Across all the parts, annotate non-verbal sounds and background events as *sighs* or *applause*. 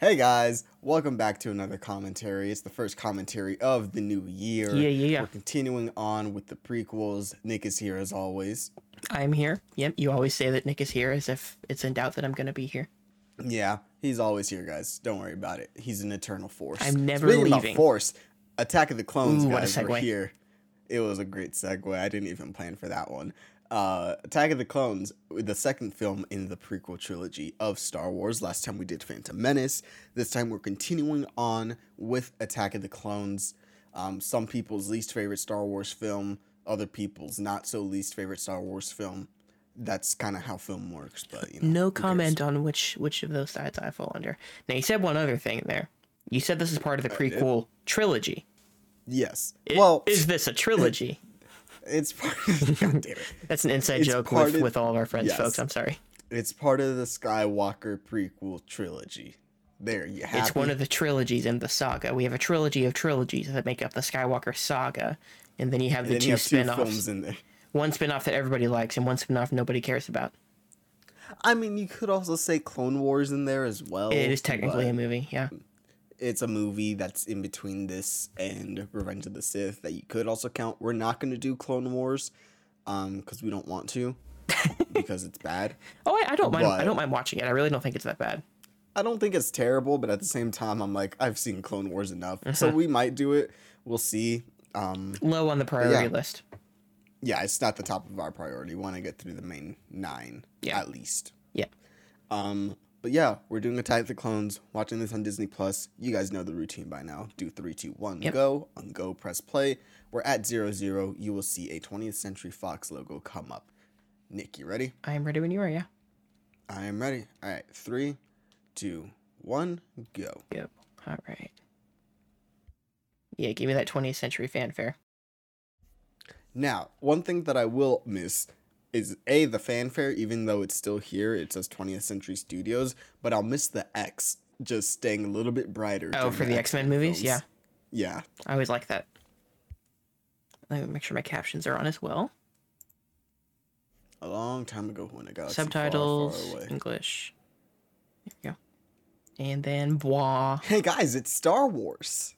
Hey guys, welcome back to another commentary. It's the first commentary of the new year. Yeah, yeah, yeah. We're continuing on with the prequels. Nick is here as always. I'm here. Yep, you always say that Nick is here as if it's in doubt that I'm going to be here. Yeah, he's always here, guys. Don't worry about it. He's an eternal force. I'm never Speaking about leaving. force. Attack of the Clones, Ooh, what a guys, we're here. It was a great segue. I didn't even plan for that one. Uh, Attack of the Clones, the second film in the prequel trilogy of Star Wars. Last time we did Phantom Menace. This time we're continuing on with Attack of the Clones. Um, some people's least favorite Star Wars film, other people's not so least favorite Star Wars film. That's kind of how film works, but you know. No who cares? comment on which which of those sides I fall under. Now you said one other thing there. You said this is part of the prequel trilogy. Yes. I- well, is this a trilogy? *laughs* it's part. *laughs* God damn it. That's an inside It's joke with, of- with all of our friends, Yes. folks. I'm sorry. It's part of the Skywalker prequel trilogy. There, you have It's one of the trilogies in the saga. We have a trilogy of trilogies that make up the Skywalker saga, and then you have the two you have spin-offs. films in there. One spin-off that everybody likes, and one spin-off nobody cares about. I mean, you could also say Clone Wars in there as well. It is technically a movie, yeah. It's a movie that's in between this and Revenge of the Sith that you could also count. We're not going to do Clone Wars, um, because we don't want to, *laughs* because it's bad. Oh, I, I don't mind. I don't mind watching it. I really don't think it's that bad. I don't think it's terrible, but at the same time, I'm like, I've seen Clone Wars enough, Mm-hmm. so we might do it. We'll see. Um, Low on the priority yeah. list. yeah, it's not the top of our priority. We want to get through the main nine, Yeah. at least. Yeah. Um, but yeah, we're doing Attack of the Clones, watching this on Disney Plus. You guys know the routine by now. Do three, two, one, Yep. go. On go, press play. We're at zero zero. You will see a 20th Century Fox logo come up. Nick, you ready? I am ready when you are, yeah. I am ready. All right, three, two, one, go. Yep. All right. Yeah, give me that 20th century fanfare. Now, one thing that I will miss is a the fanfare, even though it's still here. It says 20th Century Studios, but I'll miss the X just staying a little bit brighter. Oh, for the X Men movies? Yeah. Yeah. I always like that. Let me make sure my captions are on as well. A long time ago when I got Subtitles, Far, far. English. There we go. And then bois. Hey guys, it's Star Wars.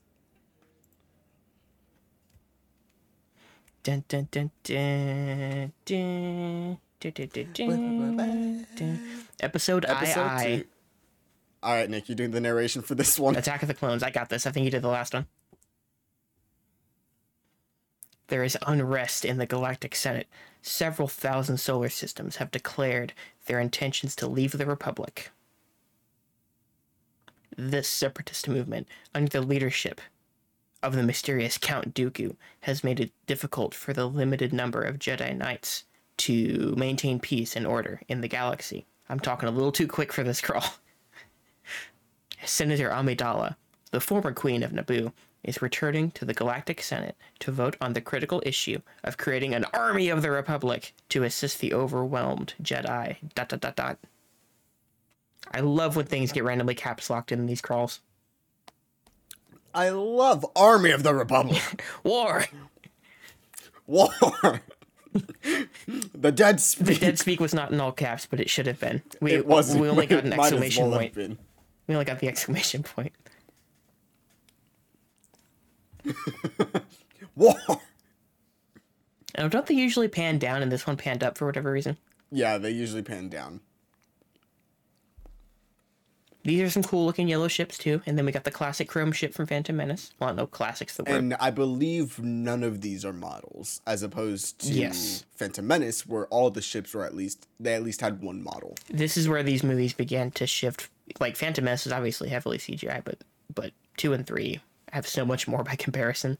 Dun, dun, dun. Episode, Episode I, two. I. All right, Nick, you're doing the narration for this one. Attack of the Clones. I got this. I think you did the last one. There is unrest in the Galactic Senate. Several thousand solar systems have declared their intentions to leave the Republic. This separatist movement, under the leadership of the mysterious Count Dooku, has made it difficult for the limited number of Jedi Knights to maintain peace and order in the galaxy. I'm talking a little too quick for this crawl. *laughs* Senator Amidala, the former queen of Naboo, is returning to the Galactic Senate to vote on the critical issue of creating an army of the Republic to assist the overwhelmed Jedi. Dot dot dot dot. I love when things get randomly caps locked in these crawls. I love Army of the Republic. *laughs* War. War. the dead speak. The dead speak was not in all caps, but it should have been. We it wasn't. we only got an it *laughs* might as exclamation well point. We only got the exclamation point. *laughs* War. Oh, don't they usually pan down and this one panned up for whatever reason? Yeah, they usually pan down. These are some cool looking yellow ships too, and then we got the classic chrome ship from Phantom Menace. Well, no, classic's the word. And I believe none of these are models, as opposed to Yes. Phantom Menace, where all the ships were at least they at least had one model. this is where these movies began to shift. Like Phantom Menace is obviously heavily CGI, but but two and three have so much more by comparison.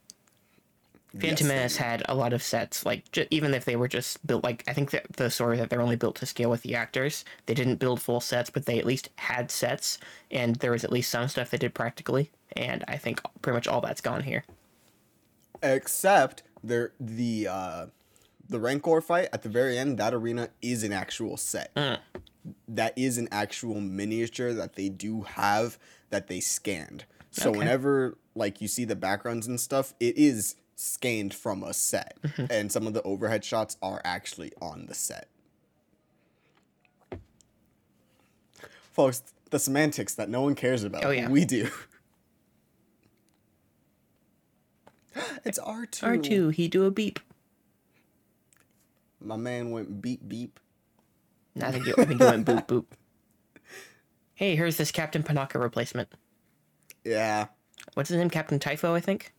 Phantom Yes, Menace had a lot of sets, like ju- even if they were just built, like I think that the story that they're only built to scale with the actors. They didn't build full sets, but they at least had sets, and there was at least some stuff they did practically. And I think pretty much all that's gone here. Except there the uh the Rancor fight at the very end, that arena is an actual set. Mm. That is an actual miniature that they do have that they scanned. So Okay. whenever like you see the backgrounds and stuff, it is scanned from a set. Mm-hmm. And some of the overhead shots are actually on the set. Folks, the semantics that no one cares about. Oh, yeah. we do. *gasps* it's R two. R two, he do a beep. My man went beep beep. I think you, I think you went boop boop. Hey, here's this Captain Panaka replacement. *laughs* Yeah. What's his name? Captain Typho, I think.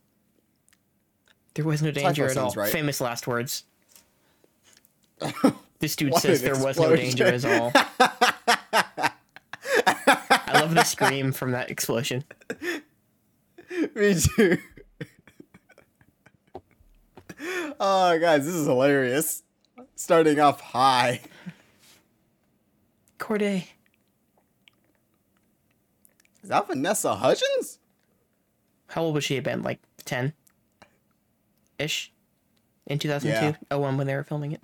There was no danger at all. right. Famous last words. *laughs* This dude What says there was no danger at all. *laughs* I love the scream from that explosion. Me too. oh, guys, this is hilarious. Starting off high. Cordé. Is that Vanessa Hudgens? How old would she have been? Like 10 ish? In 2002? Yeah. Oh, one when they were filming it.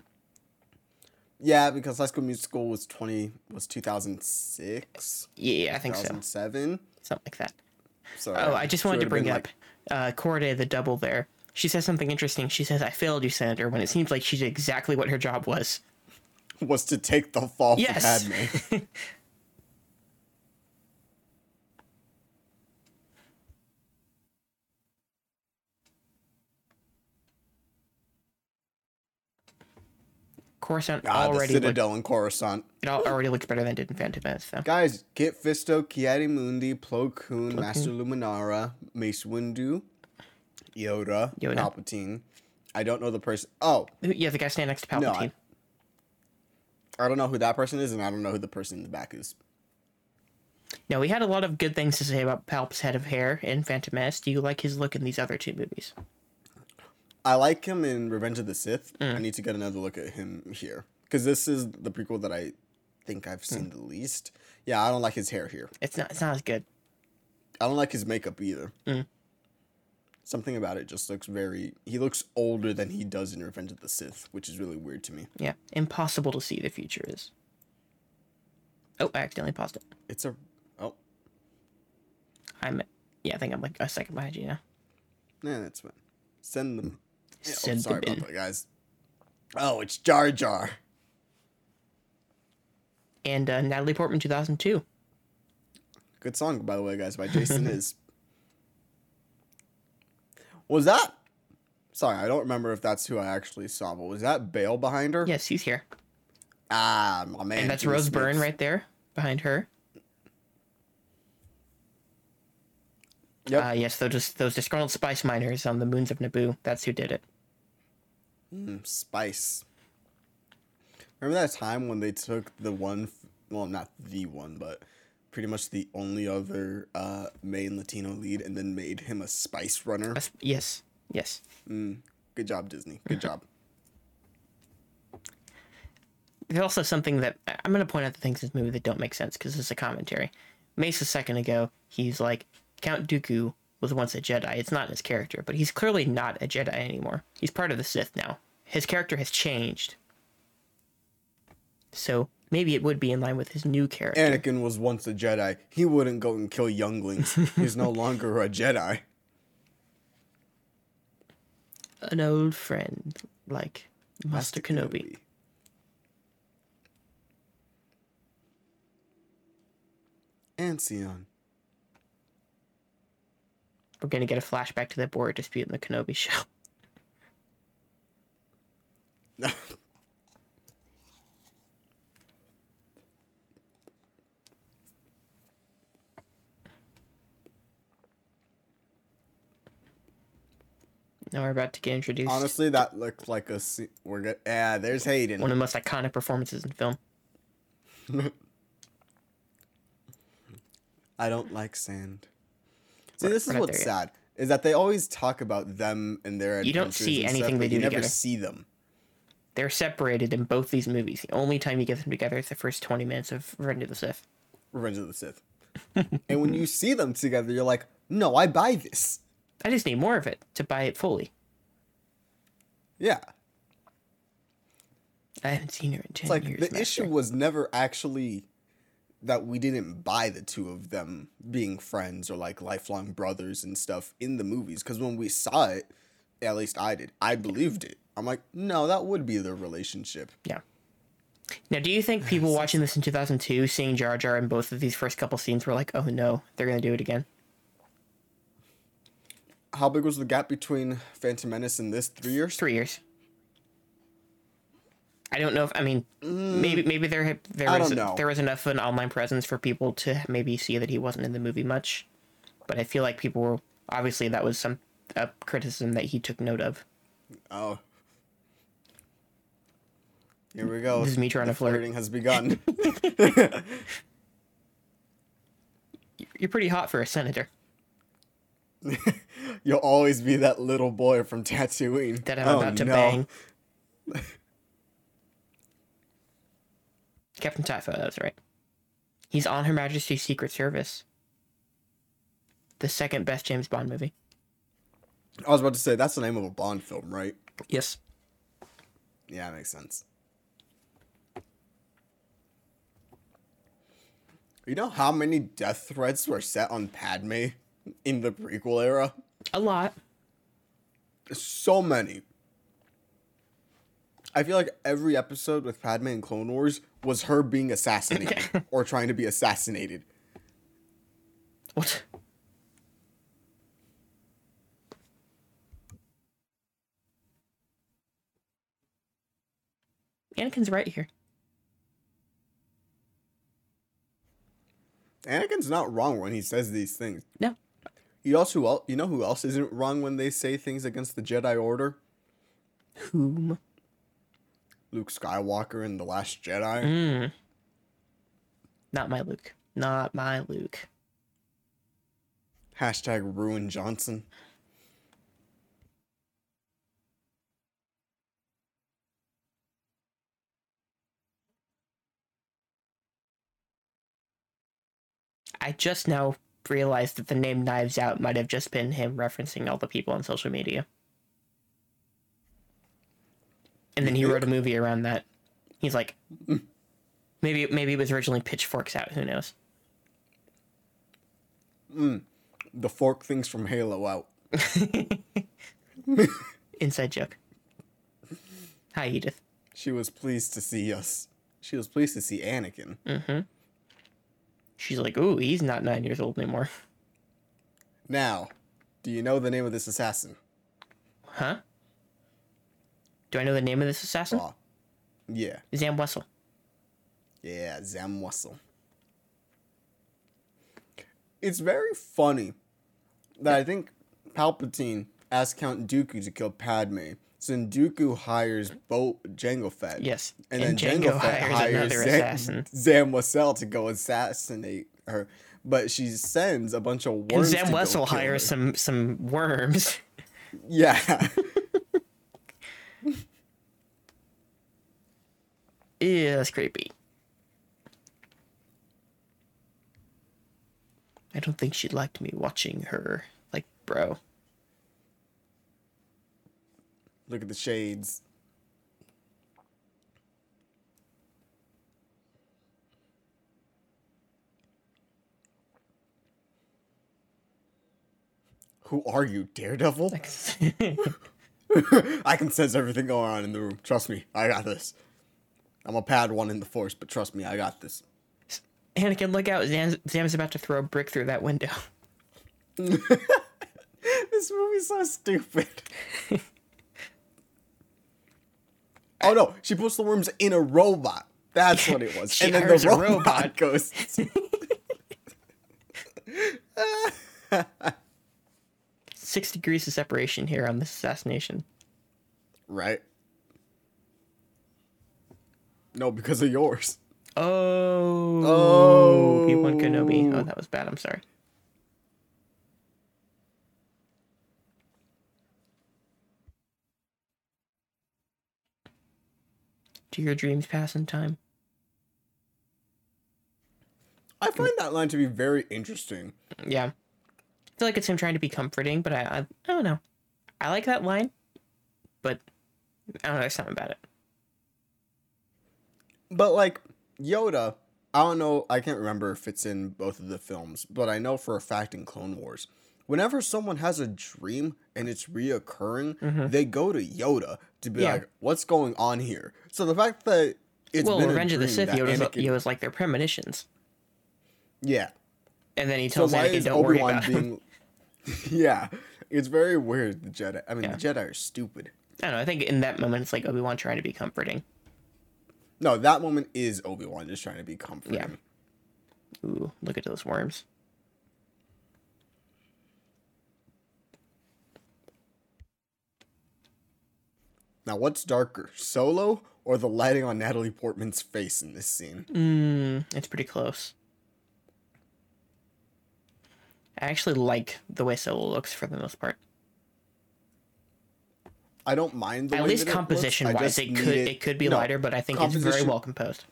Yeah, because High School Musical was twenty was two thousand six, Yeah, I think so. thousand seven. Something like that. So Oh, I just wanted to bring up uh, Cordé, the double there. She says something interesting. She says, I failed you, Senator, when it seems like she did exactly what her job was. was to take the fall Yes. for Padme. *laughs* Coruscant Ah, the already looked, Citadel in Coruscant. it already looks better than it did in Phantom Menace, though. Guys, Kit Fisto, Ki-Adi-Mundi, Plo Koon, Plo Master Luminara, Mace Windu, Yoda, Yoda. Palpatine. I don't know the person. Oh, Yeah, the guy standing next to Palpatine. No, I- I don't know who that person is, and I don't know who the person in the back is. No, we had a lot of good things to say about Palp's head of hair in Phantom Menace. Do you like his look in these other two movies? I like him in Revenge of the Sith. Mm. I need to get another look at him here because this is the prequel that I think I've seen Mm. the least. Yeah, I don't like his hair here. It's not. It's not as good. I don't like his makeup either. Mm. Something about it just looks very. He looks older than he does in Revenge of the Sith, which is really weird to me. Yeah, impossible to see the future is. Oh, I accidentally paused it. It's a. Oh, I'm. Yeah, I think I'm like a second behind you now. yeah, that's fine. Send them. Oh, sorry about that, guys. Oh, it's Jar Jar. And uh, Natalie Portman, 2002. Good song, by the way, guys, by Jason is. *laughs* Was that? Sorry, I don't remember if that's who I actually saw, but was that Bail behind her? Yes, he's here. Ah, my man. And that's Rose Byrne right there behind her. Yep. Uh, yes, those those disgruntled spice miners on the moons of Naboo. That's who did it. Mm, Spice. Remember that time when they took the one, well, not the one, but pretty much the only other uh, main Latino lead and then made him a spice runner? Yes, yes. Good job, Disney. Good job. There's also something that I'm going to point out the things in this movie that don't make sense because it's a commentary. Mace a second ago, he's like Count Dooku was once a Jedi. It's not in his character, but he's clearly not a Jedi anymore. He's part of the Sith now. His character has changed. So maybe it would be in line with his new character. Anakin was once a Jedi. He wouldn't go and kill younglings. He's no longer a Jedi. *laughs* An old friend like Master, Kenobi. Ancion. We're gonna get a flashback to that board dispute in the Kenobi show. *laughs* Now we're about to get introduced. Honestly, that looked like a. se- We're good. Yeah, there's Hayden. one of the most iconic performances in film. *laughs* I don't like sand. See, this is what's sad is that they always talk about them and their. You don't see anything stuff, they do You never see them. They're separated in both these movies. The only time you get them together is the first 20 minutes of Revenge of the Sith. Revenge of the Sith. *laughs* and when you see them together, you're like, no, I buy this. I just need more of it to buy it fully. Yeah. I haven't seen her in 10 It's like years. the Master. issue was never actually that we didn't buy the two of them being friends or like lifelong brothers and stuff in the movies. Because when we saw it, at least I did, I believed it. I'm like, no, that would be their relationship. Yeah. Now, do you think people *sighs* watching this in 2002, seeing Jar Jar in both of these first couple scenes, were like, "Oh no, they're gonna do it again"? How big was the gap between Phantom Menace and this? Three years. Three years. I don't know if I mean maybe maybe there there I was there was enough of an online presence for people to maybe see that he wasn't in the movie much, but I feel like people were obviously that was some a criticism that he took note of. Oh. Here we go. This is me trying The to flirt. Flirting has begun. *laughs* *laughs* You're pretty hot for a senator. *laughs* You'll always be that little boy from Tatooine. that I'm Oh, about to no. bang. Captain Typho, that's right. He's on Her Majesty's Secret Service. The second best James Bond movie. I was about to say that's the name of a Bond film, right? Yes. Yeah, that makes sense. You know how many death threats were set on Padme in the prequel era? A lot. So many. I feel like every episode with Padme and Clone Wars was her being assassinated *laughs* or trying to be assassinated. What? Anakin's right here. Anakin's not wrong when he says these things. No. You also you know who else isn't wrong when they say things against the Jedi Order? Whom? Luke Skywalker in The Last Jedi. Mm. Not my Luke. Not my Luke. Hashtag ruin Johnson. I just now realized that the name Knives Out might have just been him referencing all the people on social media. And then he wrote a movie around that. He's like, maybe maybe it was originally Pitchforks Out. Who knows? The fork things from Halo out. *laughs* Inside joke. Hi, Edith. She was pleased to see us. She was pleased to see Anakin. Mm-hmm. She's like, ooh, he's not nine years old anymore. Now, do you know the name of this assassin? Huh? Do I know the name of this assassin? Aw. Yeah. Zam Wesell. Yeah, Zam Wesell. It's very funny that I think Palpatine asked Count Dooku to kill Padme. So Dooku hires Bo Jango Fett. Yes. And, And then Jango Jango, Fett hires hires another Zam, assassin. Zam Wesell to go assassinate her. But she sends a bunch of And worms. to Zam Wesell hires some some worms. *laughs* Yeah. *laughs* Yeah, that's creepy. I don't think she liked me watching her. Like, bro. Look at the shades. Who are you, Daredevil? *laughs* *laughs* I can sense everything going on in the room. Trust me, I got this. I'm a pad one in the force, but trust me, I got this. Anakin, look out. Zam, Zam's about to throw a brick through that window. *laughs* This movie's so stupid. oh no, she puts the worms in a robot. That's what it was. *laughs* And then the robot, robot. *laughs* goes. 6 degrees of separation here on this assassination. right. No, because of yours. Oh. Oh. P1 Kenobi. Oh, that was bad. I'm sorry. Do your dreams pass in time? I find that line to be very interesting. Yeah. I feel like it's him trying to be comforting, but I, I, I don't know. I like that line, but I don't know. There's something about it. But like Yoda, I don't know. I can't remember if it's in both of the films, but I know for a fact in Clone Wars, whenever someone has a dream and it's reoccurring, they go to Yoda to be Mm-hmm. Yeah. like, "What's going on here?" So the fact that It's well, been a Revenge of the Sith, Yoda's, Anakin- Yoda's like their premonitions. Yeah. And then he So tells why Anakin, is don't worry Obi Wan about being? *laughs* yeah, it's very weird. The Jedi. I mean, Yeah. the Jedi are stupid. I don't know. I think in that moment, it's like Obi Wan trying to be comforting. No, that moment is Obi Wan just trying to be comforting. Yeah. Ooh, look at those worms. Now, what's darker, Solo or the lighting on Natalie Portman's face in this scene? Mm, it's pretty close. I actually like the way Solo looks for the most part. I don't mind the At way least that it looks, composition wise, it could it could be no, lighter, but I think it's very well composed.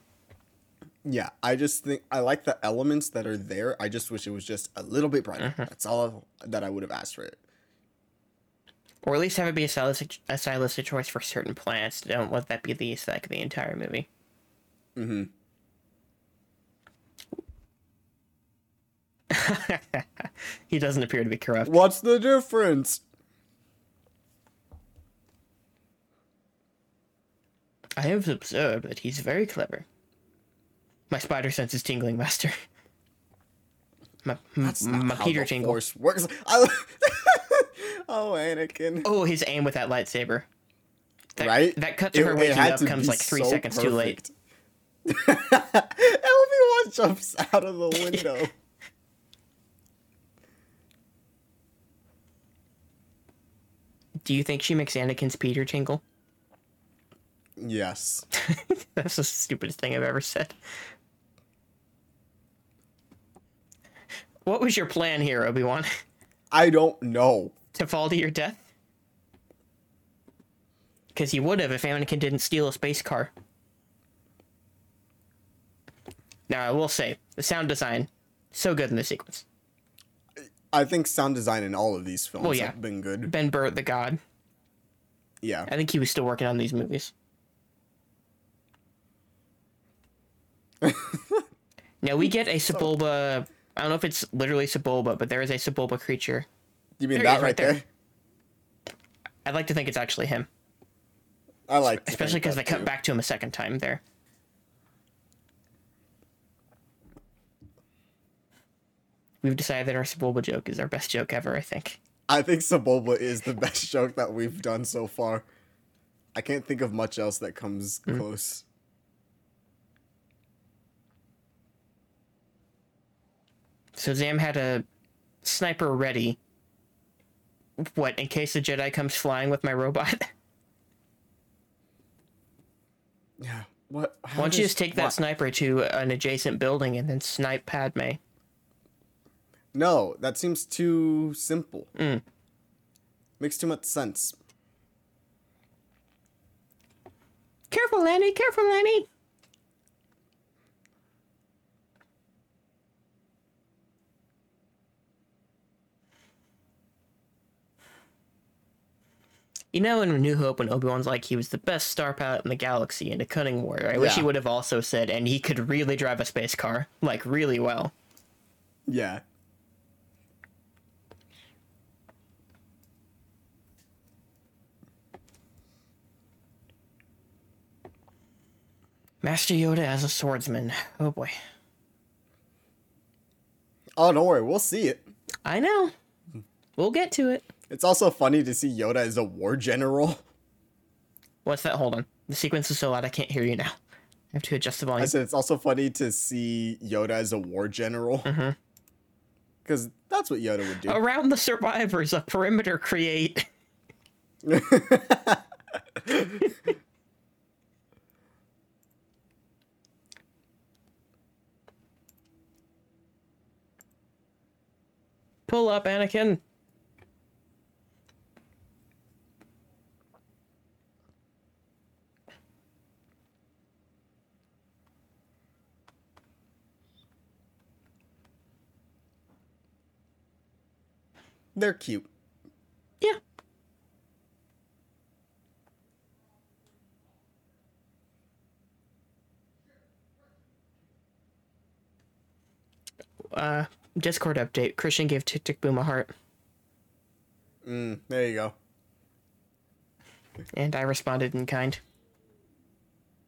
Yeah, I just think I like the elements that are there. I just wish it was just a little bit brighter. Mm-hmm. That's all that I would have asked for it. Or at least have it be a stylistic a stylistic choice for certain plants. Don't let that be the aesthetic of the entire movie. Mm-hmm. *laughs* He doesn't appear to be corrupt. What's the difference? I have observed that he's very clever. My spider sense is tingling, master. *laughs* My, That's not my Peter tingle. Force works. I, *laughs* oh, *laughs* oh, Anakin. Oh, his aim with that lightsaber. That, right? That cut to It- her waking up comes like three so seconds too late. perfect. Obi-Wan jumps out of the window. Do you think she makes Anakin's Peter tingle? Yes. *laughs* That's the stupidest thing I've ever said. What was your plan here, Obi Wan? I don't know. to fall to your death? Because you would have if Anakin didn't steal a space car. Now, I will say, the sound design, so good in the sequence. I think sound design in all of these films Well, yeah. have been good. Ben Burtt, the god, Yeah. I think he was still working on these movies. *laughs* now, we get a Sebulba. I don't know if it's literally Sebulba, but there is a Sebulba creature. You mean There he that right right there. there? I'd like to think it's actually him, I like especially because they that cut back to him a second time there. We've decided that our Sebulba joke is our best joke ever, I think. I think Sebulba is the *laughs* best joke that we've done so far. I can't think of much else that comes Mm. close. So Zam had a sniper ready. What, in case the Jedi comes flying with my robot? *laughs* Yeah. What? Why don't you just take that sniper to an adjacent building and then snipe Padme? No, that seems too simple. Mm. Makes too much sense. Careful, Lanny! Careful, Lanny! You know, in New Hope, when Obi Wan's like he was the best star pilot in the galaxy and a cunning warrior, I wish he would have also said, and he could really drive a space car, like really well. Yeah. Master Yoda as a swordsman. Oh boy. Oh, don't worry, we'll see it. I know. We'll get to it. It's also funny to see Yoda as a war general. What's that? Hold on. The sequence is so loud I can't hear you now. I have to adjust the volume. I said it's also funny to see Yoda as a war general. Mm-hmm. Because that's what Yoda would do. Around the survivors, a perimeter create. *laughs* Pull up, Anakin. They're cute. Yeah. Uh, Discord update. Christian gave Tick Tick Boom a heart, Mm, there you go. and I responded in kind.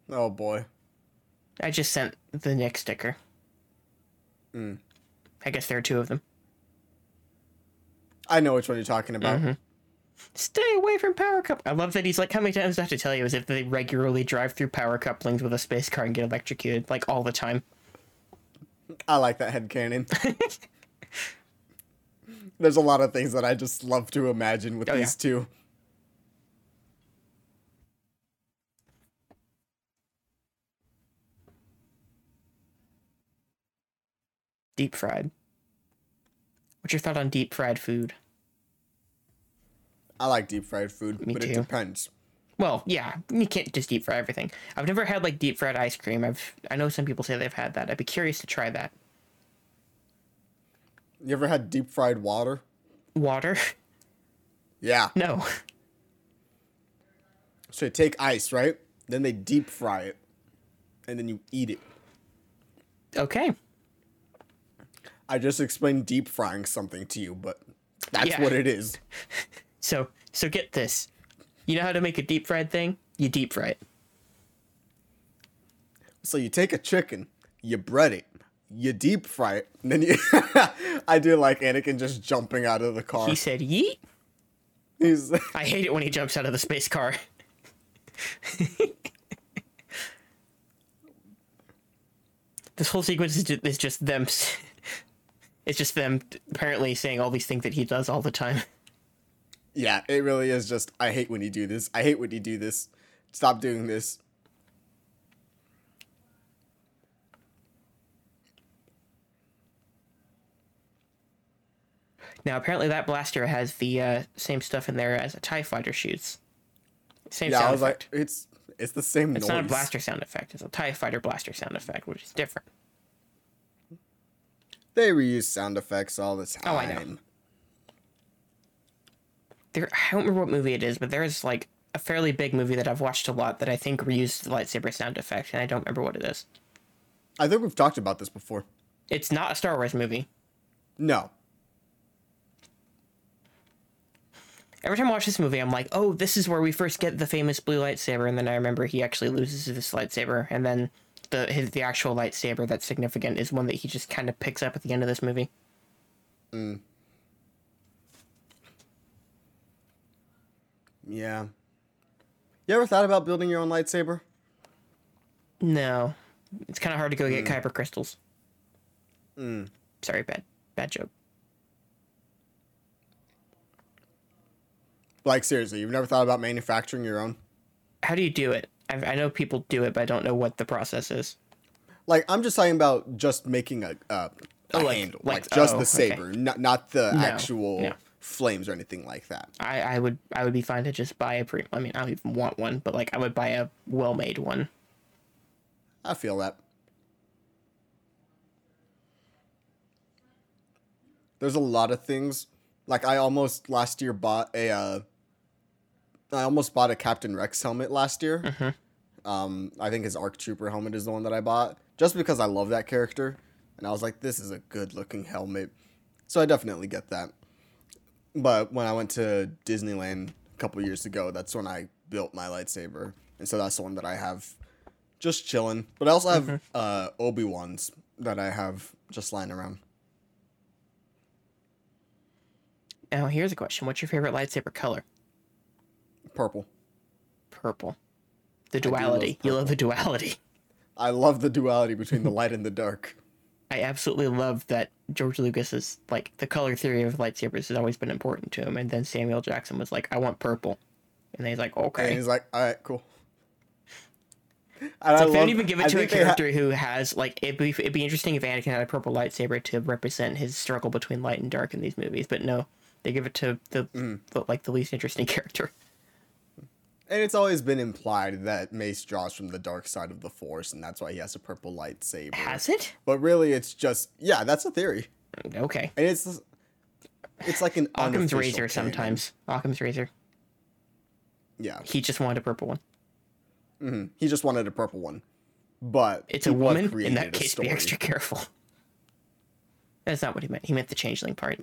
Oh boy. I just sent the Nick sticker. Mm. I guess there are two of them. I know which one you're talking about. Mm-hmm. Stay away from power couple. I love that he's like, how many times do I have to tell you as if they regularly drive through power couplings with a space car and get electrocuted, like all the time. I like that head headcanon. *laughs* There's a lot of things that I just love to imagine with Oh, these two. Deep fried. What's your thought on deep fried food? I like deep fried food, Me but too. it depends. Well, yeah, you can't just deep fry everything. I've never had like deep fried ice cream. I've I know some people say they've had that. I'd be curious to try that. You ever had deep fried water? Water? Yeah. No. So you take ice, right? Then they deep fry it, and then you eat it. Okay. I just explained deep frying something to you, but that's Yeah. what it is. *laughs* So so get this. You know how to make a deep fried thing? You deep fry it. So you take a chicken, you bread it, you deep fry it, and then you. *laughs* I do like Anakin just jumping out of the car. He said yeet. He's *laughs* I hate it when he jumps out of the space car. *laughs* this whole sequence is just, is just them. It's just them apparently saying all these things that he does all the time. Yeah, it really is just. I hate when you do this. I hate when you do this. Stop doing this. Now, apparently, that blaster has the uh, same stuff in there as a Tie Fighter shoots. Same Yeah, sound I was effect. like, it's it's the same it's noise. not a blaster sound effect. It's a Tie Fighter blaster sound effect, which is different. They reuse sound effects all the time. Oh, I know. There, I don't remember what movie it is, but there is like a fairly big movie that I've watched a lot that I think reused the lightsaber sound effect, and I don't remember what it is. I think we've talked about this before. It's not a Star Wars movie. No. Every time I watch this movie, I'm like, oh, this is where we first get the famous blue lightsaber, and then I remember he actually loses this lightsaber, and then the his the actual lightsaber that's significant is one that he just kind of picks up at the end of this movie. Mm. Yeah. You ever thought about building your own lightsaber? No, it's kind of hard to go get hmm. kyber crystals. Hmm. Sorry, bad bad joke. Like seriously, you've never thought about manufacturing your own? How do you do it? I, I know people do it, but I don't know what the process is. Like I'm just talking about just making a a, a Oh, like- handle, like- like, just oh, the okay. saber, not not the actual no. Flames or anything like that. I, I would I would be fine to just buy a pre. I mean, I don't even want one, but like I would buy a well made one. I feel that. There's a lot of things. Like I almost last year bought a. Uh, I almost bought a Captain Rex helmet last year. Mm-hmm. Um, I think his Arc Trooper helmet is the one that I bought, just because I love that character, and I was like, this is a good looking helmet, so I definitely get that. But when I went to Disneyland a couple years ago, that's when I built my lightsaber, and so that's the one that I have just chilling. But I also have Mm-hmm. uh, Obi Wan's that I have just lying around. Now here's a question: What's your favorite lightsaber color? Purple. Purple. The do love duality. You love the duality. I love the duality between the light and the dark. I absolutely love that George Lucas is like the color theory of lightsabers has always been important to him, and then Samuel Jackson was like, "I want purple," and he's like, "Okay," And he's like, all right, cool. And It's I they don't even give it I to a they ha- character who has like it'd be it'd be interesting if Anakin had a purple lightsaber to represent his struggle between light and dark in these movies, but no, they give it to the, Mm. the like the least interesting *laughs* character. And it's always been implied that Mace draws from the dark side of the Force, and that's why he has a purple lightsaber. Has it? But really, it's just yeah, that's a theory, Okay. and it's it's like an Occam's razor canon. sometimes. Occam's razor. Yeah, He just wanted a purple one. hmm he just wanted a purple one, but It's a woman. In that case, be extra careful. That's not what he meant. He meant the changeling part.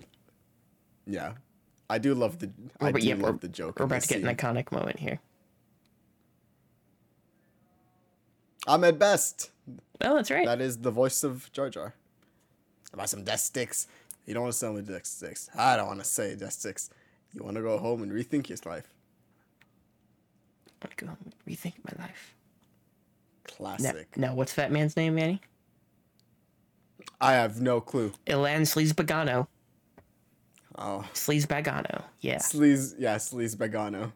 Yeah, I do love the I do yeah, love we're- the joke. We're about to get an iconic moment here. Ahmed Best. Oh, that's right. That is the voice of Jar Jar. Buy some death sticks. You don't want to sell me death sticks. I don't want to say death sticks. You want to go home and rethink your life. I want to go home and rethink my life. Now, Classic. now, what's that man's name, Manny? I have no clue. Elan Sleazebaggano. Oh, Sleazebaggano. Yeah. Sleaze, yeah, Sleaze Begano. You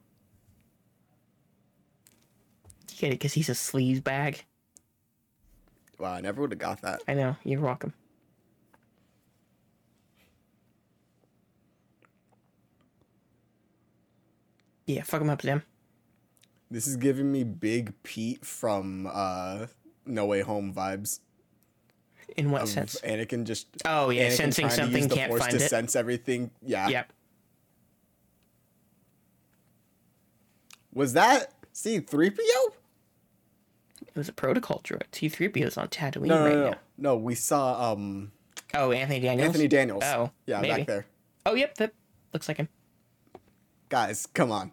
get it because he's a sleaze bag. Wow, I never would have got that. I know. You're welcome. Yeah, fuck him up, Zim. This is giving me Big Pete from uh, No Way Home vibes. In what sense? Anakin just. Oh, yeah, Anakin sensing something, use the can't Force find to it. sense everything. Yeah. Yep. Was that C3PO? It was a protocol droid. C3PO is on Tatooine No, no, right no, no. now. No, we saw um Oh, Anthony Daniels. Anthony Daniels. Oh, yeah, maybe. back there. Oh, yep, that looks like him. Guys, come on.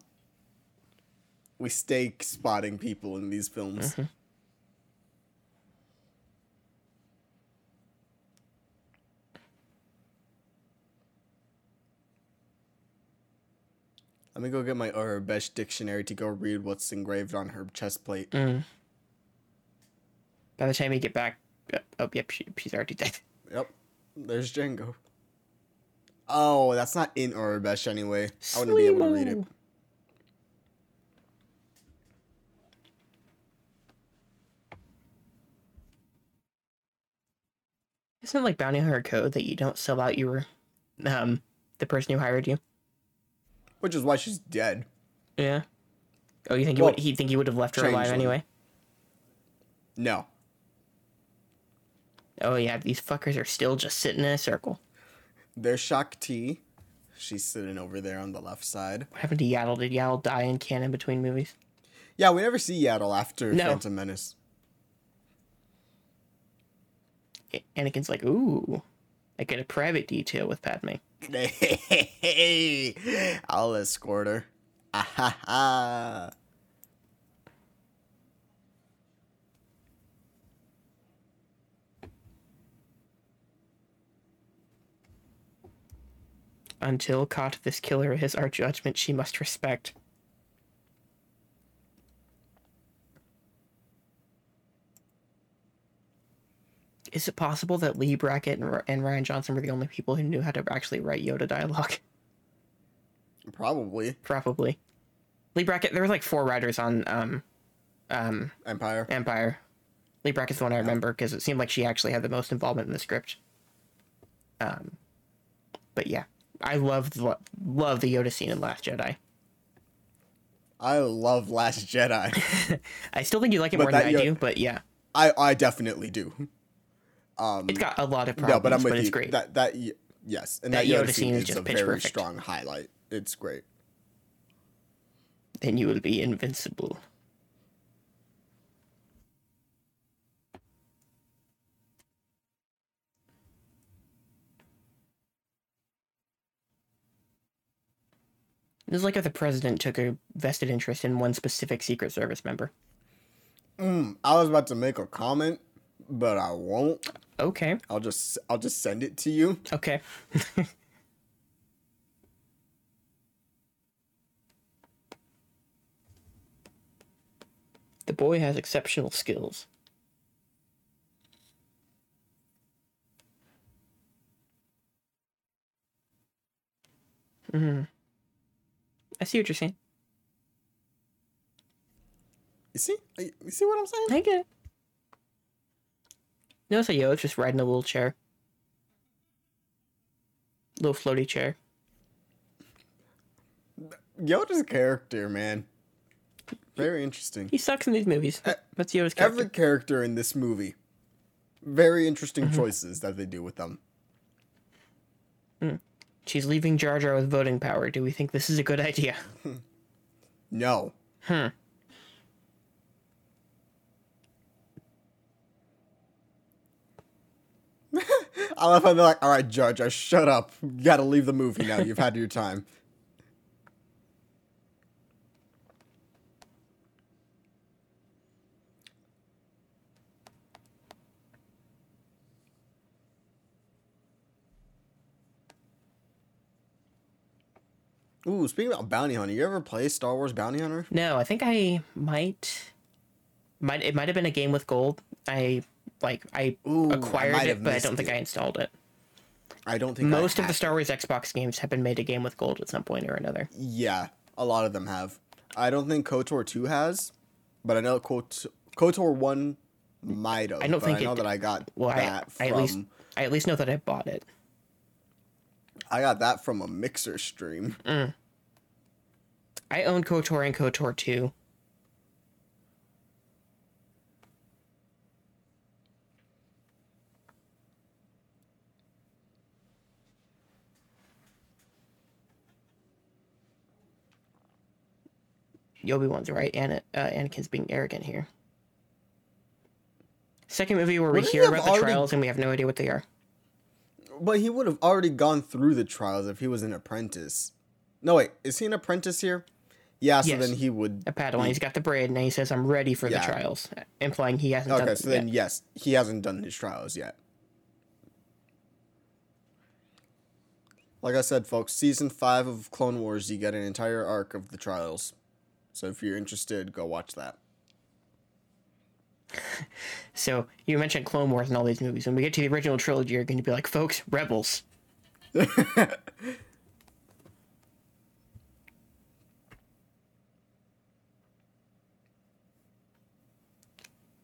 We stay spotting people in these films. Mm-hmm. Let me go get my Aurebesh dictionary to go read what's engraved on her chest plate. Mm. By the time we get back, uh, oh, yep, she, she's already dead. Yep. There's Jango. Oh, that's not in Aurebesh anyway. I wouldn't be able to read it. Isn't it like bounty hunter code that you don't sell out your, um, the person who hired you? Which is why she's dead. Yeah. Oh, you think you Well, would? He think you would have left her alive anyway? No. Oh yeah, these fuckers are still just sitting in a circle. There's Shakti. She's sitting over there on the left side. What happened to Yaddle? Did Yaddle die in canon between movies? Yeah, we never see Yaddle after No. Phantom Menace. Anakin's like, ooh, I get a private detail with Padme. *laughs* Hey, I'll escort her. *laughs* Ah ha ha. Until caught this killer is our judgment she must respect. Is it possible that Leigh Brackett and, R- and Rian Johnson were the only people who knew how to actually write Yoda dialogue? Probably Probably. Leigh Brackett, there were like four writers on um, um, Empire. Empire. Leigh Brackett's the one I remember because it seemed like she actually had the most involvement in the script. Um, but yeah, I loved the, love the Yoda scene in Last Jedi. I love Last Jedi. *laughs* I still think you like it But more than I do, but yeah, I I definitely do. Um, it's got a lot of problems, no, but I'm with it's you. great. That that yes, and That that, Yoda scene is just a pitch very perfect. strong highlight. It's great. Then you will be invincible. It's like if the president took a vested interest in one specific Secret Service member. Mm, I was about to make a comment, but I won't. Okay, I'll just I'll just send it to you. okay. *laughs* the boy has exceptional skills. Hmm. I see what you're saying. You see? You see what I'm saying? I get it. Notice how Yoda's just riding a little chair. Little floaty chair. Yoda's character, man. Very interesting. He sucks in these movies. That's Yoda's character. Every character in this movie, very interesting Mm-hmm. choices that they do with them. She's leaving Jar Jar with voting power. Do we think this is a good idea? *laughs* No. Hmm. *laughs* I love how they're like, all right, Judge, I shut up. You gotta leave the movie now. You've had your time. Ooh, speaking about bounty hunter, you ever play Star Wars Bounty Hunter? No, I think I might. Might it might have been a game with gold. I like I Ooh, acquired might it, but I don't think it. I installed it. I don't think I Most of the. Star Wars Xbox games have been made a game with gold at some point or another. Yeah, a lot of them have. I don't think KOTOR 2 has, but I know KOT- KOTOR 1 might have. I don't think I know it- that I got Well, I, that I from at least I at least know that I bought it. I got that from a mixer stream. I own KOTOR and KOTOR 2. Yobi one's right. Ana, uh, Anakin's being arrogant here. Second movie where we Wouldn't hear about the already- trials and we have no idea what they are. But he would have already gone through the trials if he was an apprentice. No, wait, is he an apprentice here? Yeah, so Yes. then he would. A Padawan. He's got the braid and he says, "I'm ready for Yeah. the trials," implying he hasn't Okay, done so then yet. yes, he hasn't done his trials yet. Like I said, folks, season five of Clone Wars, you get an entire arc of the trials. So if you're interested, go watch that. So you mentioned Clone Wars and all these movies. When we get to the original trilogy, you're going to be like, "Folks, rebels." *laughs*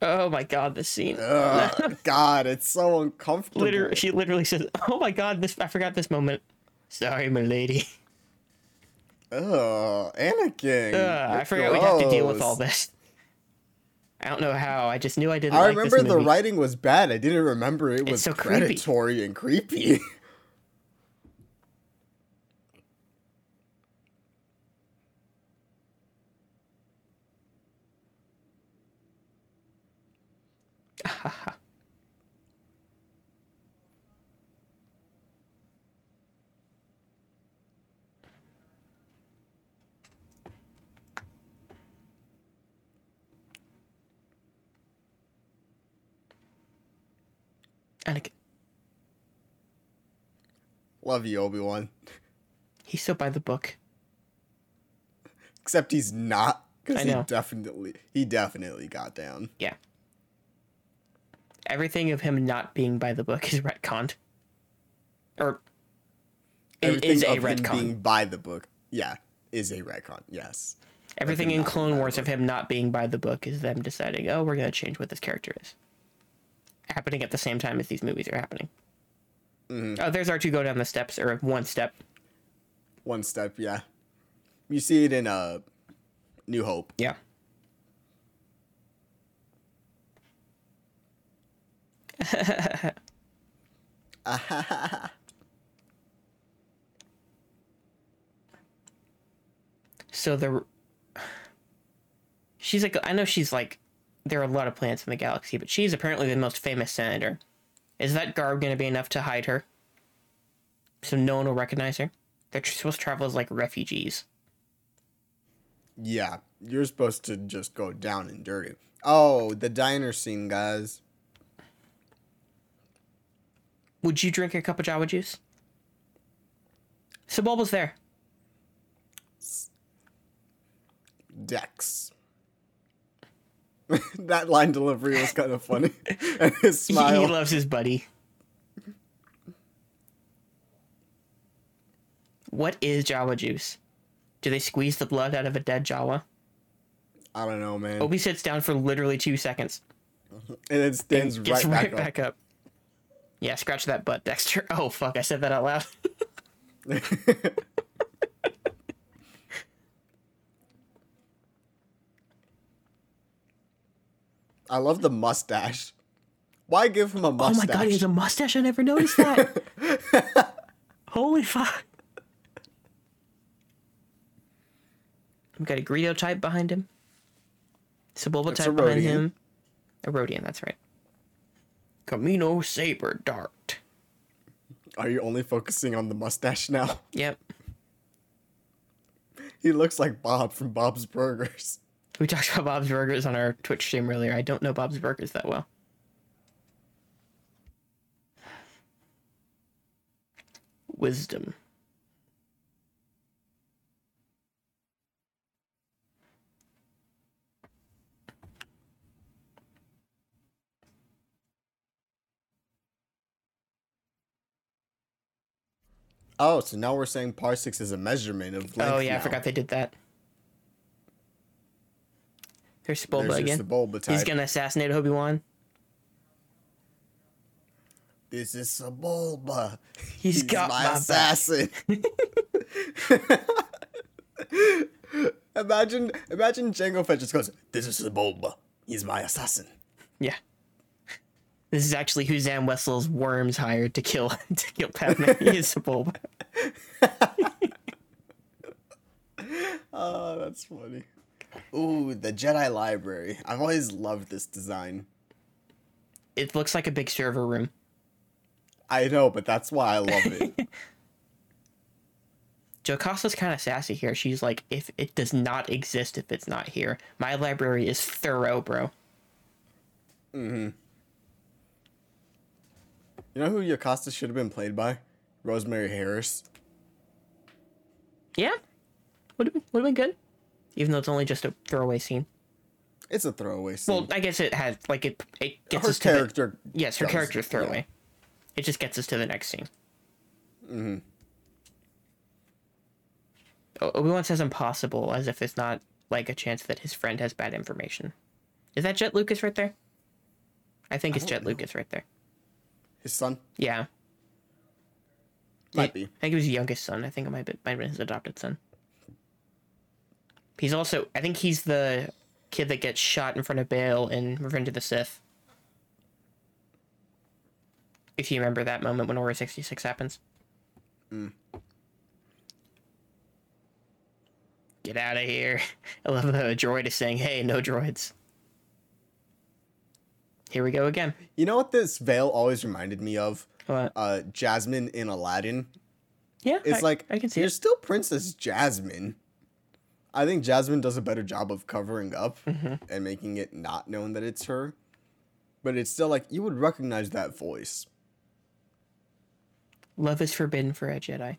Oh my god, this scene. Ugh, *laughs* God, it's so uncomfortable. Literally, she literally says, "Oh my god, this I forgot this moment." Sorry, my lady. Ugh, Anakin. Ugh, I forgot we'd have to deal with all this. I don't know how. I just knew I didn't. I like remember the writing was bad. I didn't remember it was so creepy. predatory and creepy. *laughs* Anakin. Love you, Obi Wan. He's so by the book. Except he's not, because he definitely he definitely got down. Yeah. Everything of him not being by the book is retconned. Or it Everything is a of him retcon. being by the book, yeah, is a retcon. Yes. Everything in Clone Wars of him not being by the book is them deciding, oh, we're going to change what this character is. Happening at the same time as these movies are happening. Mm-hmm. Oh, there's R2 go down the steps, or one step. One step, yeah. You see it in uh, New Hope. Yeah. *laughs* so the she's like I know she's like there are a lot of planets in the galaxy, but she's apparently the most famous senator. Is that garb going to be enough to hide her? So no one will recognize her. They're supposed to travel as like refugees. Yeah, you're supposed to just go down and dirty. Oh, the diner scene, guys. Would you drink a cup of Jawa juice? Sebulba's there. Dex. *laughs* that line delivery was kind of funny. *laughs* and his smile. he loves his buddy. What is Jawa juice? Do they squeeze the blood out of a dead Jawa? I don't know, man. Obi sits down for literally two seconds. and it stands Gets right, right, back, back, up. Yeah, scratch that butt, Dexter. *laughs* Oh fuck, I said that out loud. I love the mustache. Why give him a mustache? oh my god, he has a mustache. I never noticed that. *laughs* Holy fuck. We've got a Greedo type behind him. Sebulba type behind him. A Rhodian, that's right. Kamino Saber Dart. Are you only focusing on the mustache now? Yep. He looks like Bob from Bob's Burgers. We talked about Bob's Burgers on our Twitch stream earlier. I don't know Bob's Burgers that well. Wisdom. Oh, so now we're saying parsecs is a measurement of oh, length. Oh yeah, now. I forgot they did that. There's Bulba There's again. the bulba type. He's gonna assassinate Obi Wan. This is Sebulba. He's got my back. assassin. *laughs* imagine, imagine Jango Fett just goes, "This is Sebulba. He's my assassin." Yeah. This is actually who Zam Wesell's worms hired to kill *laughs* to kill Padme. he is Bulba. Oh, *laughs* ah, that's funny. Ooh, the Jedi Library. I've always loved this design. It looks like a big server room. I know, but that's why I love it. *laughs* Jocasta's kind of sassy here. She's like, if it does not exist, if it's not here, my library is thorough, bro. Mm-hmm. You know who Jocasta should have been played by? Rosemary Harris. Yeah, would have would have been good, even though it's only just a throwaway scene. It's a throwaway scene. Well, I guess it has like it. It gets her us to the, character. yes, her does- character is yeah. throwaway. It just gets us to the next scene. Mm-hmm. Obi Wan says impossible, as if it's not like a chance that his friend has bad information. Is that Jett Lucas right there? I think it's don't Jett know. Lucas right there. His son Yeah, might I be. I think it was his youngest son. I think it might be, might have been his adopted son. He's also, I think he's the kid that gets shot in front of Bail in Revenge of the Sith. If you remember that moment when Order 66 happens. Get out of here. *laughs* I love that a droid is saying, hey, no droids. Here we go again. You know what this veil always reminded me of? What? Uh, Jasmine in Aladdin. Yeah, It's I- like I can see you're it. still Princess Jasmine. I think Jasmine does a better job of covering up Mm-hmm. and making it not known that it's her. But it's still like you would recognize that voice. Love is forbidden for a Jedi.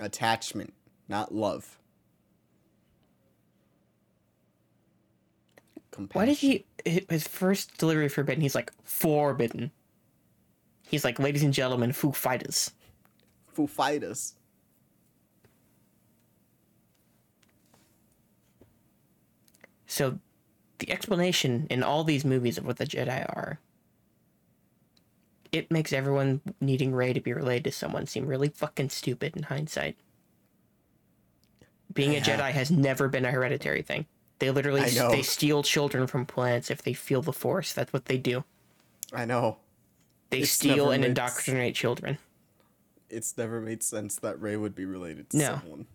Attachment, not love. Why did Compassion. he his first delivery forbidden? He's like forbidden. He's like, ladies and gentlemen, Foo Fighters. Foo Fighters? So, the explanation in all these movies of what the Jedi are, it makes everyone needing Rey to be related to someone seem really fucking stupid in hindsight. Being a Yeah. Jedi has never been a hereditary thing. They literally they steal children from planets if they feel the Force. That's what they do. I know. They It's steal and made indoctrinate children. It's never made sense that Rey would be related to No. someone.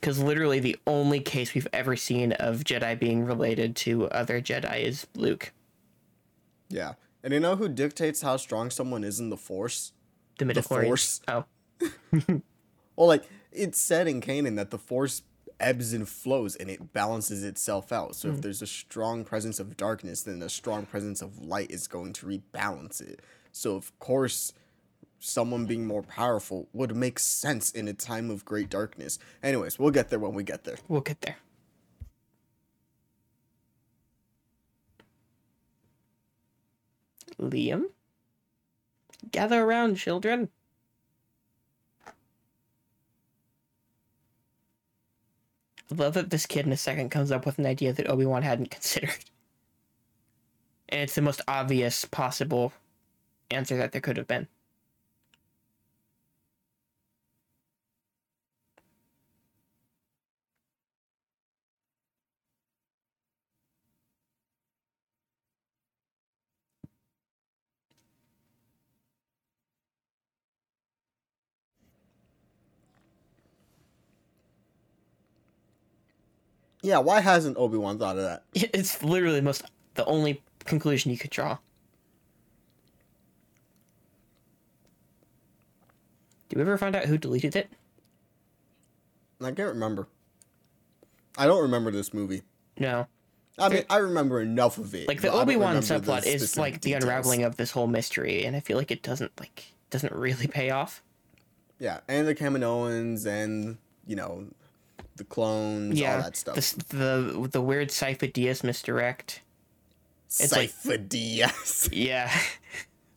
Because literally the only case we've ever seen of Jedi being related to other Jedi is Luke, Yeah. And you know who dictates how strong someone is in the Force? the midichlorian. Force. Oh, *laughs* Well, like it's said in Kanan that the Force ebbs and flows and it balances itself out. So if mm. there's a strong presence of darkness, then a strong presence of light is going to rebalance it. So of course, someone being more powerful would make sense in a time of great darkness. Anyways, we'll get there when we get there. we'll get there. Liam? Gather around, children. I love that this kid in a second comes up with an idea that Obi Wan hadn't *laughs* considered. And it's the most obvious possible answer that there could have been. Yeah, why hasn't Obi Wan thought of that? *laughs* It's literally the most the only conclusion you could draw. Do we ever find out who deleted it? I can't remember. I don't remember this movie. No. I mean, I remember enough of it. Like the but I don't Obi Wan subplot is like the details. unraveling of this whole mystery, and I feel like it doesn't like doesn't really pay off. Yeah, and the Kaminoans and you know the clones, yeah, all that stuff. The the the weird Cypher Diaz misdirect. it's like- Cypher Diaz. *laughs* Yeah.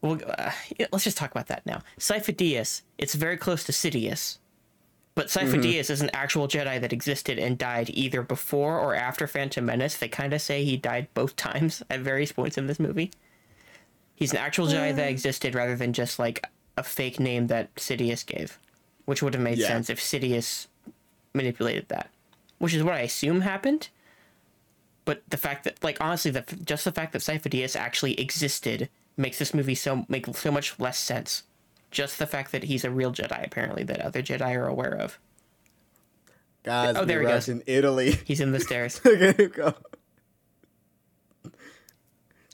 Well, uh, yeah, let's just talk about that now. Sifo-Dyas, it's very close to Sidious, but Sifo-Dyas is an actual Jedi that existed and died either before or after Phantom Menace. They kind of say he died both *laughs* times at various points in this movie. He's an actual Jedi that existed rather than just like a fake name that Sidious gave, which would have made Yeah. sense if Sidious manipulated that, which is what I assume happened. But the fact that, like, honestly, the just the fact that Sifo-Dyas actually existed makes this movie so make so much less sense. Just the fact that he's a real Jedi, apparently, that other Jedi are aware of. Guys, Oh, there he goes. in Italy. He's in the *laughs* stairs. Him go.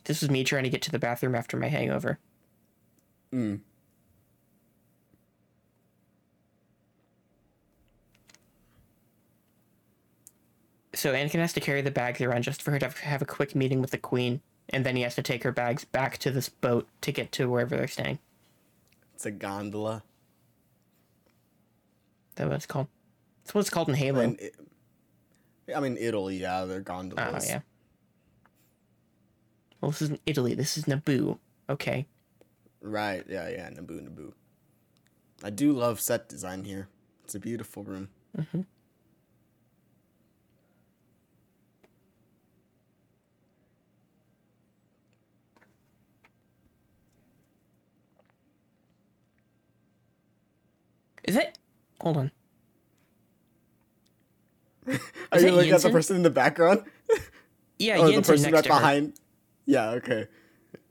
This was me trying to get to the bathroom after my hangover. Hmm. So Anakin has to carry the bags around just for her to have a quick meeting with the Queen, and then he has to take her bags back to this boat to get to wherever they're staying. It's a gondola. Is that what it's called? That's what it's called in Halo. And it, I mean, Italy, yeah, they're gondolas. Oh yeah. Well, this isn't Italy. This is Naboo. Okay. Right, yeah, yeah, Naboo, Naboo. I do love set design here. It's a beautiful room. Mm-hmm. Is it? Hold on. *laughs* Are you looking at the person in the background? *laughs* Yeah, or the person right behind? Yeah, okay.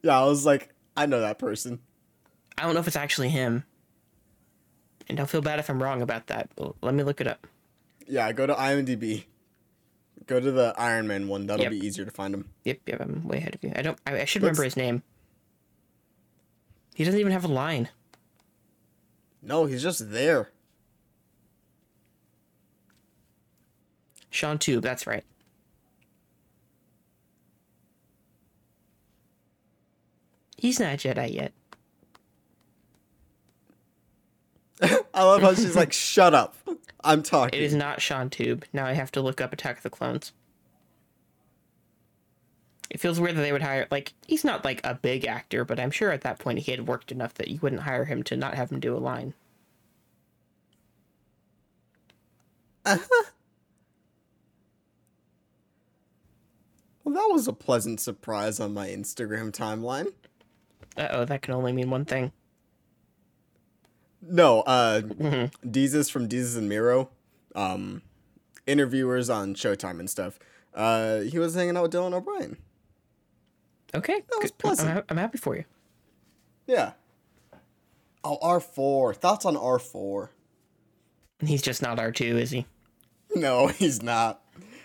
Yeah, I was like, I know that person. I don't know if it's actually him. And I'll feel bad if I'm wrong about that. Let me look it up. Yeah, go to IMDb. Go to the Iron Man one. That'll Yep. be easier to find him. Yep, yep, I'm way ahead of you. I don't. I, I should Looks- remember his name. He doesn't even have a line. No, he's just there. Shaun Toub, that's right. He's not a Jedi yet. *laughs* I love how she's like, shut up. I'm talking. It is not Shaun Toub. Now I have to look up Attack of the Clones. It feels weird that they would hire like he's not like a big actor, but I'm sure at that point he had worked enough that you wouldn't hire him to not have him do a line. Uh-huh. Well, that was a pleasant surprise on my Instagram timeline. Uh oh, that can only mean one thing. No, uh, Mm-hmm. Desus from Desus and Mero, um, interviewers on Showtime and stuff. Uh, he was hanging out with Dylan O'Brien. Okay, That was pleasant. I'm, I'm happy for you. Yeah. Oh, R4. Thoughts on R4? He's just not R two, is he? No, *laughs* he's not.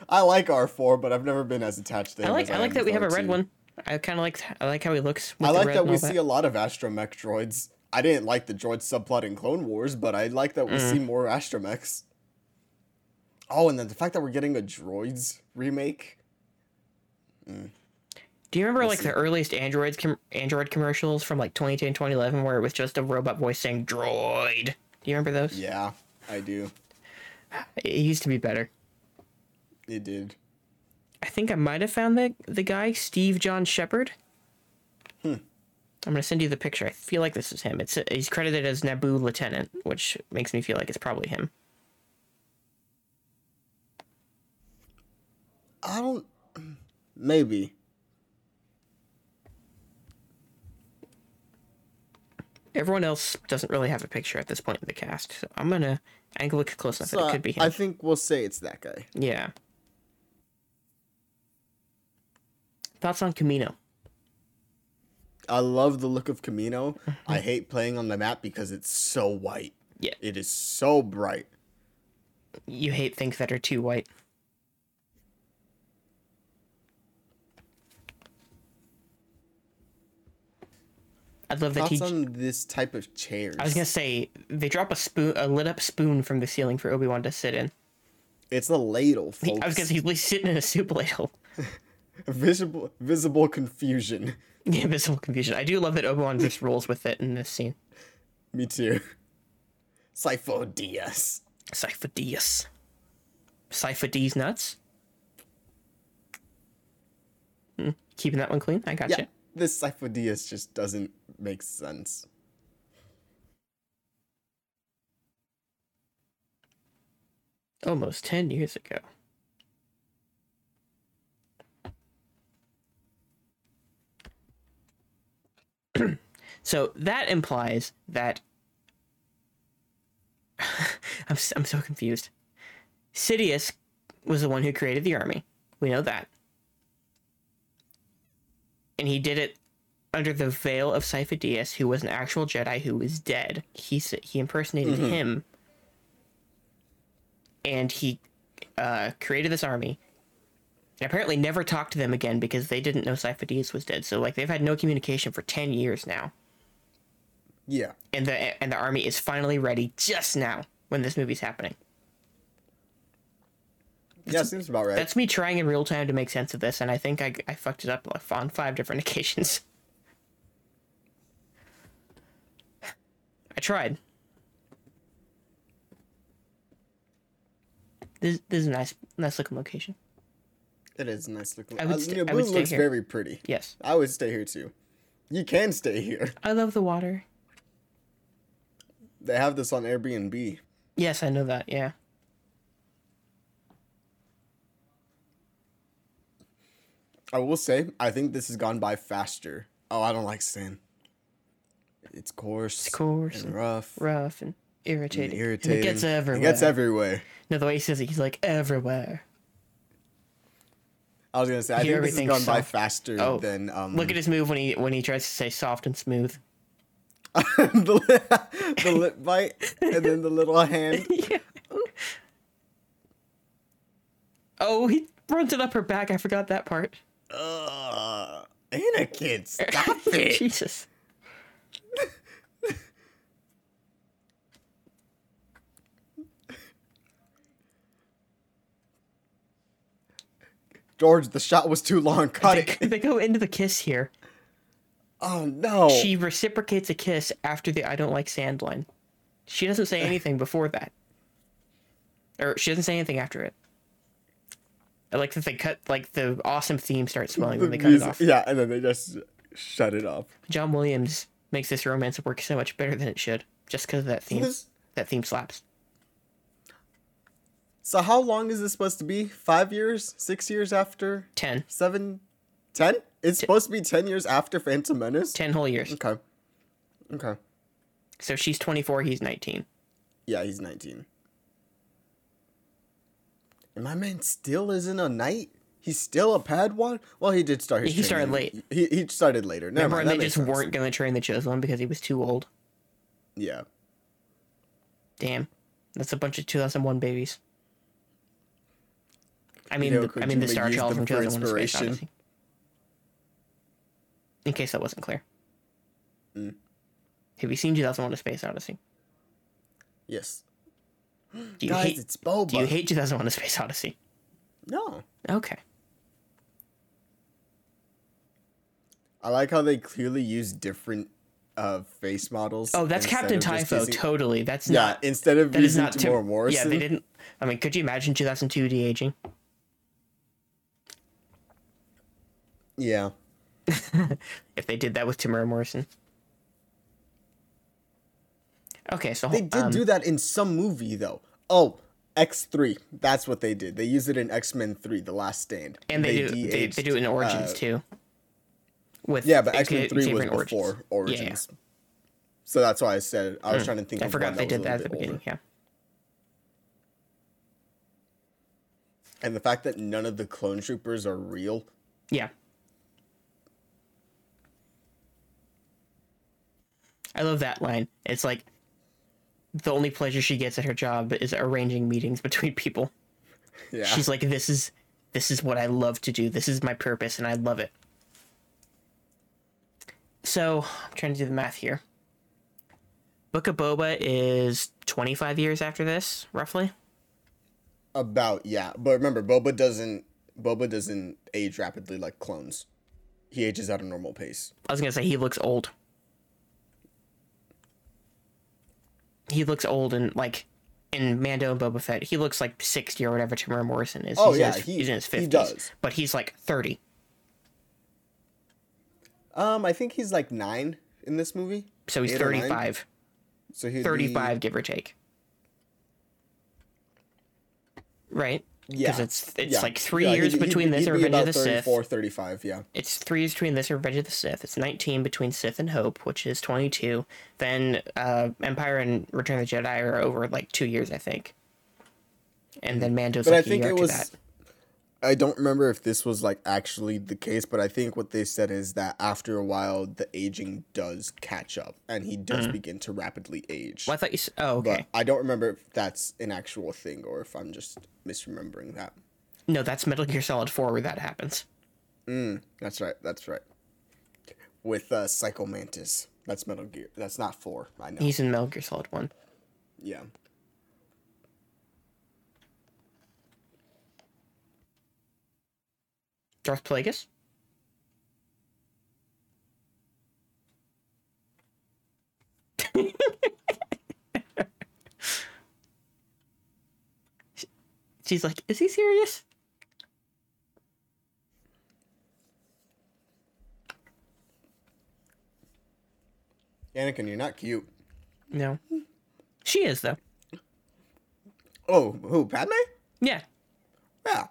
I like R4, but I've never been as attached to I like I like that we with have a red one. I kind of like I like how he looks. With I like that we all see a lot of astromech droids. I didn't like the droid subplot in Clone Wars, but I like that we Mm. see more astromechs. Oh, and then the fact that we're getting a droids remake. Do you remember like the earliest Androids com- Android commercials from like 2010, 2011, where it was just a robot voice saying "droid"? Do you remember those? Yeah, I do. It used to be better. It did. I think I might have found the the guy Steve John Shepherd. Hmm. I'm gonna send you the picture. I feel like this is him. It's he's credited as Naboo Lieutenant, which makes me feel like it's probably him. I don't. Maybe. Everyone else doesn't really have a picture at this point in the cast, so I'm gonna I can look close enough. that So it could be him. I think we'll say it's that guy. Yeah. Thoughts on Kamino? I love the look of Kamino. I mm-hmm. hate playing on the map because it's so white. Yeah. It is so bright. You hate things that are too white. I'd love that he. Thoughts on this type of chairs? I was gonna say they drop a spoon, a lit up spoon from the ceiling for Obi Wan to sit in. It's a ladle, folks. I was gonna say he's sitting in a soup ladle. *laughs* visible, visible confusion. *laughs* Yeah, visible confusion. I do love that Obi Wan just rolls with it in this scene. Me too. Sifo Diaz. Cypher Diaz. Cypher D's nuts. Hmm, Keeping that one clean. I got Yeah, this Sifo-Dyas just doesn't makes sense. Almost 10 years ago. *clears throat* so that implies that. *laughs* I'm, I'm so confused. Sidious was the one who created the army. We know that. And he did it under the veil of Sifo-Dyas, who was an actual Jedi who was dead. He, he impersonated him and he uh, created this army. And apparently never talked to them again because they didn't know Sifo-Dyas was dead. So like they've had no communication for ten years now, Yeah. and the and the army is finally ready just now when this movie's happening. Yeah, seems about right. That's me trying in real time to make sense of this, and I think I, I fucked it up on five different *laughs* occasions. I tried. This, this is a nice nice looking location. It is a nice looking. I would uh, sta- I would stay looks here. very pretty. Yes. I would stay here too. You can stay here. I love the water. They have this on Airbnb. Yes, I know that. Yeah. I will say, I think this has gone by faster. Oh, I don't like sand. It's coarse. It's coarse and rough. rough and and irritating. irritating. And it gets everywhere. It gets everywhere. no, the way he says it, he's like everywhere. I was gonna say, I Hear think this has gone by faster Oh, than um. Look at his move when he when he tries to say soft and smooth. *laughs* the, li- the lip bite and then the little hand. *laughs* yeah. Oh, he runs it up her back. I forgot that part. Ugh. Anakin, stop *laughs* it. Jesus. George, the shot was too long. Cut They, it. they go into the kiss here. Oh no. She reciprocates a kiss after the I don't like sand line. She doesn't say *sighs* anything before that. Or she doesn't say anything after it. I like that they cut like the awesome theme starts swelling The when they cut it off. Yeah, and then they just shut it off. John Williams makes this romance work so much better than it should, just because of that theme. This- That theme slaps. So how long is this supposed to be? Five years? Six years after? Ten. Seven? Ten? It's supposed to be ten years after Phantom Menace? Ten whole years. Okay. Okay. So she's twenty four, he's nineteen. Yeah, he's 19. And my man still isn't a knight? He's still a Padawan? Well, he did start his He started late. He, he started later. Never Remember mind, they just sense. weren't gonna train the chosen one because he was too old? Yeah. Damn. That's a bunch of two thousand one babies. I mean, Hideo the, I mean the Star Child from 2001: Space. Odyssey. In case that wasn't clear. Mm. Have you seen 2001: A Space Odyssey? Yes. Do you Guys, hate? it's Boba. Do you hate 2001: A Space Odyssey? No. Okay. I like how they clearly use different uh, face models. Oh, that's Captain Typho. using- Totally. That's Yeah, not. instead of That is using not Tim- Morrison. Yeah, they didn't. I mean, could you imagine 2002 de aging? Yeah. *laughs* if they did that with Temuera Morrison. Okay, so They did um, do that in some movie though. Oh, X3. That's what they did. They used it in X-Men 3, The Last Stand. and they, do they, they do it in Origins uh, too. With Yeah, but X-Men 3 was Xavier in before Origins. Yeah, yeah. So that's why I said I was trying to think I forgot they did that at the beginning. older. Yeah, And the fact that none of the clone troopers are real. yeah. I love that line. It's like the only pleasure she gets at her job is arranging meetings between people. Yeah. She's like, "This is this is what I love to do. This is my purpose, and I love it." So I'm trying to do the math here. Book of Boba is 25 years after this, roughly. About yeah, but remember, Boba doesn't Boba doesn't age rapidly like clones. He ages at a normal pace. I was gonna say he looks old. He looks old and like in Mando and Boba Fett, he looks like 60 or whatever Temuera Morrison is. Oh, he's yeah, in his, he- he's in his he 50s. does. But he's like 30. Um, I think he's like nine. in this movie? So he's Eight or nine? 35. So he'd be- 35, give or take. Right? Because Yeah. it's it's Yeah. like three Yeah, years he'd- he'd between be- this he'd be Revenge of the Sith. 35, yeah. It's three years between this and Revenge of the Sith. It's 19 between Sith and Hope, which is 22. Then uh, Empire and Return of the Jedi are over like two years, I think. And then Mando's But like I think a year it after was. that. I don't remember if this was like actually the case, but I think what they said is that after a while, the aging does catch up, and he does begin to rapidly age. Mm. Well, I thought you. Said, Oh, okay. But I don't remember if that's an actual thing or if I'm just misremembering that. No, that's Metal Gear Solid 4 where that happens. That's right. That's right. With uh, Psycho Mantis. That's Metal Gear. That's not four. I know. He's in Metal Gear Solid 1. yeah. Darth Plagueis? *laughs* She's like, is he serious? Anakin, you're not cute. No. She is, though. Oh, who? Padme? Yeah. Yeah.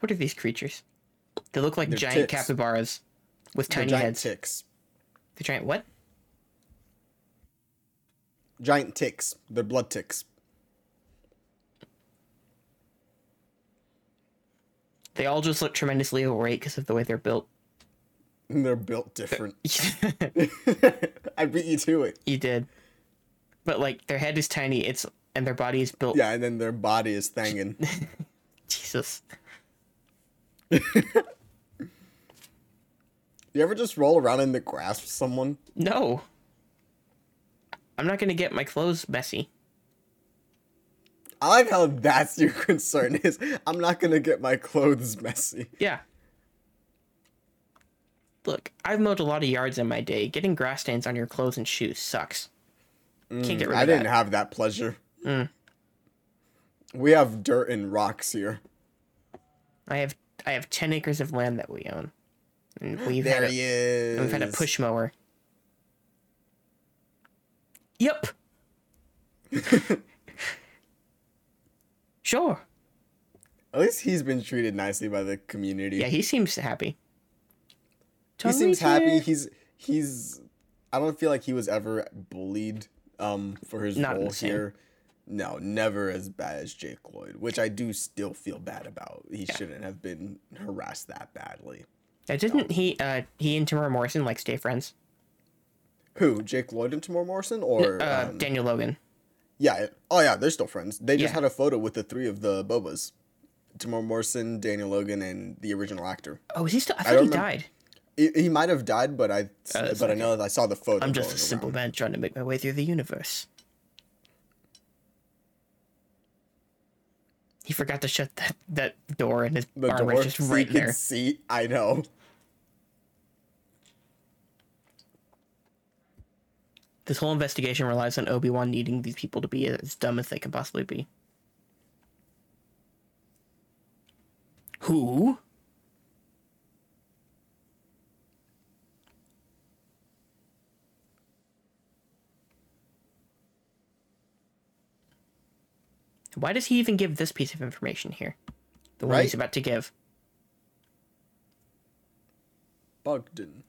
What are these creatures? They look like They're giant ticks. capybaras with They're tiny giant heads. ticks. They're giant what? Giant ticks. They're blood ticks. They all just look tremendously overweight because of the way they're built. *laughs* They're built different. *laughs* *laughs* I beat you to it. you did. But like their head is tiny, it's and their body is built Yeah, and then their body is thangin'. Jesus. *laughs* you ever just roll around in the grass with someone? No. I'm not gonna get my clothes messy. I like how that's your *laughs* concern is I'm not gonna get my clothes messy. Yeah. Look, I've mowed a lot of yards in my day. Getting grass stains on your clothes and shoes sucks. Can't mm, get rid of that. I didn't that. have that pleasure. Mm. We have dirt and rocks here. I have I have ten acres of land that we own. And we've There had he a, is. we've had a push mower. Yep. *laughs* sure. At least he's been treated nicely by the community. Yeah, he seems happy. he seems happy. here. He's he's. I don't feel like he was ever bullied um for his Not role here. No, never as bad as Jake Lloyd, which I do still feel bad about. He shouldn't have been harassed that badly. Uh, didn't he? Uh, he and Temuera Morrison like stay friends. Who? Jake Lloyd and Temuera Morrison, or Uh, um, Daniel Logan. yeah? Oh yeah, they're still friends. They just Yeah. had a photo with the three of the Bobas: Temuera Morrison, Daniel Logan, and the original actor. Oh, is he still? I thought don't he remem- died. He, he might have died, but I that's but I know that I saw the photo. I'm just a simple around. man trying to make my way through the universe. He forgot to shut that, that door, and his The door, just so right can there. see. I know. This whole investigation relies on Obi Wan needing these people to be as dumb as they can possibly be. Who? Why does he even give this piece of information here? The one he's about to give. Bogden.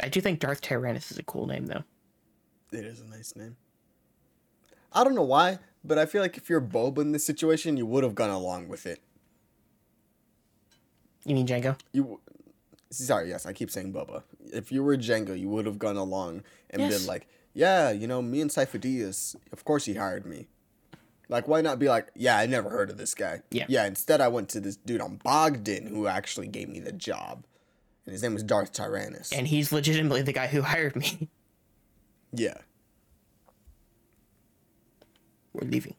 I do think Darth Tyrannus is a cool name, though. It is a nice name. I don't know why, but I feel like if you're Boba in this situation, you would have gone along with it. You mean Jango? You, sorry, yes, I keep saying Boba. If you were Jango, you would have gone along and Yes. been like, "Yeah, you know, me and Cypher of course he hired me." Like, why not be like, "Yeah, I never heard of this guy." Yeah. Yeah. Instead, I went to this dude on Bogden who actually gave me the job, and his name was Darth Tyrannus. And he's legitimately the guy who *laughs* hired me. yeah. We're leaving.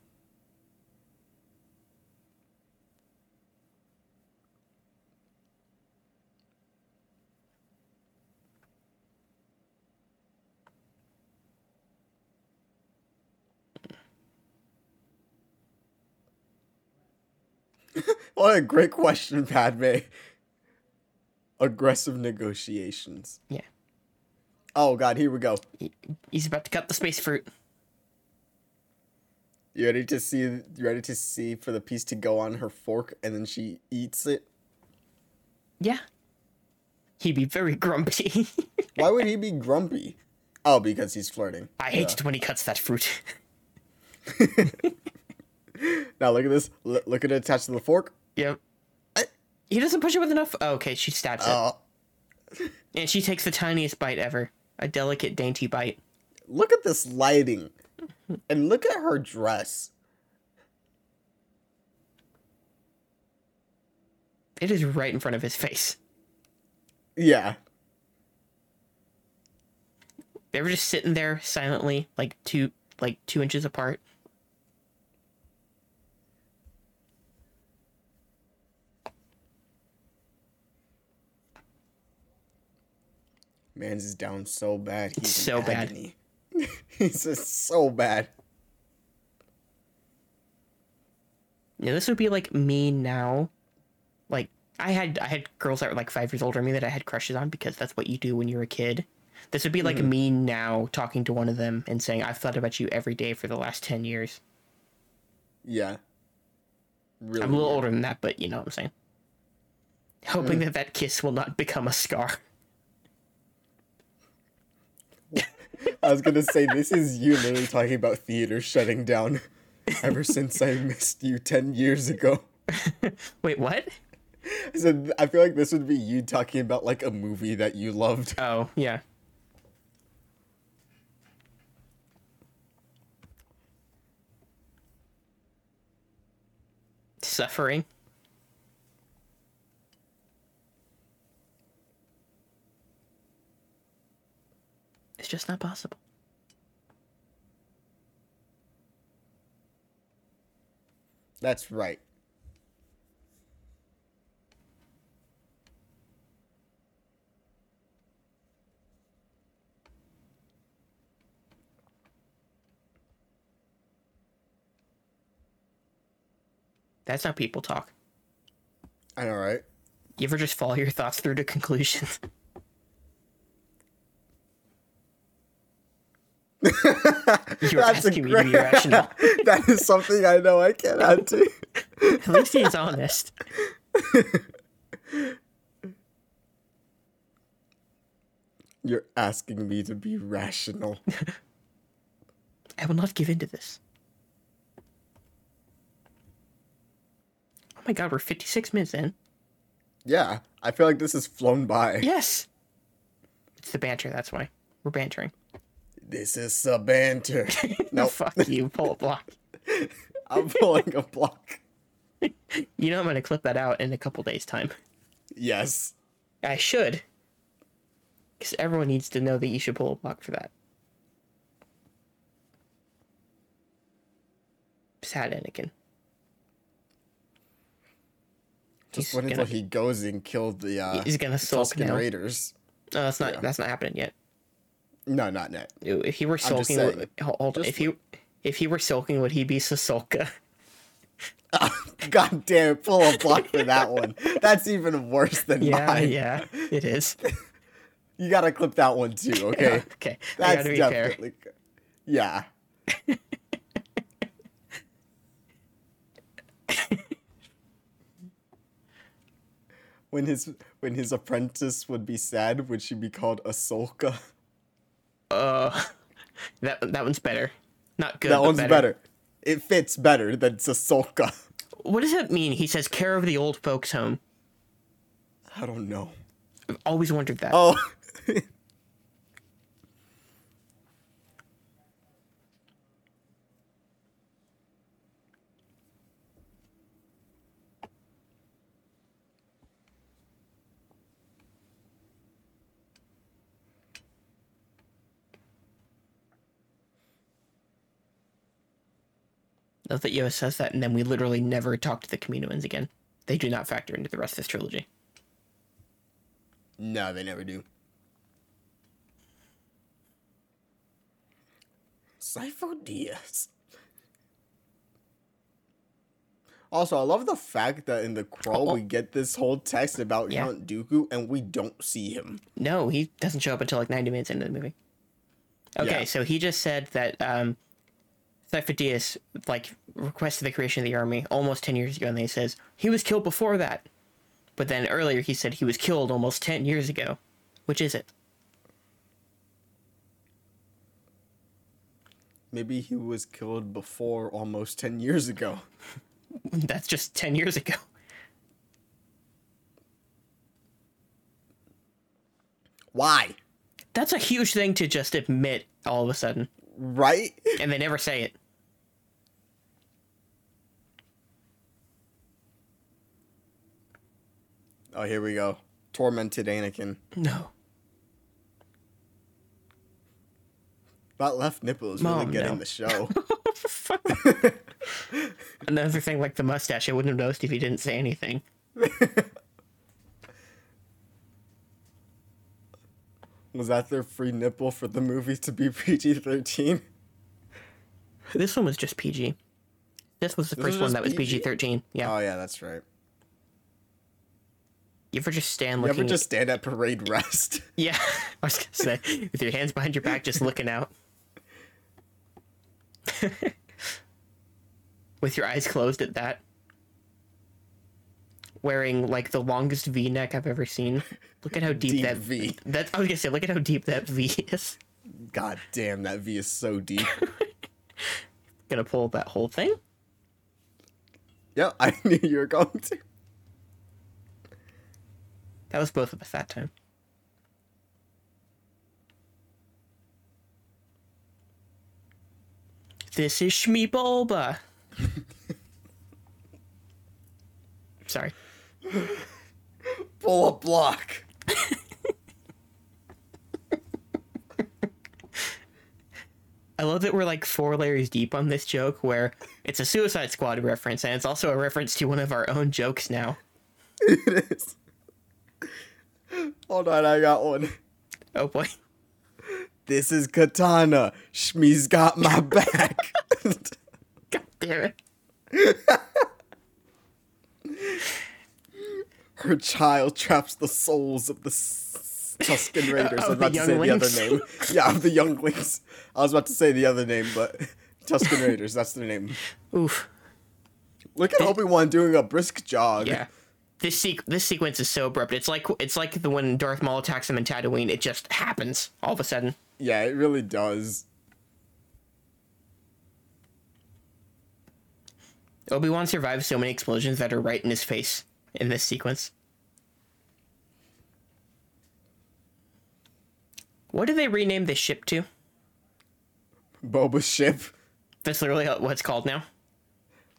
*laughs* What a great question, Padme. Aggressive negotiations. Yeah. Oh god, here we go. He's about to cut the space fruit. You ready to see? You ready to see for the piece to go on her fork, and then she eats it? Yeah. He'd be very grumpy. *laughs* Why would he be grumpy? Oh, because he's flirting. I hate it when he cuts that fruit. *laughs* *laughs* Now look at this. L- look at it attached to the fork. yep. Eh. He doesn't push it with enough. Oh, okay, she stabs it. Oh, And she takes the tiniest bite ever. A delicate, dainty bite. look at this lighting, and look at her dress. It is right in front of his face. Yeah. They were just sitting there silently, like two like two inches apart. Man's is down so bad. He's So bad. *laughs* he's just so bad. Yeah, this would be like me now. Like I had I had girls that were like five years older than me that I had crushes on because that's what you do when you're a kid. This would be like mm-hmm. me now talking to one of them and saying, I've thought about you every day for the last ten years. Yeah. Really. I'm a little weird. older than that, but you know what I'm saying. Hoping mm. that that kiss will not become a scar. I was gonna say this is you literally talking about theater shutting down. Ever since I missed you ten years ago. *laughs* Wait, what? I said I feel like this would be you talking about like a movie that you loved. Oh, yeah. Suffering. It's just not possible. That's right. That's how people talk. I know, right? You ever just follow your thoughts through to conclusions? *laughs* *laughs* You're That's asking me to be rational. *laughs* that is something I know I cannot do. At least he's honest. *laughs* You're asking me to be rational. I will not give in to this. Oh my god, we're 56 minutes in. Yeah, I feel like this has flown by. Yes! It's the banter, that's why. We're bantering. This is a banter. *laughs* No, *laughs* no, fuck you, pull a block. *laughs* I'm pulling a block. You know I'm gonna clip that out in a couple days' time. Yes. I should. Because everyone needs to know that you should pull a block for that. Sad Anakin. Just He's wait until gonna- he goes and kills the uh, He's gonna sulk Tusken now. Raiders. No, that's not. Yeah. That's not happening yet. No, not net. If he were sulking, would, hold. Just if he if he were sulking, would he be Sasulka? *laughs* God damn it, pull a block for that one. *laughs* That's even worse than Yeah, mine. yeah, it is. *laughs* You gotta clip that one too, okay? okay, That's be fair. definitely Yeah. when his when his apprentice would be sad, would she be called Ahsoka? Uh, *laughs* that that one's better. Not good. that one's better. It fits better than Ahsoka. *laughs* What does that mean? He says, "Care of the old folks' home." I don't know. I've always wondered that. Oh. *laughs* Note that Yoda says that, and then we literally never talk to the Kaminoans again. They do not factor into the rest of this trilogy. no, they never do. Sifo-Dyas. Also, I love the fact that in the crawl Oh. we get this whole text about Yeah. Count Dooku and we don't see him. No, he doesn't show up until like 90 minutes into the movie. Okay, Yeah. so he just said that um, Cypher like requested the creation of the army almost 10 years ago, and then he says he was killed before that. But then earlier he said he was killed almost 10 years ago. Which is it? Maybe he was killed before almost 10 years ago. *laughs* That's just 10 years ago. Why? That's a huge thing to just admit all of a sudden, Right? and they never say it. Oh, here we go. Tormented Anakin. No. That left nipple is really Mom, getting no. the show. *laughs* Another thing like the mustache, I wouldn't have noticed if he didn't say anything. *laughs* was that their free nipple for the movie to be PG 13? This one was just PG. This was the This first was one that was PG? PG 13. Yeah. Oh, yeah, that's right. You ever just stand You looking? ever just stand at parade rest? *laughs* Yeah, *laughs* I was gonna say, with your hands behind your back, just looking out. *laughs* with your eyes closed at that. Wearing like the longest V neck I've ever seen. Look at how deep, Deep that V. That I was gonna say, look at how deep that V is. God damn, that V is so deep. Gonna pull that whole thing. yep, I knew you were going to. That was both of us that time. This is Shmi Bulba. *laughs* Sorry. Pull a block. *laughs* I love that we're like four layers deep on this joke where it's a Suicide Squad reference and it's also a reference to one of our own jokes now. *laughs* it is. Hold on, I got one. Oh boy. This is Katana. Shmi's got my *laughs* back. God damn it. Her child traps the souls of the S- Tusken *laughs* oh, Raiders. I was about to say the other name. Yeah, of the younglings. I was about to say the other name, but Tusken *laughs* Raiders, that's their name. Oof. Look at Obi Wan doing a brisk jog. Yeah. This sequ- this sequence is so abrupt. It's like it's like the when Darth Maul attacks him in Tatooine. It just happens all of a sudden. Yeah, it really does. Obi Wan survives so many explosions that are right in his face in this sequence. What did they rename this ship to? Boba ship, That's literally what it's called now.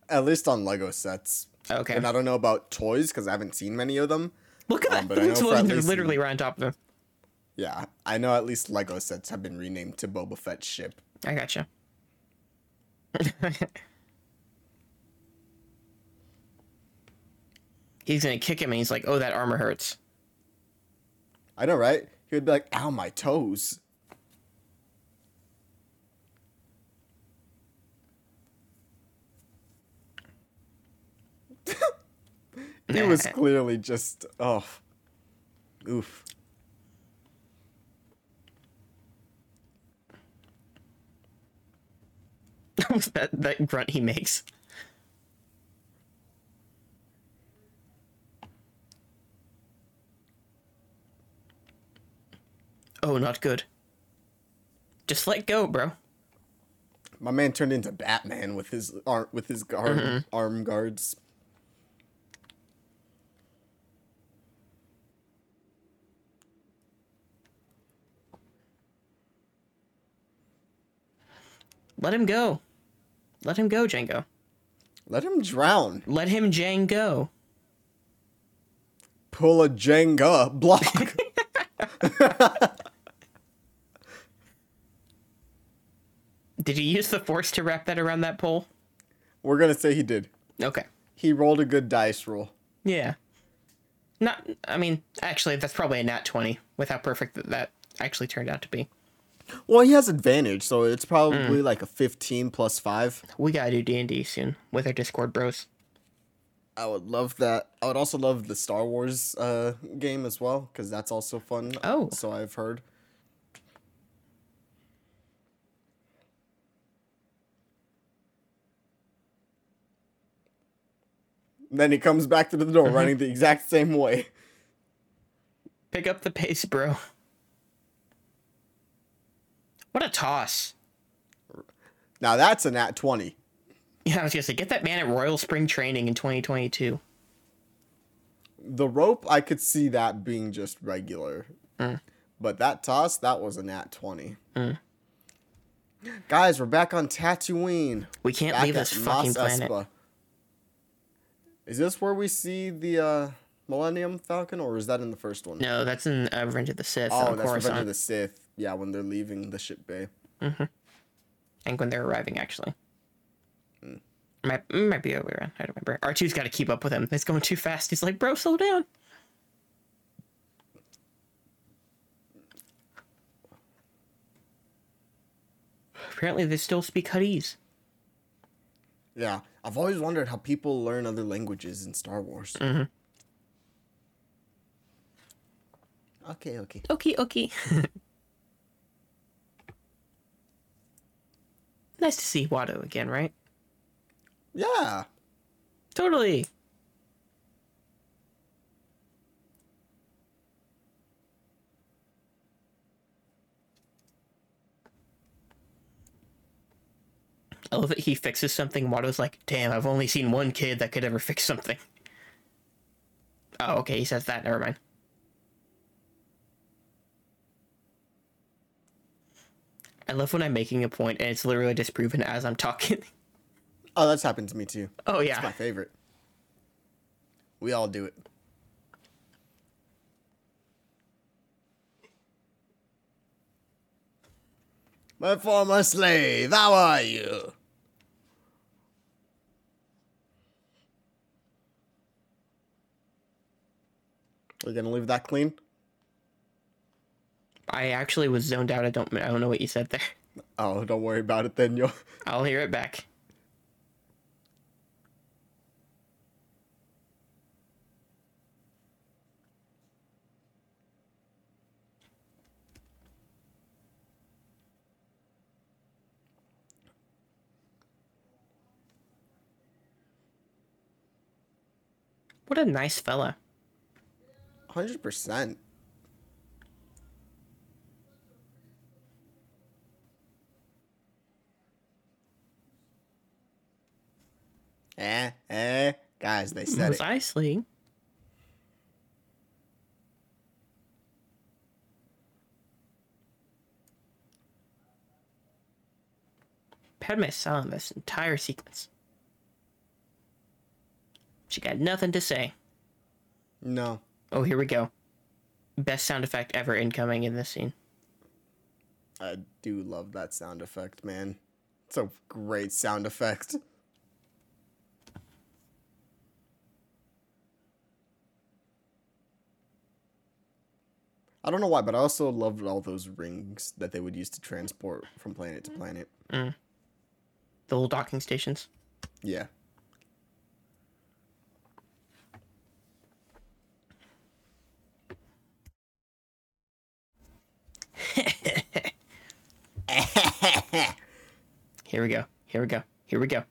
at least on Lego sets. Okay. And I don't know about toys because I haven't seen many of them. Look at um, that. know They're literally right on top of them. Yeah, I know at least Lego sets have been renamed to Boba Fett's ship. I gotcha. *laughs* he's gonna kick him and he's like, oh, that armor hurts. I know, right? He would be like, "Ow, my toes." *laughs* he was clearly just oh, oof. *laughs* that, that grunt he makes. Oh, not good. Just let go, bro. My man turned into Batman with his arm with his guard mm-hmm. arm guards. Let him go. Let him go, Jango. Let him drown. Let him Jang go. Pull a Jenga block. *laughs* Did he use the force to wrap that around that pole? We're gonna say he did. Okay. He rolled a good dice roll. Yeah. Not, I mean, actually, that's probably a nat 20 with how perfect that, that actually turned out to be. Well, he has advantage, so it's probably like a fifteen plus five. We gotta do D&D soon with our Discord bros. I would love that. I would also love the Star Wars uh, game as well because that's also fun. Oh. so I've heard. Then he comes back to the door running the exact same way. Pick up the pace, bro. What a toss. Now that's a nat 20. Yeah, I was gonna say, get that man at Royal Spring Training in 2022. The rope, I could see that being just regular. But that toss, that was a nat 20. Guys, we're back on Tatooine. We can't Back leave this fucking Mos planet. Espa. Is this where we see the uh, Millennium Falcon, or is that in the first one? No, that's in uh, Revenge of the Sith oh, that's Revenge of the Sith. Yeah, when they're leaving the ship bay. And when they're arriving, actually. Hmm. Might, might be the other way around. I don't remember. R2's got to keep up with him. It's going too fast. He's like, bro, slow down. Apparently, they still speak Huttese. Yeah, I've always wondered how people learn other languages in Star Wars. Mm-hmm. Okay, okay. Okay, okay. *laughs* nice to see Watto again, right? Yeah. Totally. I love that he fixes something. Watto's like, damn, I've only seen one kid that could ever fix something. Oh, okay, he says that. Never mind. I love when I'm making a point and it's literally disproven as I'm talking. *laughs* Oh, that's happened to me too. Oh, yeah, It's my favorite. We all do it. My former slave, how are you? We're gonna leave that clean? I actually was zoned out. I don't, I don't know what you said there. Oh, don't worry about it then, yo. *laughs* I'll hear it back. What a nice fella. 100%. Eh, eh. Guys, they said it. Precisely. Padme silent this entire sequence. She got nothing to say. No. Oh, here we go. Best sound effect ever incoming in this scene. I do love that sound effect, man. It's a great sound effect. I don't know why, but I also loved all those rings that they would use to transport from planet to mm. planet. Mm. The little docking stations. Yeah. *laughs* Here we go. Here we go. Here we go.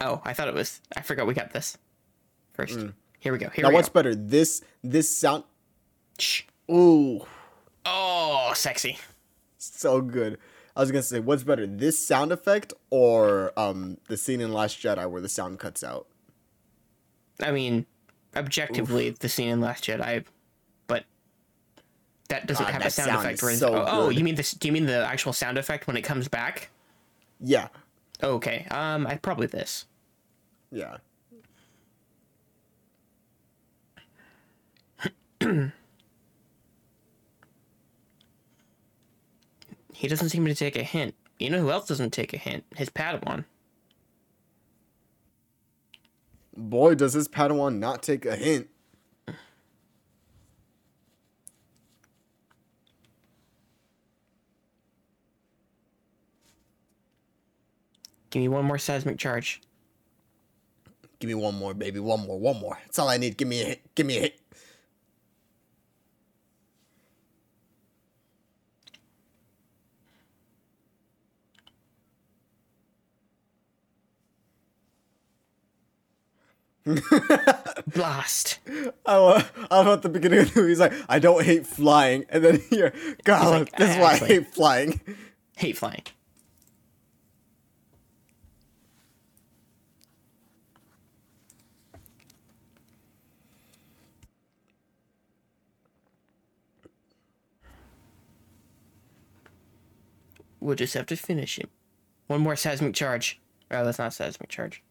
Oh, I thought it was. I forgot we got this first. Mm. Here we go. Here Now, we what's go. better, this this sound? Shh. Ooh, Oh, sexy. so good. I was gonna say, what's better, this sound effect or um the scene in Last Jedi where the sound cuts out? I mean, objectively, the scene in Last Jedi, but that doesn't God, have a sound, sound effect. Whereas, so oh, oh, you mean this? Do you mean the actual sound effect when it comes back? Yeah, Okay. Um, I probably this. yeah. *clears throat* He doesn't seem to take a hint. You know who else doesn't take a hint? His Padawan. Boy, does his Padawan not take a hint. Give me one more seismic charge. Give me one more, baby. One more, one more. That's all I need. Give me a hit. Give me a hit. *laughs* Blast. I wa- I the beginning of the movie, he's like, I don't hate flying. And then *laughs* here, God, like, this is why I hate flying. Hate flying. We'll just have to finish him. One more seismic charge. Oh, that's not seismic charge.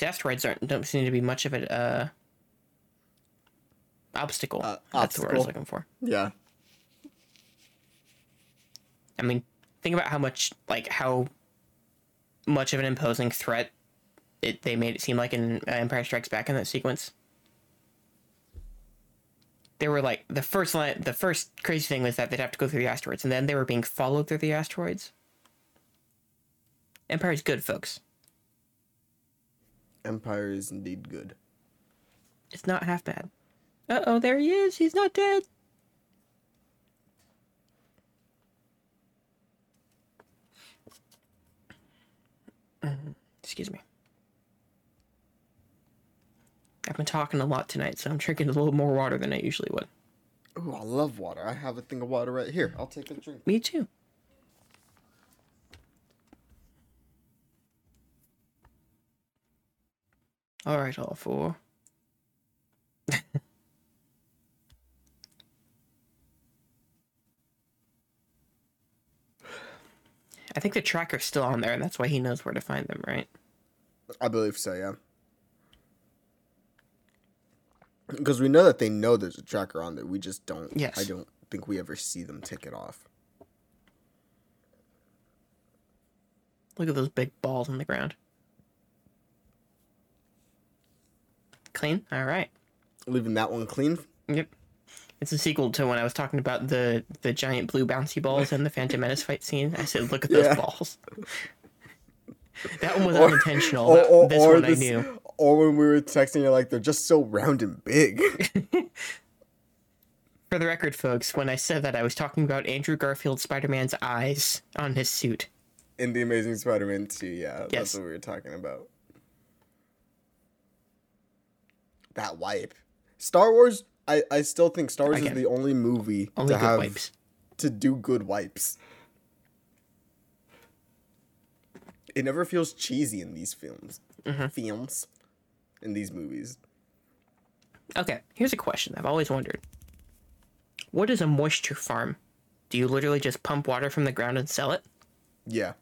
These asteroids aren't don't seem to be much of an uh, obstacle. Uh, That's the word I was looking for. Yeah. I mean, think about how much like how much of an imposing threat it they made it seem like in uh, Empire Strikes Back in that sequence. They were like the first line. The first crazy thing was that they'd have to go through the asteroids, and then they were being followed through the asteroids. Empire's good, folks. Empire is indeed good. It's not half bad. Uh oh, there he is. He's not dead. Excuse me. I've been talking a lot tonight, so I'm drinking a little more water than I usually would. Ooh, I love water. I have a thing of water right here. I'll take a drink. Me too. All right, all four. *laughs* I think the tracker's still on there, and that's why he knows where to find them, right? I believe so, yeah. Because we know that they know there's a tracker on there. We just don't. Yes. I don't think we ever see them take it off. Look at those big balls on the ground. Clean? All right. Leaving that one clean. Yep. It's a sequel to when I was talking about the the giant blue bouncy balls in the Phantom Menace fight scene. I said, "Look at those Yeah. balls." *laughs* that one was Or- unintentional. Or, or, this or one this- I knew. Or when we were texting, you're like, they're just so round and big. *laughs* *laughs* For the record, folks, when I said that, I was talking about Andrew Garfield Spider-Man's eyes on his suit. In the Amazing Spider-Man 2, yeah, Yes. that's what we were talking about. That wipe. Star Wars, I, I still think Star Wars Again, is the only movie Only to have wipes. to do good wipes. It never feels cheesy in these films. Mm-hmm. Films. In these movies. Okay, here's a question I've always wondered. What is a moisture farm? Do you literally just pump water from the ground and sell it? Yeah.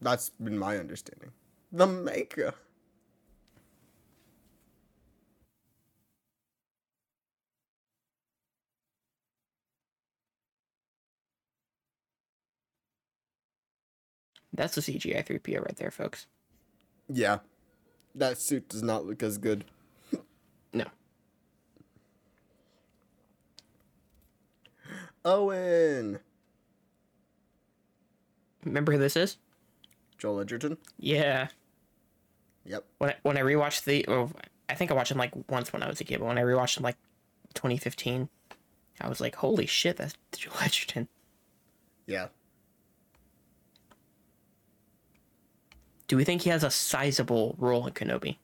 That's been my understanding. The maker. That's a CGI 3PO right there, folks. Yeah. That suit does not look as good. *laughs* No. Owen. Remember who this is? Joel Edgerton. Yeah. Yep. When I, when I rewatched the, oh, I think I watched him like once when I was a kid, but when I rewatched him like 2015, I was like, holy shit, that's Joel Edgerton. Yeah. Do we think he has a sizable role in Kenobi?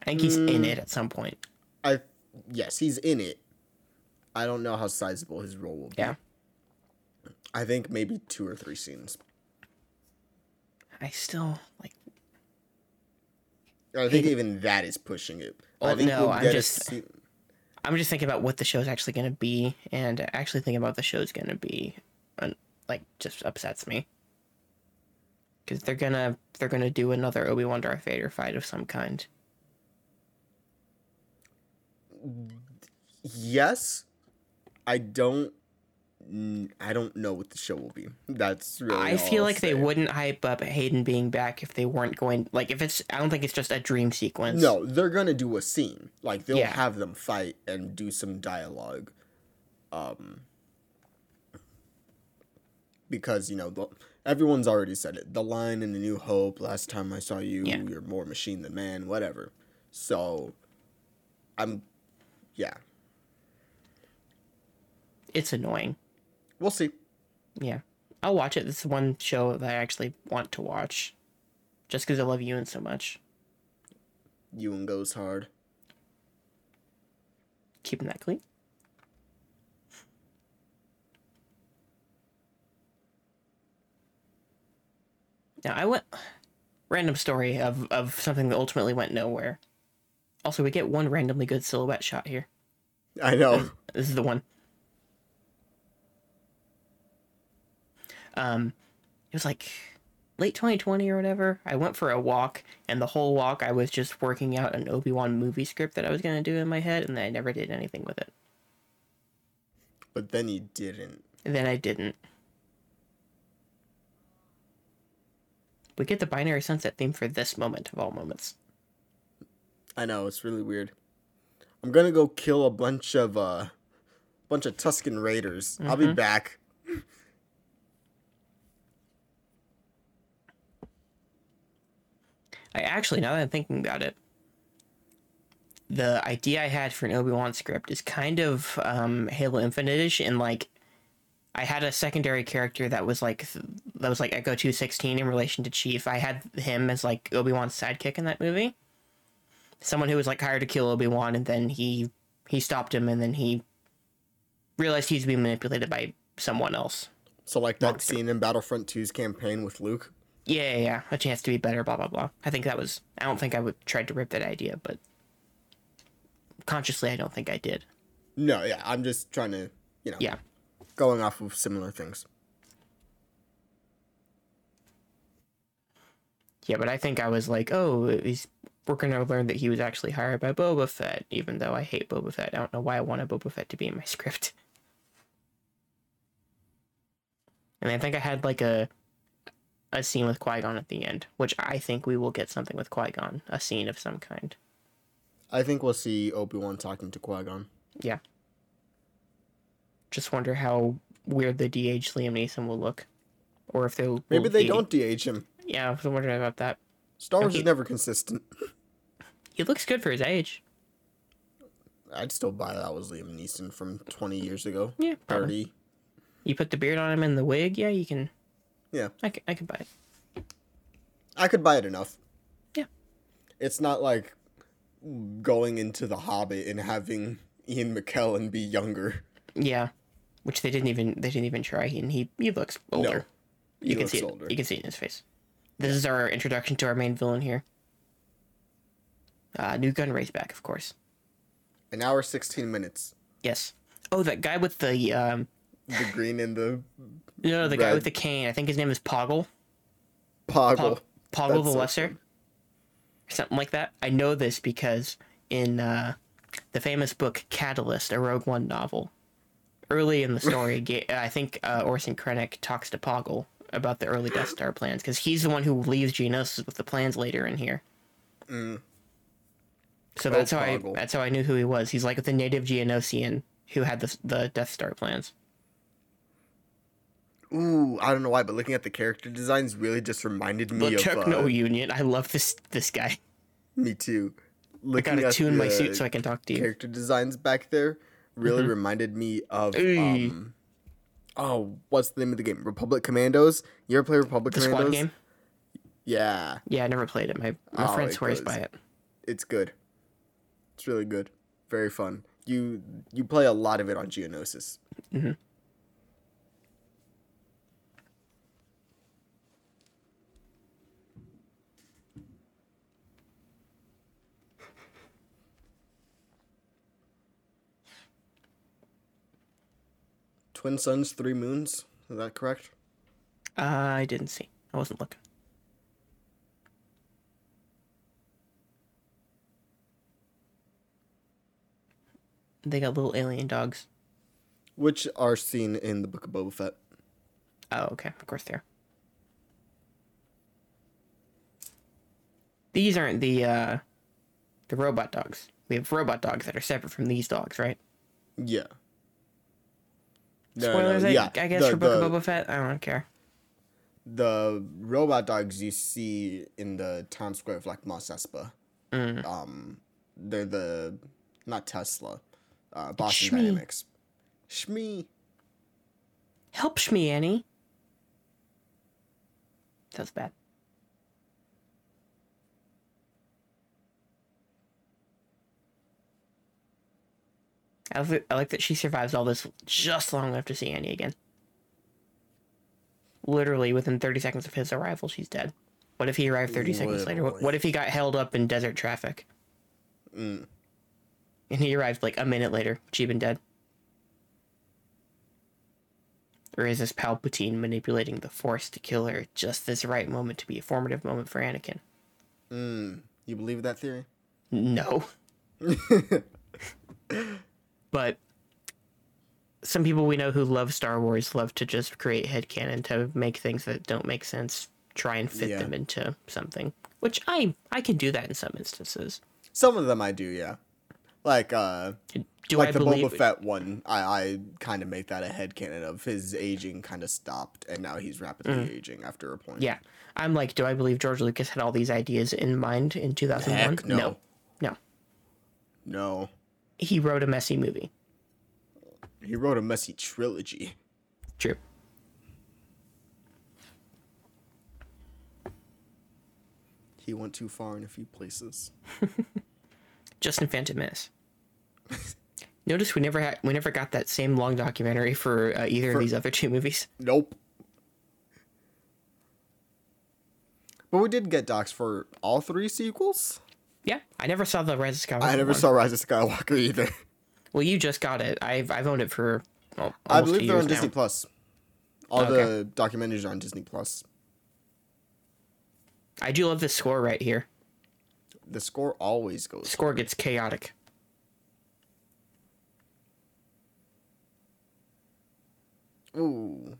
I think he's in it at some point. I yes, he's in it. I don't know how sizable his role will be. Yeah. I think maybe two or three scenes. I still like. I think even that is pushing it. I think no, I'm just- I'm just thinking about what the show's actually going to be, and actually thinking about the show's going to be, like, just upsets me. Because they're gonna they're gonna do another Obi Wan Darth Vader fight of some kind. Yes. I don't. I don't know what the show will be. That's really. I feel I'll like they wouldn't hype up Hayden being back if they weren't going like if it's I don't think it's just a dream sequence. No, they're gonna do a scene. Like they'll Yeah. have them fight and do some dialogue. Um. Because you know the, everyone's already said it. The line in the New Hope. Last time I saw you, Yeah. you're more machine than man. Whatever. So, I'm. Yeah, It's annoying. we'll see. Yeah. I'll watch it. This is one show that I actually want to watch. Just because I love Ewan so much. Ewan goes hard. Keeping that clean. Now I went random story of, of something that ultimately went nowhere. Also, we get one randomly good silhouette shot here. I know. This is the one. Um, it was like late 2020 or whatever. I went for a walk, and the whole walk I was just working out an Obi Wan movie script that I was gonna do in my head, and then I never did anything with it. but then you didn't. And then I didn't. We get the binary sunset theme for this moment of all moments. I know it's really weird. I'm gonna go kill a bunch of uh, bunch of Tusken Raiders. I'll be back. I actually, now that I'm thinking about it, the idea I had for an Obi Wan script is kind of um, Halo Infinite-ish, and like, I had a secondary character that was like that was like Echo Two Sixteen in relation to Chief. I had him as like Obi Wan's sidekick in that movie. Someone who was like hired to kill Obi Wan, and then he he stopped him, and then he realized he's being manipulated by someone else. So like that Monster. scene in Battlefront 2's campaign with Luke. Yeah, yeah, yeah, a chance to be better, blah blah blah. I think that was. I don't think I would tried to rip that idea, but consciously, I don't think I did. No, yeah, I'm just trying to, you know, Yeah, going off of similar things. yeah, but I think I was like, oh, he's. We're gonna learn that he was actually hired by Boba Fett, even though I hate Boba Fett. I don't know why I wanted Boba Fett to be in my *laughs* script. And I think I had like a a scene with Qui Gon at the end, which I think we will get something with Qui Gon, a scene of some kind. I think we'll see Obi Wan talking to Qui Gon. Yeah. Just wonder how weird the DH Liam Neeson will look, or if they'll Maybe they don't DH him. Yeah, I was wondering about that. Star Wars Okay. is never consistent. He looks good for his age. I'd still buy that was Liam Neeson from 20 years ago. Yeah, probably. 30. You put the beard on him and the wig. Yeah, you can. Yeah, I can, I can buy it. I could buy it enough. Yeah. It's not like going into The Hobbit and having Ian McKellen be younger. Yeah, which they didn't even they didn't even try, and he he looks older. No, he you can looks see it. older. You can see it in his face. This is our introduction to our main villain here. Uh, Nute Gunray's back, of course. An hour 16 minutes. Yes. Oh, that guy with the um, The green and the *laughs* no, the guy with the cane. I think his name is Poggle. Poggle. Pog- Poggle That's the so Lesser, something like that. I know this because in uh, the famous book Catalyst, a Rogue One novel, early in the story, I think uh, Orson Krennic talks to Poggle about the early Death Star plans because he's the one who leaves Geonosis with the plans later in here. Mm. So Oh, that's how I that's how I knew who he was. He's like the native Geonosian who had the the Death Star plans. Ooh, I don't know why, but looking at the character designs really just reminded me of The of Techno uh, Union. I love this this guy. me too. I Looking gotta at tune my suit so I can talk to you. character designs back there really reminded me of um oh what's the name of the game? Republic commandos? You ever play republic The commandos? squad game. yeah. Yeah, I never played it. My my Oh, friend swears by it. it's good. It's really good. Very fun. You you play a lot of it on geonosis. Mhm. Twin suns three moons is that correct Uh, I didn't see. I wasn't looking. They got little alien dogs. which are seen in the Book of Boba Fett. Oh, okay. Of course they are. These aren't the uh the robot dogs. We have robot dogs that are separate from these dogs, right? Yeah. No, no, Spoilers, I, yeah, I guess, the- for Book the- of Boba Fett. I don't care. the robot dogs you see in the town square of like Mos Espa. Mm. Um, they're the not Tesla, uh, Boston Shmee. Dynamics. Shmee. Help me, Annie. That's bad. I like, I like that she survives all this just long enough to see Annie again. Literally within 30 seconds of his arrival, she's dead. What if he arrived 30 seconds later? What, what if he got held up in desert traffic? Mm. And he arrived like a minute later. She'd been dead. Or is this Palpatine manipulating the Force to kill her at just this right moment to be a formative moment for Anakin? Mm. You believe that theory? No. *laughs* *laughs* but some people we know who love Star Wars love to just create headcanon to make things that don't make sense, try and fit Yeah. them into something. Which I I can do that in some instances. Some of them I do, yeah. Like uh, Do like I the believe Boba Fett one, I I kind of make that a headcanon of his aging kind of stopped, and now he's rapidly aging after a point. Mm. Yeah. I'm like, do I believe George Lucas had all these ideas in mind in 2001? Heck no. no. No. No. He wrote a messy movie. He wrote a messy trilogy. True. He went too far in a few places. *laughs* Just in Phantom Menace. *laughs* Notice we never had we never got that same long documentary for uh, either For- of these other two movies. Nope. But we did get docs for all three sequels. Yeah, I never saw the Rise of Skywalker. I never one. saw Rise of Skywalker either. Well, you just got it. I've I've owned it for. Well, I believe they're on years Disney now. Plus. All Okay. the documentaries are on Disney Plus. I do love this score right here. The score always goes. Score gets chaotic. Ooh.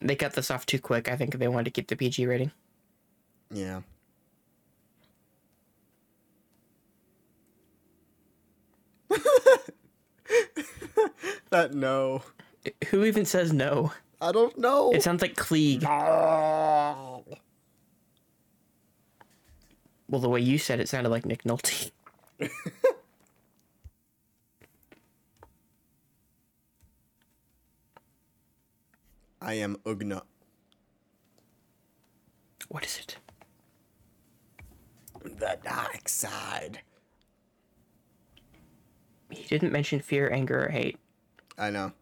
They cut this off too quick. I think they wanted to keep the PG rating. Yeah. *laughs* that no. Who even says no? I don't know. It sounds like Cliegg. Ah. Well, the way you said it sounded like Nick Nolte. *laughs* I am Ugna. What is it? The dark side. He didn't mention fear, anger, or hate. I know.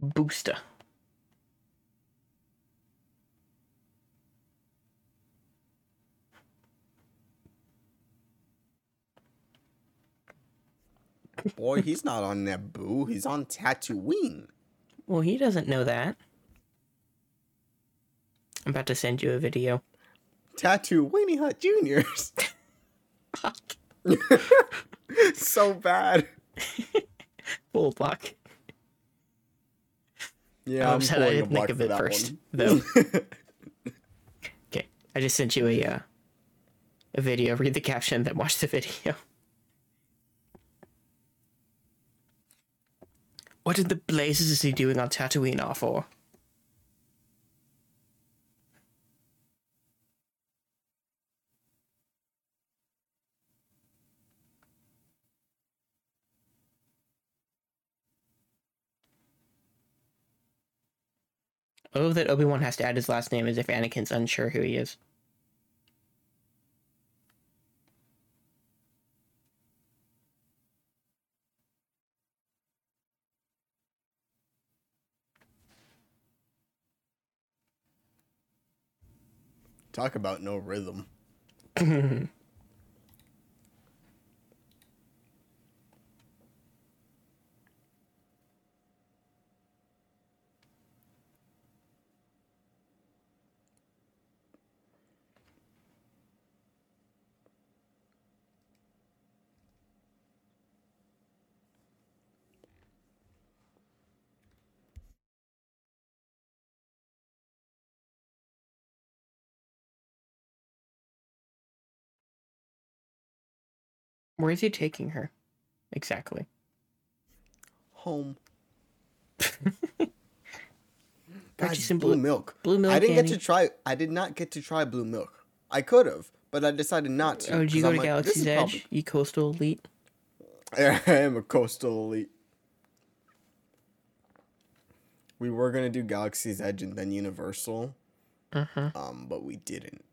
Booster. Boy, he's not on Naboo. He's on Tatooine. Well, he doesn't know that. I'm about to send you a video. Tatooine Hut Juniors. *laughs* Fuck. *laughs* so bad. Full block. Yeah, I'm I'm upset I didn't think of it first, one. though. *laughs* Okay, I just sent you a uh, a video. Read the caption, then watch the video. What in the blazes is he doing on Tatooine all for? Oh, that Obi Wan has to add his last name as if Anakin's unsure who he is. Talk about no rhythm. *laughs* Where is he taking her? Exactly. Home. *laughs* Got God, you some blue blue- milk. blue milk, I didn't Annie. get to try. I did not get to try blue milk. I could have, but I decided not to. Oh, did you go I'm to like, Galaxy's Edge? probably- You coastal elite? *laughs* I am a coastal elite. We were gonna do Galaxy's Edge and then Universal, Uh-huh. um, but we didn't.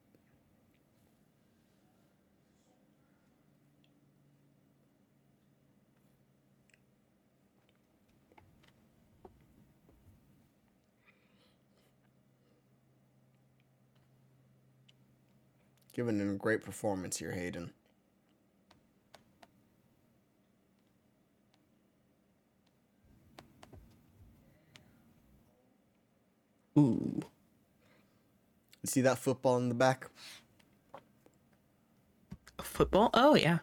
Giving him a great performance here, Hayden. Ooh. You see that football in the back? Football? Oh, yeah.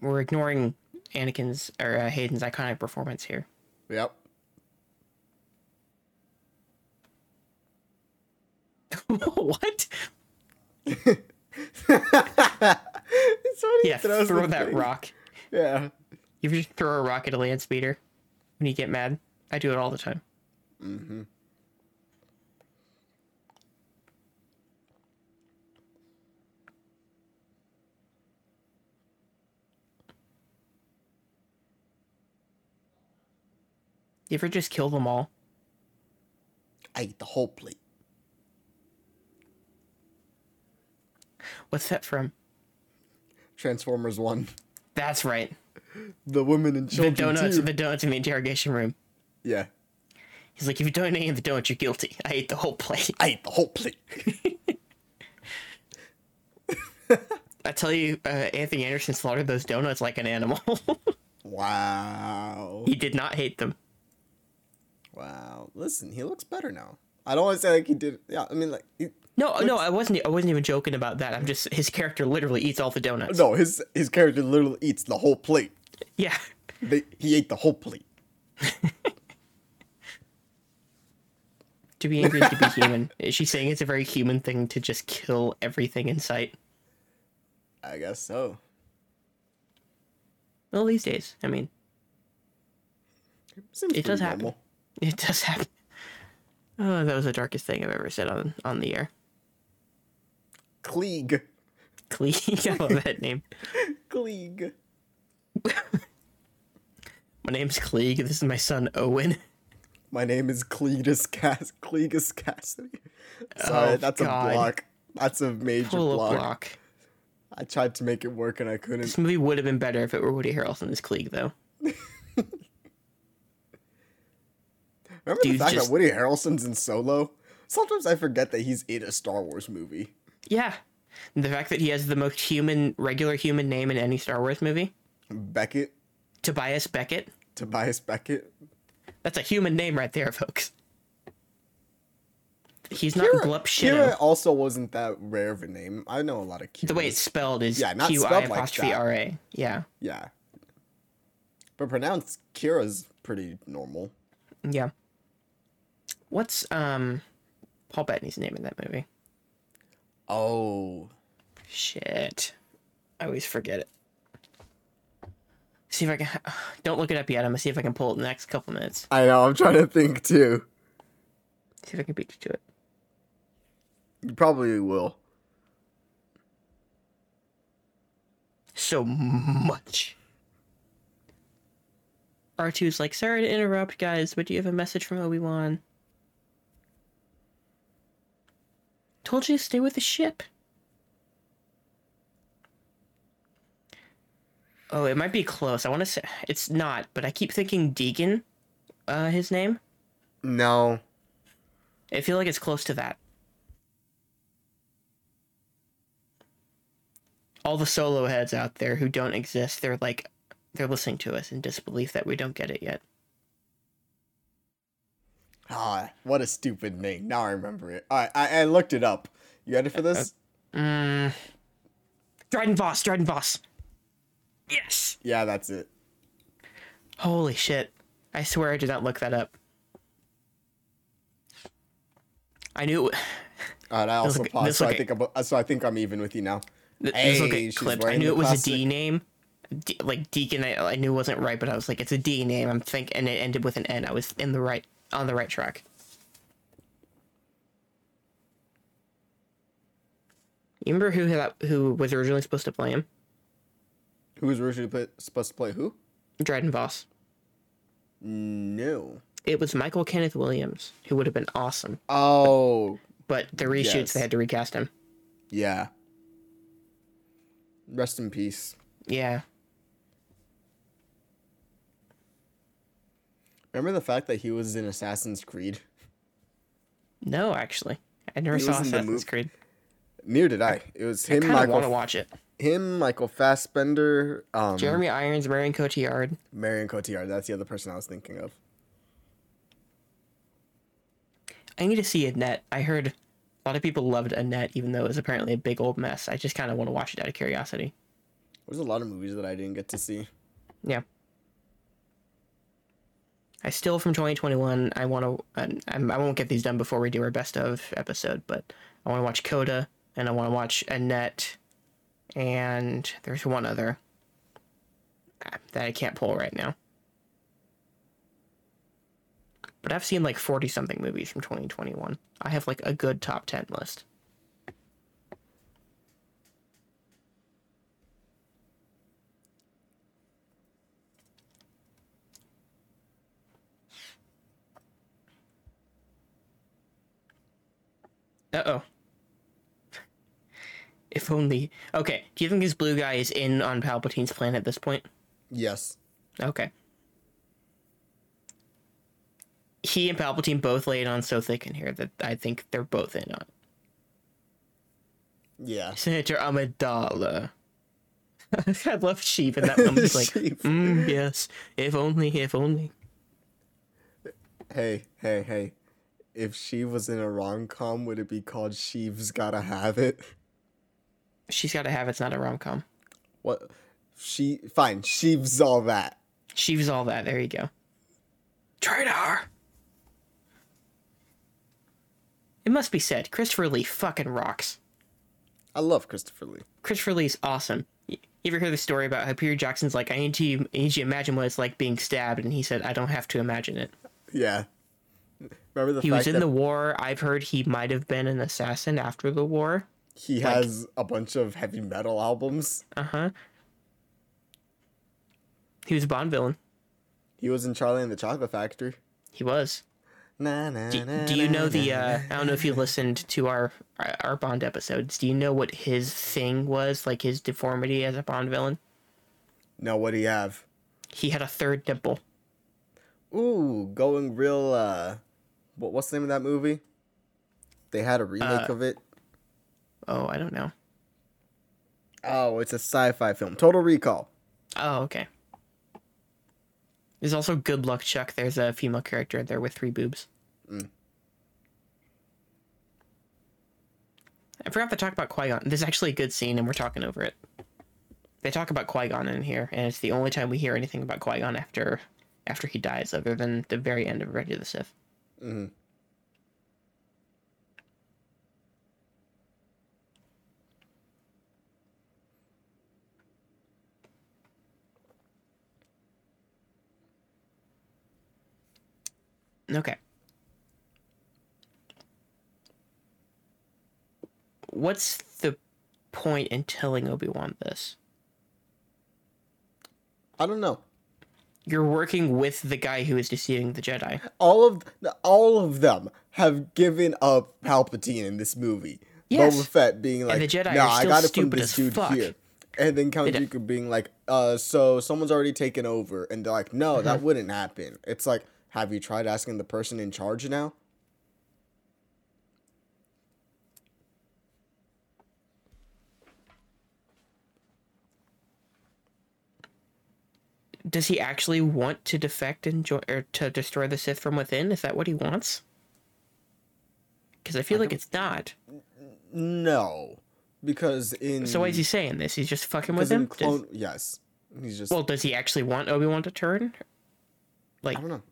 We're ignoring Anakin's or uh, Hayden's iconic performance here. Yep. *laughs* what? *laughs* Yeah, throw that thing. rock. Yeah. You just throw a rock at a land speeder when you get mad? I do it all the time. Mm-hmm. You ever just kill them all? I ate the whole plate. What's that from? Transformers One. That's right. The women and The donuts, too. the donuts in the interrogation room. Yeah. He's like, if you don't eat the donuts, you're guilty. *laughs* I ate the whole plate. I ate the whole plate. *laughs* I tell you, uh, Anthony Anderson slaughtered those donuts like an animal. *laughs* wow. he did not hate them. Wow. Listen, he looks better now. I don't want to say like he did. Yeah, I mean like he, No, no, I wasn't. I wasn't even joking about that. I'm just his character literally eats all the donuts. no, his his character literally eats the whole plate. Yeah, They, he ate the whole plate. *laughs* to be angry to be human. Is she saying it's a very human thing to just kill everything in sight? I guess so. Well, these days, I mean, Seems It does pretty happen. it does happen. Oh, that was the darkest thing I've ever said on on the air. Cliegg. Clee, *laughs* I love that name. Cliegg. My name's Cliegg. This is my son Owen. My name is Cletus Cass Cletus Cassidy. Sorry, Oh, that's God. a block. That's a major Full block. of block. I tried to make it work and I couldn't. This movie would have been better if it were Woody Harrelson as Cliegg, though. Remember Dude, the fact just- that Woody Harrelson's in Solo? Sometimes I forget that he's in a Star Wars movie. Yeah. The fact that he has the most human, regular human name in any Star Wars movie, Beckett, Tobias Beckett. Tobias Beckett. That's a human name right there, folks. He's not Kira, Glup Kira also wasn't that rare of a name. I know a lot of Kira. The way it's spelled is Yeah, not Q I spelled like apostrophe that. R A. Yeah. Yeah. But pronounced Kira's pretty normal. Yeah. What's um Paul Bettany's name in that movie? Oh. Shit. I always forget it. See if I can. *sighs* Don't look it up yet. I'm gonna see if I can pull it in the next couple minutes. I know, I'm trying to think too. See if I can beat you to it. You probably will. So much. R2's like, sorry to interrupt, guys, but do you have a message from Obi Wan? Told you to stay with the ship. Oh, it might be close. I want to say it's not, but I keep thinking Deegan, uh, his name. No. I feel like it's close to that. All the solo heads out there who don't exist, they're like, they're listening to us in disbelief that we don't get it yet. Ah, what a stupid name. Now I remember it. All right, I, I looked it up. You ready for this? Mm. Dryden Voss, Dryden Voss. Yes! Yeah, that's it. Holy shit. I swear I did not look that up. I knew it. All right, I also look- paused, so I think I'm, uh, so I think I'm even with you now. Th- Hey, this look she's clipped. I knew it was classic- a D name. D, like Deacon, I, I knew it wasn't right, but I was like, it's a D name. I'm thinking, and it ended with an N. I was in the right, on the right track. You remember who that, who was originally supposed to play him? Who was originally play, supposed to play who? Dryden Voss. No. It was Michael Kenneth Williams, who would have been awesome. Oh, But the reshoots, Yes. they had to recast him. yeah. Rest in peace. Yeah. Remember the fact that he was in Assassin's Creed? No, actually, I never He saw was in the Assassin's Creed. Neither did I. It was him. I of want to watch it. him, Michael Fassbender, um, Jeremy Irons, Marion Cotillard. Marion Cotillard. That's the other person I was thinking of. I need to see Annette. I heard a lot of people loved Annette, even though it was apparently a big old mess. I just kind of want to watch it out of curiosity. There's a lot of movies that I didn't get to see. Yeah. I still from 2021. I want to. I won't get these done before we do our best of episode, but I want to watch Coda and I want to watch Annette, and there's one other uh, that I can't pull right now. But I've seen like 40 something movies from 2021. I have like a good top 10 list. Uh oh. *laughs* If only. Okay. Do you think this blue guy is in on Palpatine's plan at this point? Yes. Okay. He and Palpatine both lay it on so thick in here that I think they're both in on. Yeah. *laughs* Senator Amidala. *laughs* I love Sheep in that one. He's like, mm, yes, if only, if only. Hey, hey, hey. If she was in a rom com, would it be called She's Gotta Have It? She's got to have it's not a rom com. What? She. Fine. She's all that. She's all that. There you go. Traitor! It must be said, Christopher Lee fucking rocks. I love Christopher Lee. Christopher Lee's awesome. You ever hear the story about how Peter Jackson's like, I need you, I need you to imagine what it's like being stabbed, and he said, I don't have to imagine it. Yeah. Remember the He was in that the war. I've heard he might have been an assassin after the war. he has a bunch of heavy metal albums? Uh huh. He was a Bond villain. He was in Charlie and the Chocolate Factory. He was. Na, na, Do, na, do you know the? Uh. I don't know if you listened to our our Bond episodes. Do you know what his thing was? Like his deformity as a Bond villain? No, what do you have? He had a third nipple. Ooh, going real. uh what, What's the name of that movie? They had a remake Uh, of it. Oh, I don't know. Oh, it's a sci-fi film. Total Recall. Oh, okay. There's also Good Luck Chuck. There's a female character in there with three boobs. Mm. I forgot to talk about Qui Gon. There's actually a good scene, and we're talking over it. They talk about Qui Gon in here, and it's the only time we hear anything about Qui Gon after after he dies, other than the very end of of the Sith. Hmm Okay. What's the point in telling Obi Wan this? I don't know. You're working with the guy who is deceiving the Jedi. All of all of them have given up Palpatine in this movie. Yes. Boba Fett being like, the Jedi "Nah, I got it from this dude fuck." here," and then Count Dooku being like, "Uh, so someone's already taken over," and they're like, "No, Mm-hmm. that wouldn't happen." It's like, have you tried asking the person in charge now? Does he actually want to defect and or to destroy the Sith from within? Is that what he wants? Because I feel like it's not. No, because in So why is he saying this? He's just fucking with him. Does- yes, he's just well, does he actually want Obi Wan to turn? Like I don't know.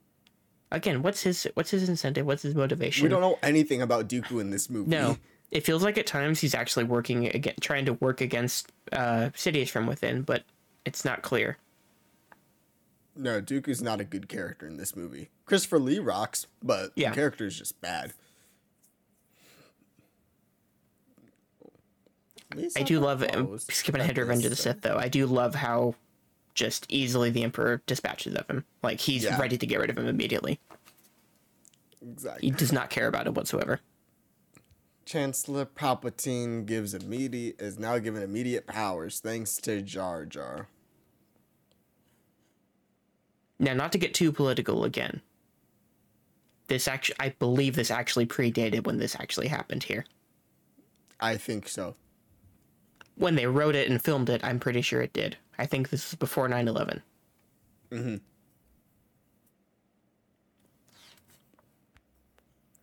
again, what's his what's his incentive? What's his motivation? We don't know anything about Dooku in this movie. No, it feels like at times he's actually working again, trying to work against uh, Sidious from within, but it's not clear. No, Dooku's not a good character in this movie. Christopher Lee rocks, but Yeah. the character is just bad. I do love it. Skipping ahead to Revenge of the Sith, though. I do love how just easily the Emperor dispatches of him. Like he's Yeah. ready to get rid of him immediately. Exactly. He does not care about it whatsoever. Chancellor Palpatine gives immediate is now given immediate powers thanks to Jar Jar. Now, not to get too political again. This actually, I believe this actually predated when this actually happened here. I think so. When they wrote it and filmed it, I'm pretty sure it did. I think this is before 9 11. Mm-hmm.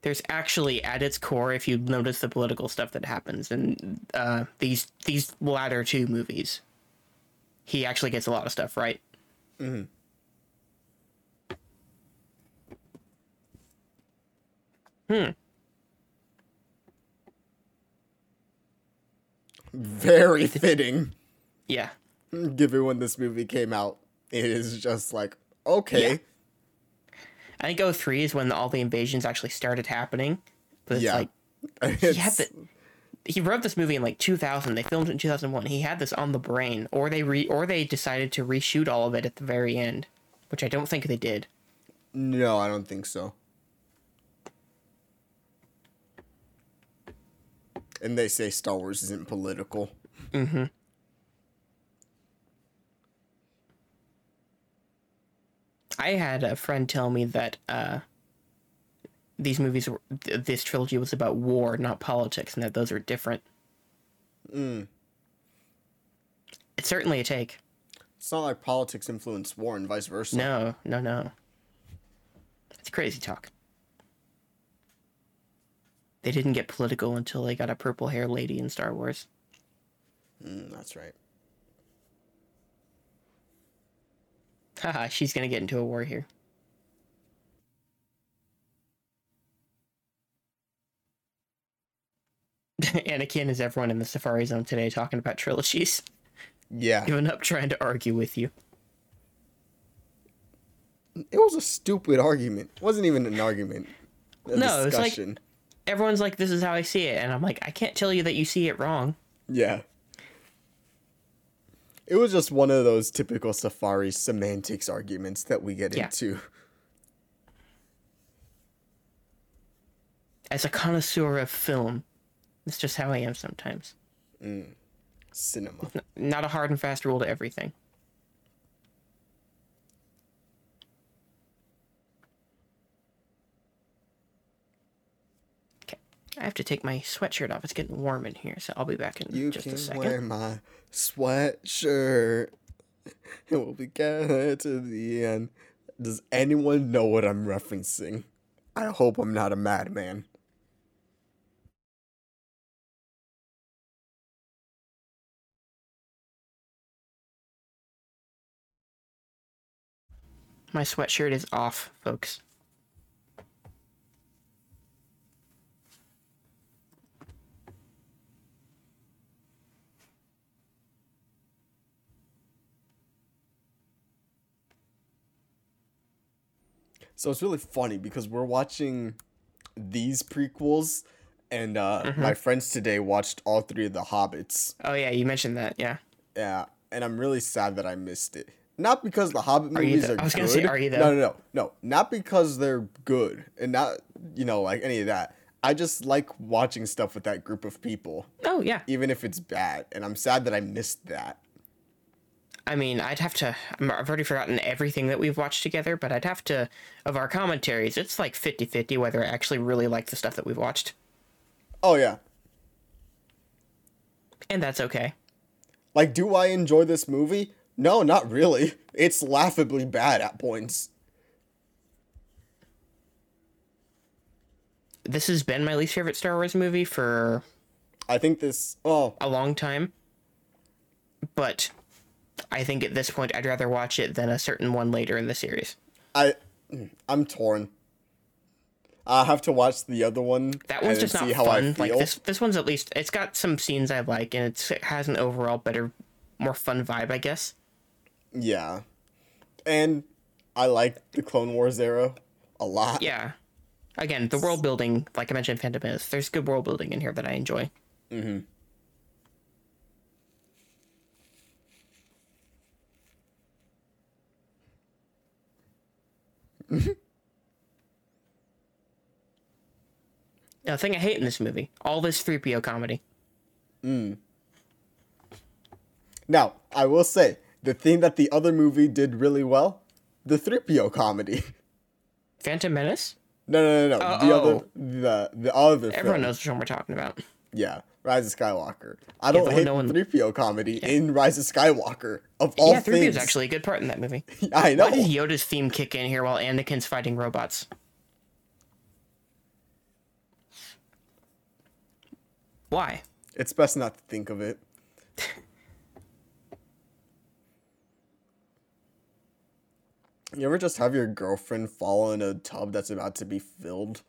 There's actually, at its core, if you notice the political stuff that happens in uh, these these latter two movies, he actually gets a lot of stuff right. Hmm. Very fitting, Yeah, given when this movie came out. It is just like okay, Yeah. I think 03 is when all the invasions actually started happening. But it's Yeah. like *laughs* he had the, he wrote this movie in like 2000. They filmed it in 2001. He had this on the brain, or they re or they decided to reshoot all of it at the very end, which I don't think they did. no, I don't think so. And they say Star Wars isn't political. I had a friend tell me that uh, these movies, were, th- this trilogy was about war, not politics, and that those are different. Mm. It's certainly a take. It's not like politics influence war and vice versa. No, no, no. It's crazy talk. They didn't get political until they got a purple hair lady in Star Wars. Mm, that's right. Haha, she's gonna get into a war here. *laughs* Anakin is everyone in the Safari Zone today talking about trilogies. Yeah, Giving up trying to argue with you. it was a stupid argument. It wasn't even an argument. A No, it's like- discussion. Everyone's like, this is how I see it. And I'm like, I can't tell you that you see it wrong. Yeah. It was just one of those typical safari semantics arguments that we get Yeah. into. As a connoisseur of film, it's just how I am sometimes. Mm. Cinema. Not a hard and fast rule to everything. I have to take my sweatshirt off. It's getting warm in here, so I'll be back in You just a second. You can wear my sweatshirt. And *laughs* we'll be get to the end. Does anyone know what I'm referencing? I hope I'm not a madman. My sweatshirt is off, folks. So it's really funny because we're watching these prequels, and uh, my friends today watched all three of the Hobbits. Oh yeah, you mentioned that. Yeah. Yeah, and I'm really sad that I missed it. Not because the Hobbit Are movies though? are I was good. gonna say, are? No, no, no, no. Not because they're good, and not you know like any of that. I just like watching stuff with that group of people, Oh yeah. even if it's bad. And I'm sad that I missed that. I mean, I'd have to. I've already forgotten everything that we've watched together, but I'd have to. Of our commentaries, it's like 50 50 whether I actually really like the stuff that we've watched. Oh yeah, And that's okay. like do I enjoy this movie? No, not really. It's laughably bad at points. This has been my least favorite Star Wars movie for I think this. Oh, a long time. But I think at this point I'd rather watch it than a certain one later in the series. I, I'm torn. I have to watch the other one. That one's and just not see how I fun. Like this this one's at least it's got some scenes I like and it's, it has an overall better more fun vibe, I guess. Yeah, and I like the Clone Wars era a lot. Yeah. Again, the world building, like I mentioned, Phantom Menace, there's good world building in here that I enjoy. Mm-hmm. Now, the thing I hate in this movie, all this 3PO comedy. Now, I will say the thing that the other movie did really well, the 3PO comedy. *laughs* Phantom Menace? No, no, no, no. Uh, the other, the the other. Everyone film. knows which one we're talking about. Yeah, Rise of Skywalker. I don't one hate no one- the 3PO comedy in Rise of Skywalker. Of all yeah, 3PO things, is actually a good part in that movie. *laughs* I know. Why does Yoda's theme kick in here while Anakin's fighting robots? Why? It's best not to think of it. *laughs* you ever just have your girlfriend fall in a tub that's about to be filled?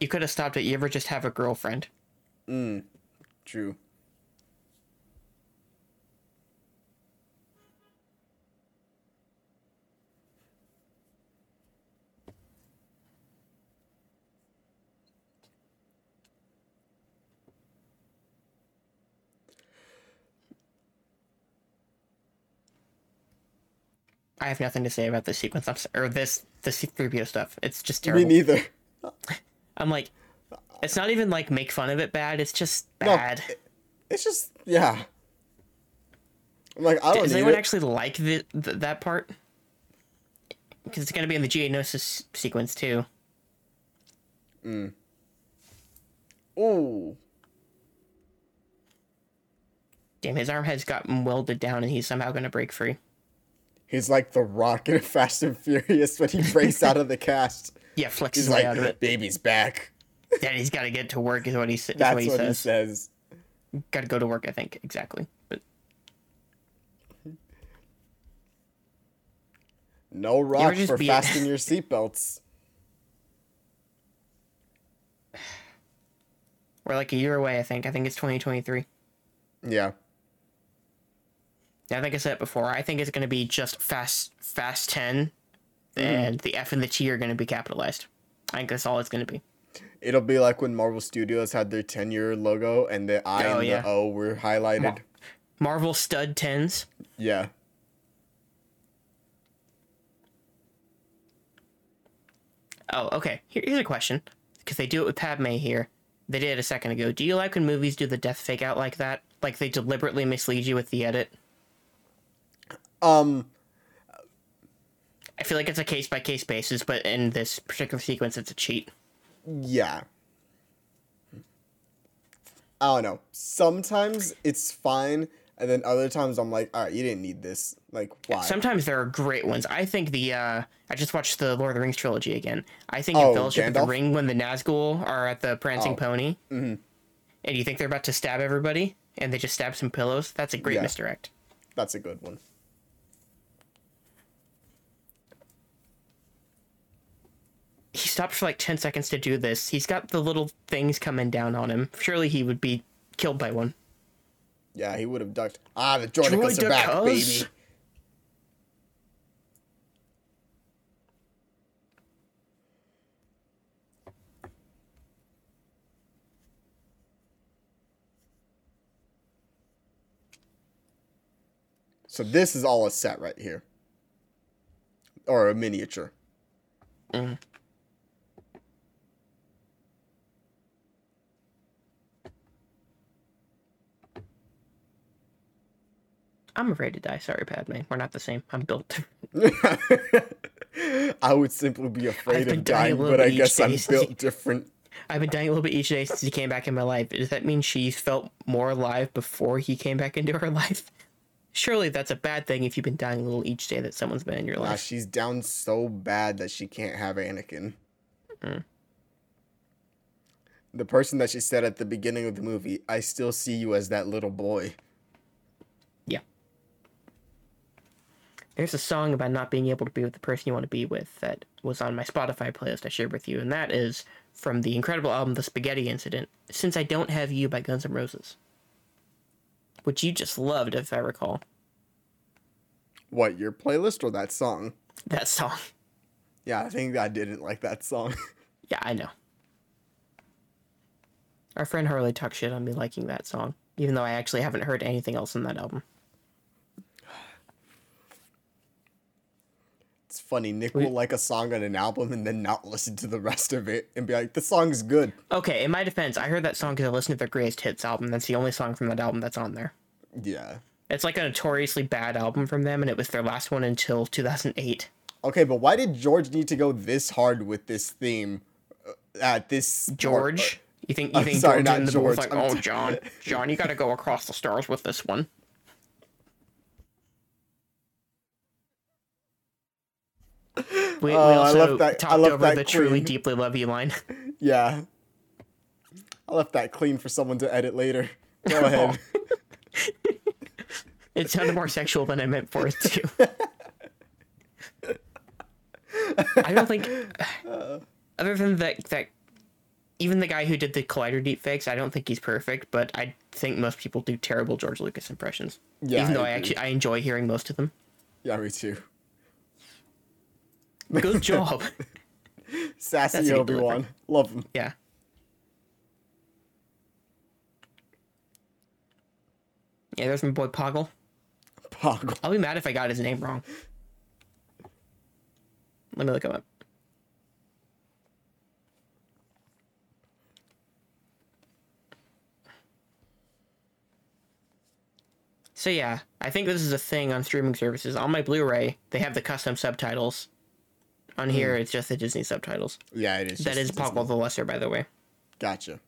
You could have stopped it. You ever just have a girlfriend? Mm. True. I have nothing to say about this sequence. I'm or this the C-3PO stuff. It's just terrible. Me neither. *laughs* I'm like, it's not even like make fun of it bad. It's just No, bad. It's just yeah. I'm like I don't Does anyone it. actually like the, th that part? Because it's gonna be in the Geonosis sequence too. Mm. Ooh. Damn, his arm has gotten welded down, and he's somehow gonna break free. He's like the Rock in Fast and Furious when he breaks out of the *laughs* cast. Yeah, flexes He's his way like, out of it. "Baby's back." Daddy's got to get to work, is what he, is That's what he what he says. says. Got to go to work, I think exactly. But No rock for be- fasten your *laughs* seatbelts. we're like a year away. I think. I think it's 2023. Yeah. Yeah, I think I said it before. I think it's gonna be just fast, fast 10, and the F and the T are gonna be capitalized. I think that's all it's gonna be. It'll be like when Marvel Studios had their 10 year logo and the I Oh, and yeah. the O were highlighted. Marvel stud tens. yeah. Oh, okay. Here, here's a question, because they do it with Padme here. They did it a second ago. Do you like when movies do the death fake out like that? Like they deliberately mislead you with the edit? Um, I feel like it's a case by case basis, but in this particular sequence, it's a cheat. yeah. I don't know. Sometimes it's fine, and then other times I'm like, all right, you didn't need this. Like, why? Sometimes there are great ones. I think the uh I just watched the Lord of the Rings trilogy again. I think Oh, in Fellowship of the Ring when the Nazgul are at the prancing Oh. pony, and you think they're about to stab everybody, and they just stab some pillows. That's a great Yeah. misdirect. That's a good one. He stopped for like ten seconds to do this. He's got the little things coming down on him. Surely he would be killed by one. Yeah, he would have ducked. Ah, the Droidekas are back, baby. So this is all a set right here. Or a miniature. I'm afraid to die. Sorry, Padme. We're not the same. I'm built. *laughs* I would simply be afraid of dying dying, but I guess I'm built *laughs* different. I've been dying a little bit each day since he came back in my life. Does that mean she's felt more alive before he came back into her *laughs* life? Surely that's a bad thing if you've been dying a little each day that someone's been in your Nah, life. she's down so bad that she can't have Anakin. Mm. The person that she said at the beginning of the movie, I still see you as that little boy. There's a song about not being able to be with the person you want to be with that was on my Spotify playlist I shared with you, and that is from the incredible album The Spaghetti Incident, Since I Don't Have You by Guns N' Roses. Which you just loved, if I recall. What, your playlist or that song? That song. Yeah, I think I didn't like that song. *laughs* Yeah, I know. Our friend Harley talked shit on me liking that song, even though I actually haven't heard anything else in that album. It's funny, Nick will like a song on an album and then not listen to the rest of it and be like, the song's good. Okay, in my defense, I heard that song because I listened to their greatest hits album. That's the only song from that album that's on there. Yeah. It's like a notoriously bad album from them, and it was their last one until 2008. Okay, but why did George need to go this hard with this theme uh, at this part? George, you think you I'm think sorry, George not in the was George. like, I'm oh John, John, you got to go across the stars with this one. We, we Oh, I also love that- I talked love over that the truly deeply love you line. *laughs* Yeah. I left that clean for someone to edit later. Go *laughs* oh. ahead. *laughs* It sounded more sexual than I meant for it to. I don't think, uh. other than that, that even the guy who did the Collider deepfakes, I don't think he's perfect. But I think most people do terrible George Lucas impressions. Yeah, even though I I, actually I enjoy hearing most of them. yeah, me too. Good job. *laughs* Sassy Obi Wan. Love him. yeah. Yeah, there's my boy Poggle. Poggle. I'll be mad if I got his name wrong. Let me look him up. So yeah, I think this is a thing on streaming services. On my Blu-ray, they have the custom subtitles. On here, it's just the Disney subtitles. Yeah, it is. That just is. Poggle the Lesser, by the way. Gotcha.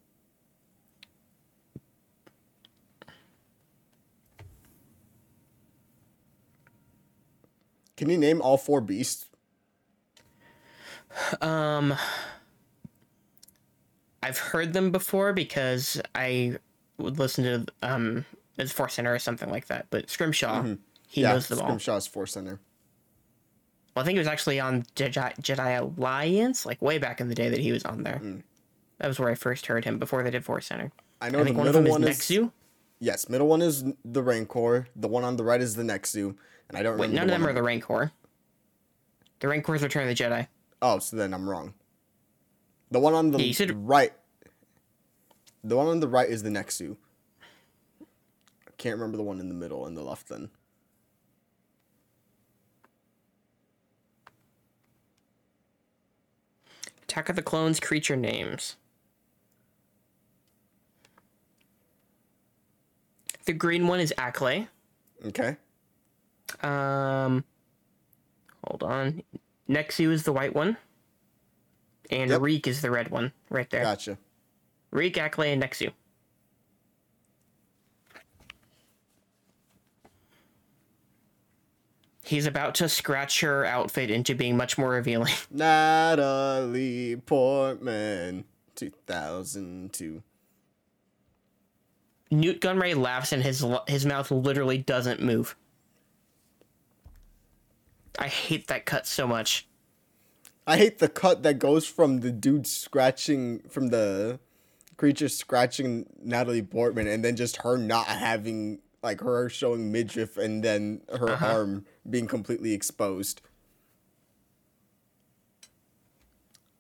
Can you name all four beasts? Um, I've heard them before because I would listen to um, it's Force Center or something like that. But Scrimshaw, he yeah, knows them all. Scrimshaw's Force Center. Well, I think it was actually on Jedi, Jedi Alliance, like way back in the day that he was on there. Mm. That was where I first heard him before they did Force Center. I know I think the one of middle them is one is Nexu. yes, middle one is the Rancor. The one on the right is the Nexu, and I don't Wait, none the of them are on- the Rancor. The Rancor's Return of the Jedi. Oh, so then I'm wrong. The one on the Yeah, said- right. The one on the right is the Nexu. I can't remember the one in the middle and the left then. Attack of the Clones creature names. The green one is Acklay. Okay. Um, hold on. Nexu is the white one, and Yep. Reek is the red one right there. Gotcha. Reek, Acklay, and Nexu. He's about to scratch her outfit into being much more revealing. *laughs* Natalie Portman, 2002. Nute Gunray laughs and his his mouth literally doesn't move. I hate that cut so much. I hate the cut that goes from the dude scratching, from the creature scratching Natalie Portman, and then just her not having, like, her showing midriff and then her Uh-huh. arm being completely exposed.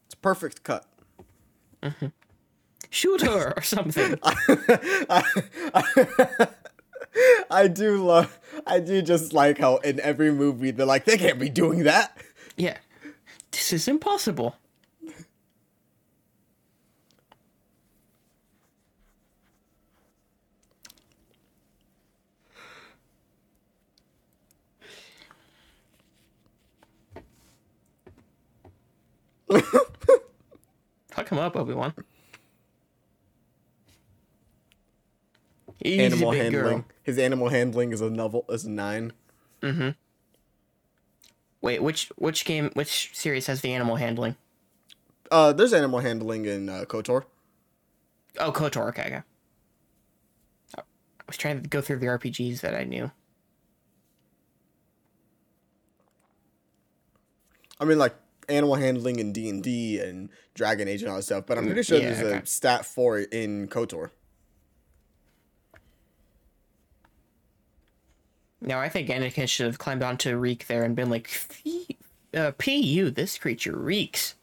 It's a perfect cut. Shoot her or something. *laughs* I do love, I do just like how in every movie they're like, they can't be doing that. yeah. This is impossible. *laughs* Fuck him up, Obi Wan. Animal handling. Girl. His animal handling is a novel is a nine. Mm-hmm. Wait, which which game which series has the animal handling? Uh, there's animal handling in uh, Kotor. Oh, Kotor. Okay, okay. I was trying to go through the RPGs that I knew. I mean, like animal handling in D and D and Dragon Age and all that stuff. But I'm pretty sure yeah, there's a stat for it in Kotor. Now, I think Anakin should have climbed onto Reek there and been like, "Fee- uh, "Pu, this creature reeks."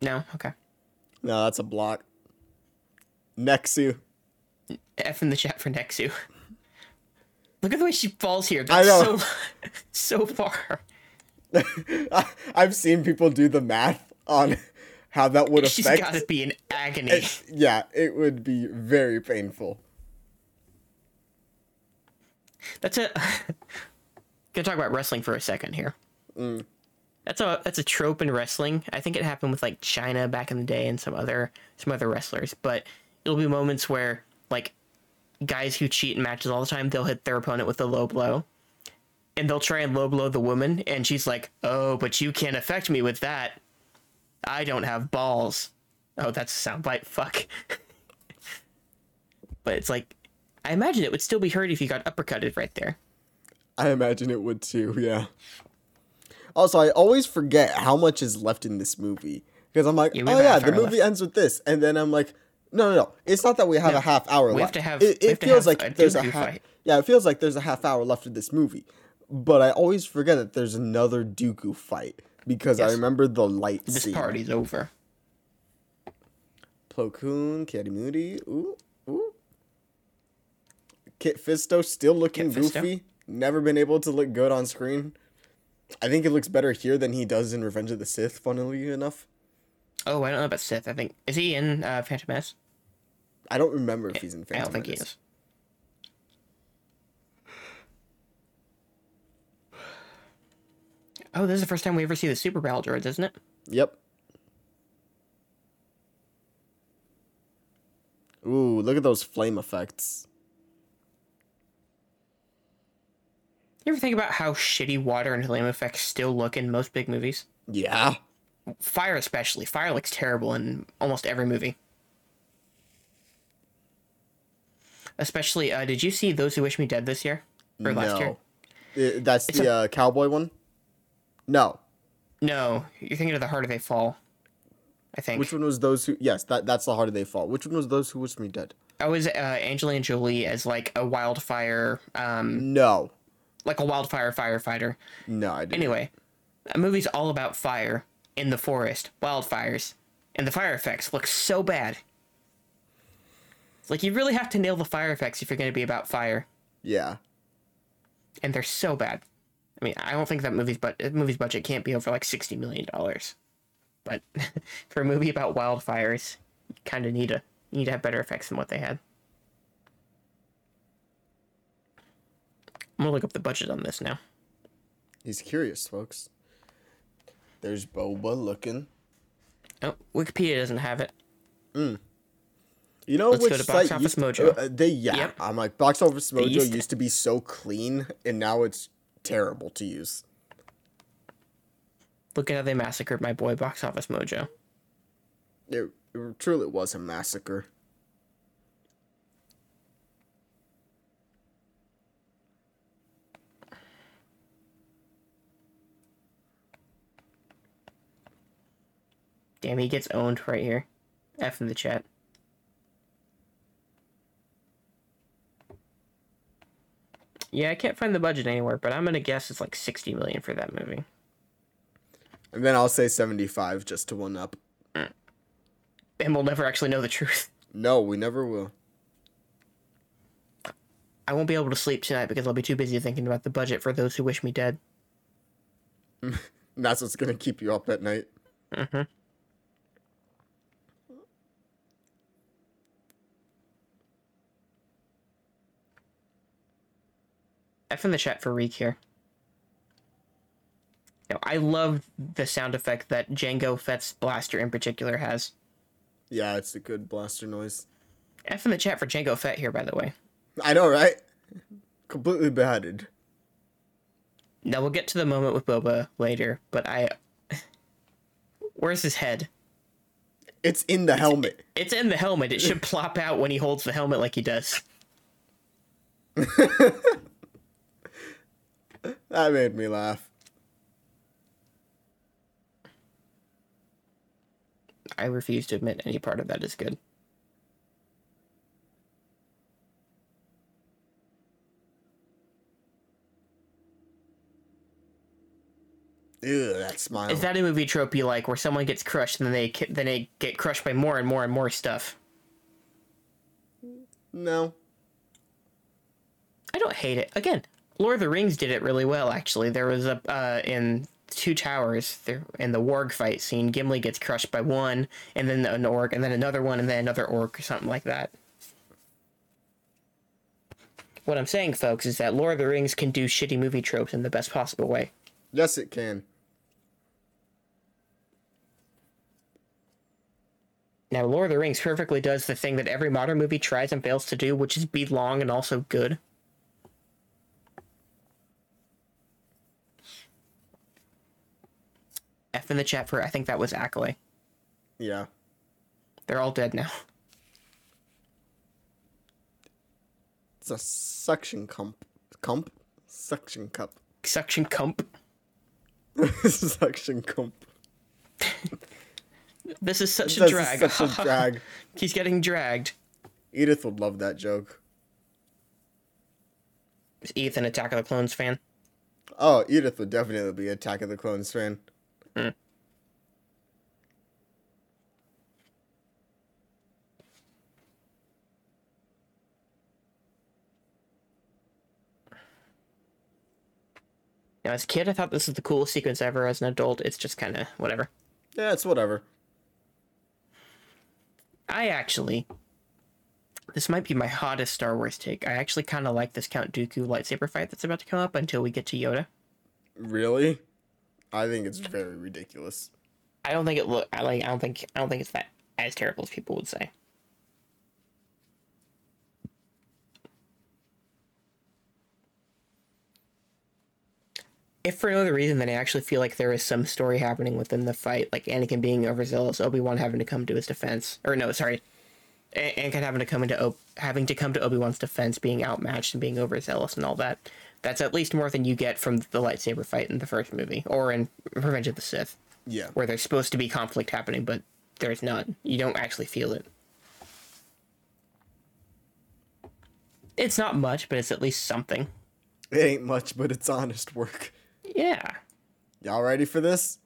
No, okay. No, that's a block. Nexu. F in the chat for Nexu. *laughs* Look at the way she falls here. I That's know. so *laughs* so far. *laughs* I, I've seen people do the math on how that would She's affect. got to be in agony. it- yeah, it would be very painful. That's a. *laughs* Gonna talk about wrestling for a second here. Mm. That's a that's a trope in wrestling. I think it happened with like Chyna back in the day and some other some other wrestlers. But it'll be moments where like guys who cheat in matches all the time, they'll hit their opponent with a low blow, and they'll try and low blow the woman, and she's like, "Oh, but you can't affect me with that. I don't have balls." Oh, that's a soundbite. Fuck. *laughs* but it's like, I imagine it would still be hurt if you got uppercutted right there. I imagine it would too, yeah. Also, I always forget how much is left in this movie. Because I'm like, Yeah, oh yeah, the movie ends with this. And then I'm like, no, no, no. It's not that we have No, a half hour we have left. to have- it it have feels have like there's a half. fight. Yeah, it feels like there's a half hour left of this movie. But I always forget that there's another Dooku fight. Because I remember the light This scene. party's over. Plo Koon, Moody, ooh, ooh. Kit Fisto still looking Kit Fisto? goofy. Never been able to look good on screen. I think it looks better here than he does in Revenge of the Sith, funnily enough. Oh, I don't know about Sith. I think is he in uh, Phantom Menace? I don't remember if he's in I Phantom don't think he is. Oh, this is the first time we ever see the Super Battle droids, isn't it? Yep. Ooh, look at those flame effects. You ever think about how shitty water and flame effects still look in most big movies? Yeah. Fire, especially. Fire looks terrible in almost every movie. Especially, uh, did you see Those Who Wish Me Dead this year? Or last year? I- that's the uh, cowboy one? No. No, you're thinking of The Harder They Fall. I think. Which one was those who? Yes, that that's the harder they fall. Which one was those who wish me dead? I was uh, Angelina Jolie as like a wildfire, um, No, like a wildfire firefighter. no, I didn't. Anyway, a movie's all about fire in the forest, wildfires, and the fire effects look so bad. It's like you really have to nail the fire effects if you're going to be about fire, Yeah, and they're so bad. I mean, I don't think that movie's but uh, movie's budget can't be over like sixty million dollars, but *laughs* for a movie about wildfires, you kind of need you need to have better effects than what they had. I'm gonna look up the budget on this now. he's curious, folks. There's Boba looking. Oh, Wikipedia doesn't have it. Mm. You know Let's go which to Box site Office used Mojo. uh, they yeah. Yep. I'm like Box Office Mojo used used, to- to be so clean, and now it's terrible to use. Look at how they massacred my boy Box Office Mojo. It, it truly was a massacre. Damn, he gets owned right here. F in the chat. Yeah, I can't find the budget anywhere, but I'm gonna guess it's like 60 million for that movie. And then I'll say 75 just to one up. And we'll never actually know the truth. No, we never will. I won't be able to sleep tonight because I'll be too busy thinking about the budget for those who wish me dead. *laughs* That's what's gonna keep you up at night. Mm-hmm. F in the chat for Reek here. Now, I love the sound effect that Jango Fett's blaster in particular has. Yeah, it's a good blaster noise. F in the chat for Jango Fett here, by the way. I know, right? Completely beheaded. Now we'll get to the moment with Boba later, but I. *laughs* Where's his head? It's in the helmet. It's in the helmet. It should *laughs* plop out when he holds the helmet like he does. *laughs* *laughs* That made me laugh. I refuse to admit any part of that is good. Ew, that smile. Is that a movie trope you like, where someone gets crushed and then they then they get crushed by more and more and more stuff? no. I don't hate it. Again, Lord of the Rings did it really well. Actually, there was a uh, in Two Towers there in the warg fight scene. Gimli gets crushed by one, and then an orc, and then another one, and then another orc, or something like that. What I'm saying, folks, is that Lord of the Rings can do shitty movie tropes in the best possible way. Yes, it can. Now, Lord of the Rings perfectly does the thing that every modern movie tries and fails to do, which is be long and also good. F in the chat for I think that was Acklay. Yeah. They're all dead now. It's a suction cup. Cump? Suction cup. Suction cump. *laughs* suction cup. This is such a This is drag. such a drag. *laughs* He's getting dragged. Edith would love that joke. Is Ethan Attack of the Clones fan? Oh, Edith would definitely be Attack of the Clones fan. Mm. Now, as a kid, I thought this was the coolest sequence ever. As an adult, it's just kind of whatever. Yeah, it's whatever. I actually, this might be my hottest Star Wars take. I actually kind of like this Count Dooku lightsaber fight that's about to come up until we get to Yoda. Really? I think it's very ridiculous. I don't think it look. I like. I don't think. I don't think it's that as terrible as people would say. If for no other reason than I actually feel like there is some story happening within the fight, like Anakin being overzealous, Obi Wan having to come to his defense, or no, sorry, Anakin having to come into having to come to Obi Wan's defense, being outmatched and being overzealous and all that. That's at least more than you get from the lightsaber fight in the first movie or in Revenge of the Sith Yeah. where there's supposed to be conflict happening, but there's none. You don't actually feel it. It's not much, but it's at least something. It ain't much, but it's honest work. Yeah. Y'all ready for this?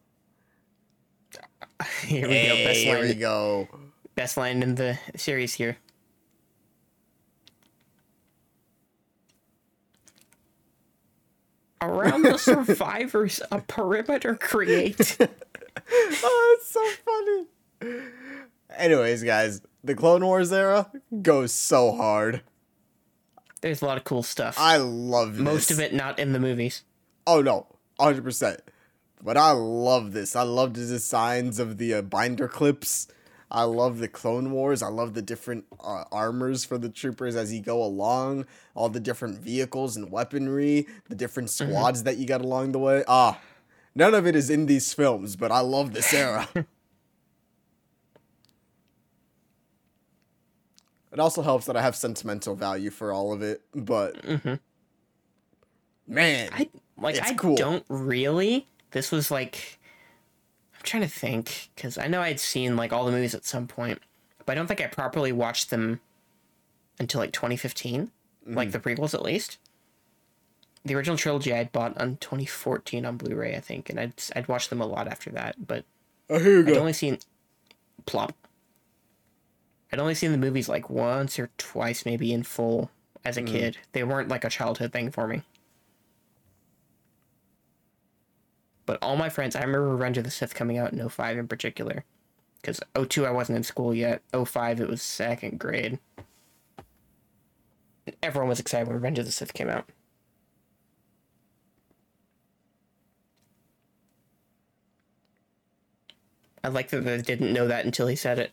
*laughs* Here we go. Best here line. we go. Best line in the series here. Around the *laughs* survivors, a perimeter create. *laughs* Oh, it's so funny. Anyways, guys, the Clone Wars era goes so hard. There's a lot of cool stuff. I love this. Most of it not in the movies. Oh no, hundred percent. But I love this. I love the designs of the uh, binder clips. I love the Clone Wars. I love the different uh, armors for the troopers as you go along. All the different vehicles and weaponry. The different squads that you got along the way. Ah, none of it is in these films, but I love this era. *laughs* it also helps that I have sentimental value for all of it. But man, I like. It's I cool. don't really. This was like. I'm trying to think because I know I'd seen like all the movies at some point, but I don't think I properly watched them until like 2015, like mm-hmm. the prequels at least. The original trilogy I'd bought on 2014 on Blu-ray, I think, and I'd I'd watched them a lot after that. But oh, here you I'd go. only seen plop. I'd only seen the movies like once or twice, maybe in full as a mm. kid. They weren't like a childhood thing for me. But all my friends, I remember Revenge of the Sith coming out in 05 in particular. Because 02 I wasn't in school yet. 05 it was second grade. Everyone was excited when Revenge of the Sith came out. I like that they didn't know that until he said it.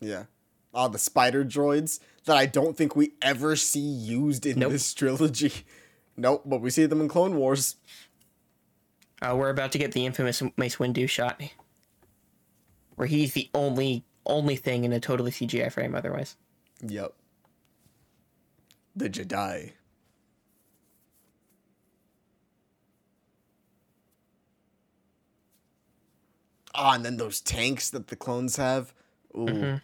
Yeah. Ah, the spider droids that I don't think we ever see used in Nope. this trilogy. *laughs* Nope, but we see them in Clone Wars. Uh, we're about to get the infamous Mace Windu shot, where he's the only only thing in a totally CGI frame. Otherwise, Yep. The Jedi. Ah, and then those tanks that the clones have. Ooh.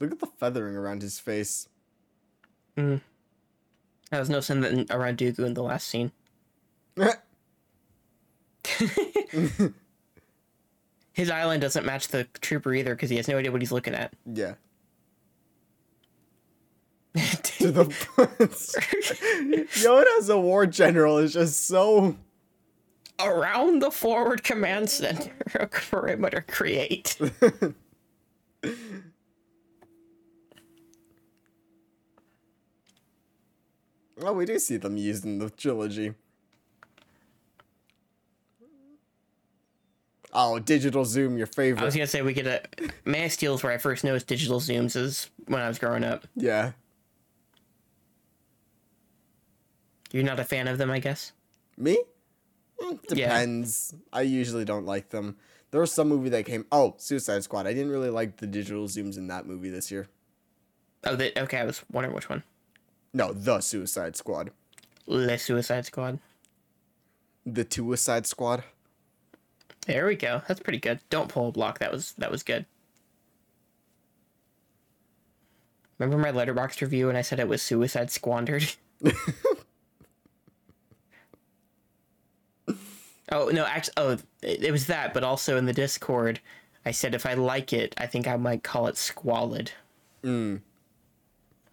Look at the feathering around his face. Hmm. I was noticing that around Dooku in the last scene. *laughs* *laughs* His island doesn't match the trooper either because he has no idea what he's looking at. yeah. *laughs* To the Yoda as a war general is just so around the forward command center, perimeter create. Oh, we do see them used in the trilogy. Oh, digital zoom, your favorite. I was gonna say we get a Man of Steel is where I first noticed digital zooms is when I was growing up. Yeah. You're not a fan of them, I guess. Me? Mm, Yeah. depends. I usually don't like them. There was some movie that came. Oh, Suicide Squad. I didn't really like the digital zooms in that movie this year. Oh, that okay. I was wondering which one. No, the Suicide Squad. The Suicide Squad. The Suicide Squad. There we go. That's pretty good. Don't pull a block. That was that was good. Remember my Letterboxd review and I said it was suicide squandered? *laughs* oh no, actually, oh, it, it was that. But also in the Discord, I said if I like it, I think I might call it squalid. Mm.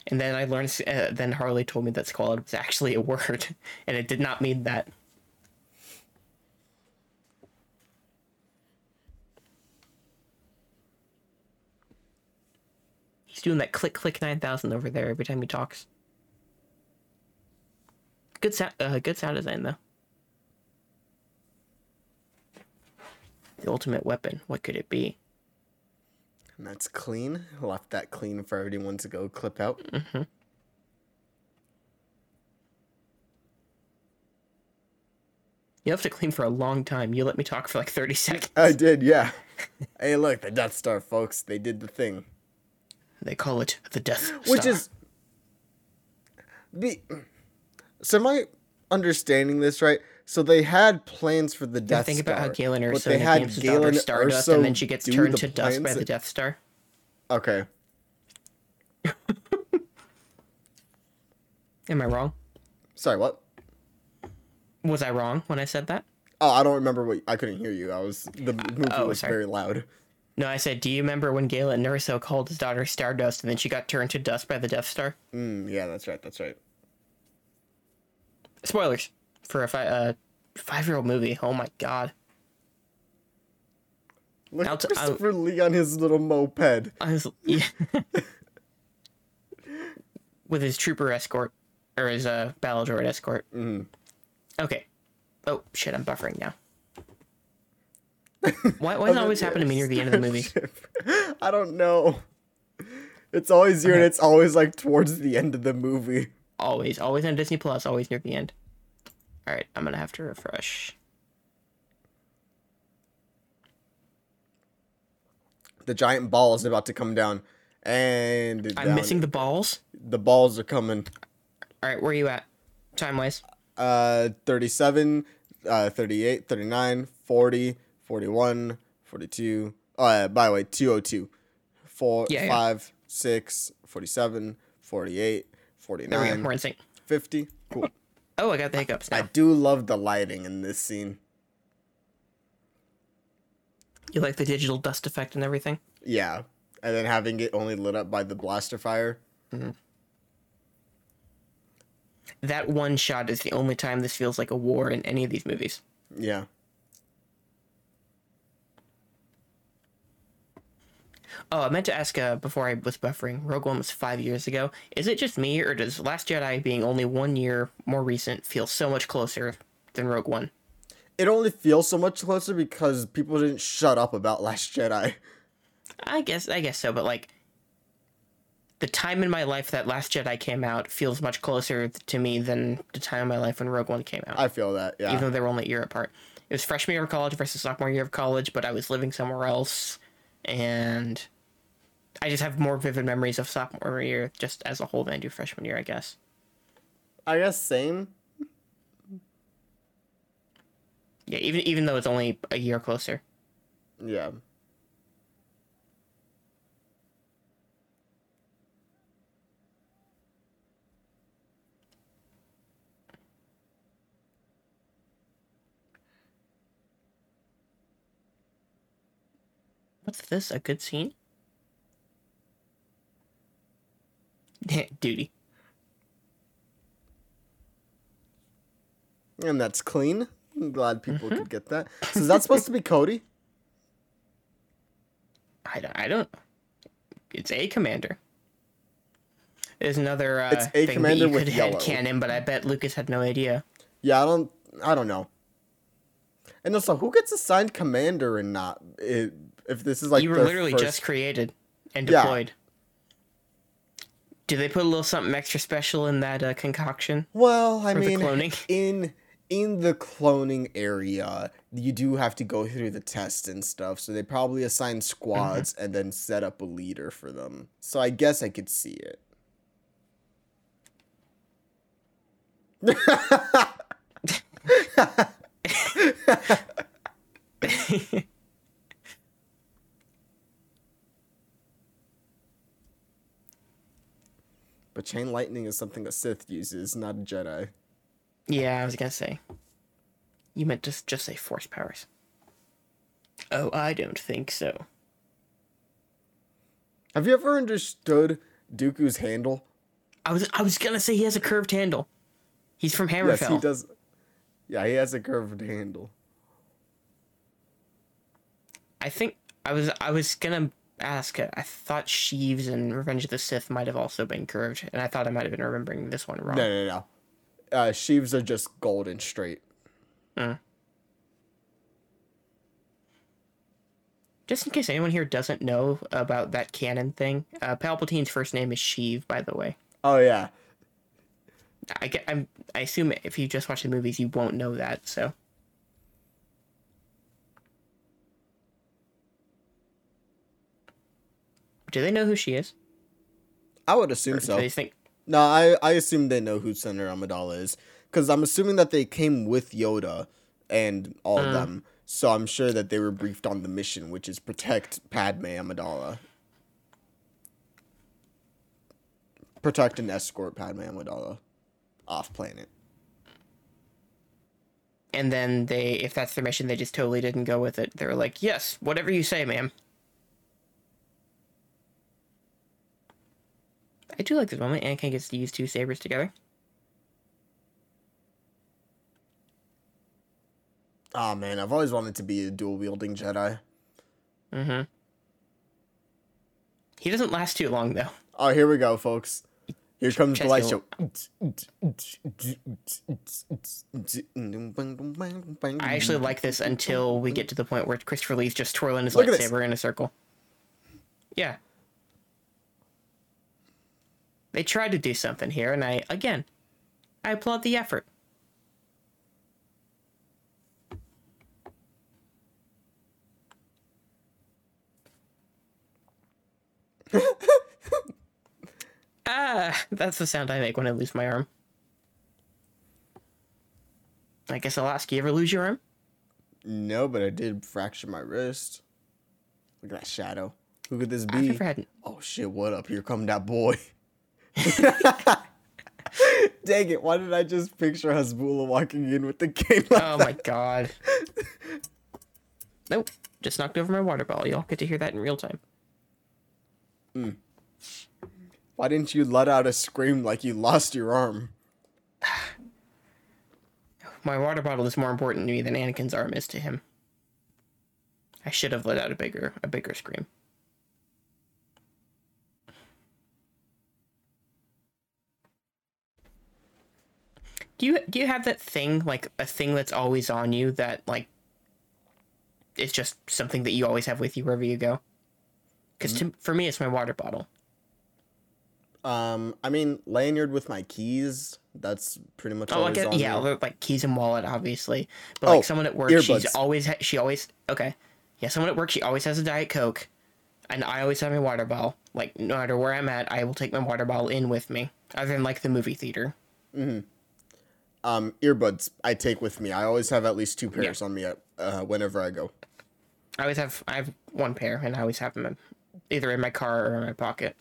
And then I learned. Uh, then Harley told me that squalid was actually a word, *laughs* and it did not mean that. He's doing that click click nine thousand over there every time he talks. Good sound. Uh, good sound design though. The ultimate weapon. What could it be? And that's clean. Left that clean for everyone to go clip out. Mm-hmm. You have to clean for a long time. You let me talk for like thirty seconds. I did, yeah. *laughs* hey, look, the Death Star, folks. They did the thing. They call it the Death Star. Which is. Be, so, am I understanding this right? So, they had plans for the Death think Star. about how Galen Erso they had daughter Galen Stardust, Erso and then she gets turned to dust by plans- the Death Star. Okay. *laughs* Am I wrong? Sorry, what? Was I wrong when I said that? Oh, I don't remember what. I couldn't hear you. I was. The movie oh, was sorry. very loud. No, I said, do you remember when Galen Erso called his daughter Stardust, and then she got turned to dust by the Death Star? Mm, yeah, that's right. That's right. Spoilers for a fi- uh, five-year-old movie. Oh my god! Look at t- I'll- Christopher Lee on his little moped. Was yeah. *laughs* with his trooper escort or his uh battle droid escort. Mm. Okay. Oh shit! I'm buffering now. *laughs* Why? Why does it always happen to me near the end of the movie? *laughs* I don't know. It's always here, and it's always like towards the end of the movie. Always, always on Disney Plus. Always near the end. All right, I'm gonna have to refresh. The giant ball is about to come down, and I'm down- missing the balls. the balls are coming. All right, where are you at, time wise? Uh, 37, uh, 38, 39, 40, 41, 42. Uh, by the way, 202. 4, Yeah, yeah. 5, 6, 47, 48, There we 49, go. We're in sync. 50. Cool. Oh, I got the hiccups I do love the lighting in this scene. You like the digital dust effect and everything? Yeah. And then having it only lit up by the blaster fire. Mm-hmm. That one shot is the only time this feels like a war in any of these movies. Yeah. Oh, I meant to ask uh, before I was buffering. Rogue One was five years ago. Is it just me, or does Last Jedi, being only one year more recent, feel so much closer than Rogue One? It only feels so much closer because people didn't shut up about Last Jedi. I guess, I guess so. But like, the time in my life that Last Jedi came out feels much closer to me than the time in my life when Rogue One came out. I feel that, yeah. even though they were only a year apart. It was freshman year of college versus sophomore year of college, but I was living somewhere else, and I just have more vivid memories of sophomore year just as a whole than I do freshman year, I guess. I guess same. Yeah, even even though it's only a year closer. Yeah. What's this? A good scene? *laughs* Duty. And that's clean. I'm glad people could get that. So is that supposed to be Cody? *laughs* I don't. I don't. It's a commander. There's another. Uh, It's a thing that commander you with could yellow. head canon, but I bet Lucas had no idea. Yeah, I don't. I don't know. And also, who gets assigned commander and not? It, if this is like you were literally first- just created and deployed. Yeah. Did they put a little something extra special in that uh, concoction? Well, I mean, cloning? *laughs* in in the cloning area, you do have to go through the test and stuff. So they probably assign squads Mm-hmm. and then set up a leader for them. So I guess I could see it. *laughs* *laughs* But chain lightning is something a Sith uses, not a Jedi. Yeah, I was gonna say. You meant to just say force powers. Oh, I don't think so. Have you ever understood Dooku's handle? I was I was gonna say he has a curved handle. He's from Hammerfell. Yes, he does. Yeah, he has a curved handle. I think I was I was gonna ask. I thought Sheev's and Revenge of the Sith might have also been curved, and I thought I might have been remembering this one wrong. No, no, no. Uh, Sheev's are just gold and straight. Just in case anyone here doesn't know about that canon thing, uh, Palpatine's first name is Sheev, by the way. Oh yeah, I get, I'm, I assume if you just watch the movies, you won't know that. So do they know who she is? I would assume Do so. they think? No, I I assume they know who Senator Amidala is because I'm assuming that they came with Yoda and all of hmm. them. So I'm sure that they were briefed on the mission, which is protect Padme Amidala. Protect and escort Padme Amidala off planet. And then they, if that's their mission, they just totally didn't go with it. They were like, "Yes, whatever you say, ma'am." I do like this moment. Anakin gets to use two sabers together. Oh man, I've always wanted to be a dual wielding Jedi. Mm-hmm. He doesn't last too long though. Oh, here we go, folks. Here comes the light show. I actually like this until we get to the point where Christopher Lee's just twirling his Look lightsaber in a circle. Yeah. They tried to do something here, and I, again, I applaud the effort. *laughs* ah, that's the sound I make when I lose my arm. I guess I'll ask you ever lose your arm? No, but I did fracture my wrist. Look at that shadow. Who could this I've be? never had. Oh shit, what up? Here come that boy. *laughs* *laughs* Dang it, why did I just picture Hasbulla walking in with the cane like Oh that? my god. Nope. Just knocked over my water bottle. Y'all get to hear that in real time. Hmm. Why didn't you let out a scream like you lost your arm? *sighs* My water bottle is more important to me than Anakin's arm is to him. I should have let out a bigger a bigger scream. Do you do you have that thing like a thing that's always on you that like it's just something that you always have with you wherever you go? Because for me, it's my water bottle. Um, I mean, lanyard with my keys. That's pretty much Oh, always like on yeah, me. like keys and wallet, obviously. But Oh, like someone at work, she's always ha- she always okay. Yeah, someone at work, she always has a diet coke, and I always have my water bottle. Like no matter where I'm at, I will take my water bottle in with me. Other than like the movie theater. Um, earbuds I take with me. I always have at least two pairs on me at, uh, whenever I go. I always have I have one pair, and I always have them in, either in my car or in my pocket.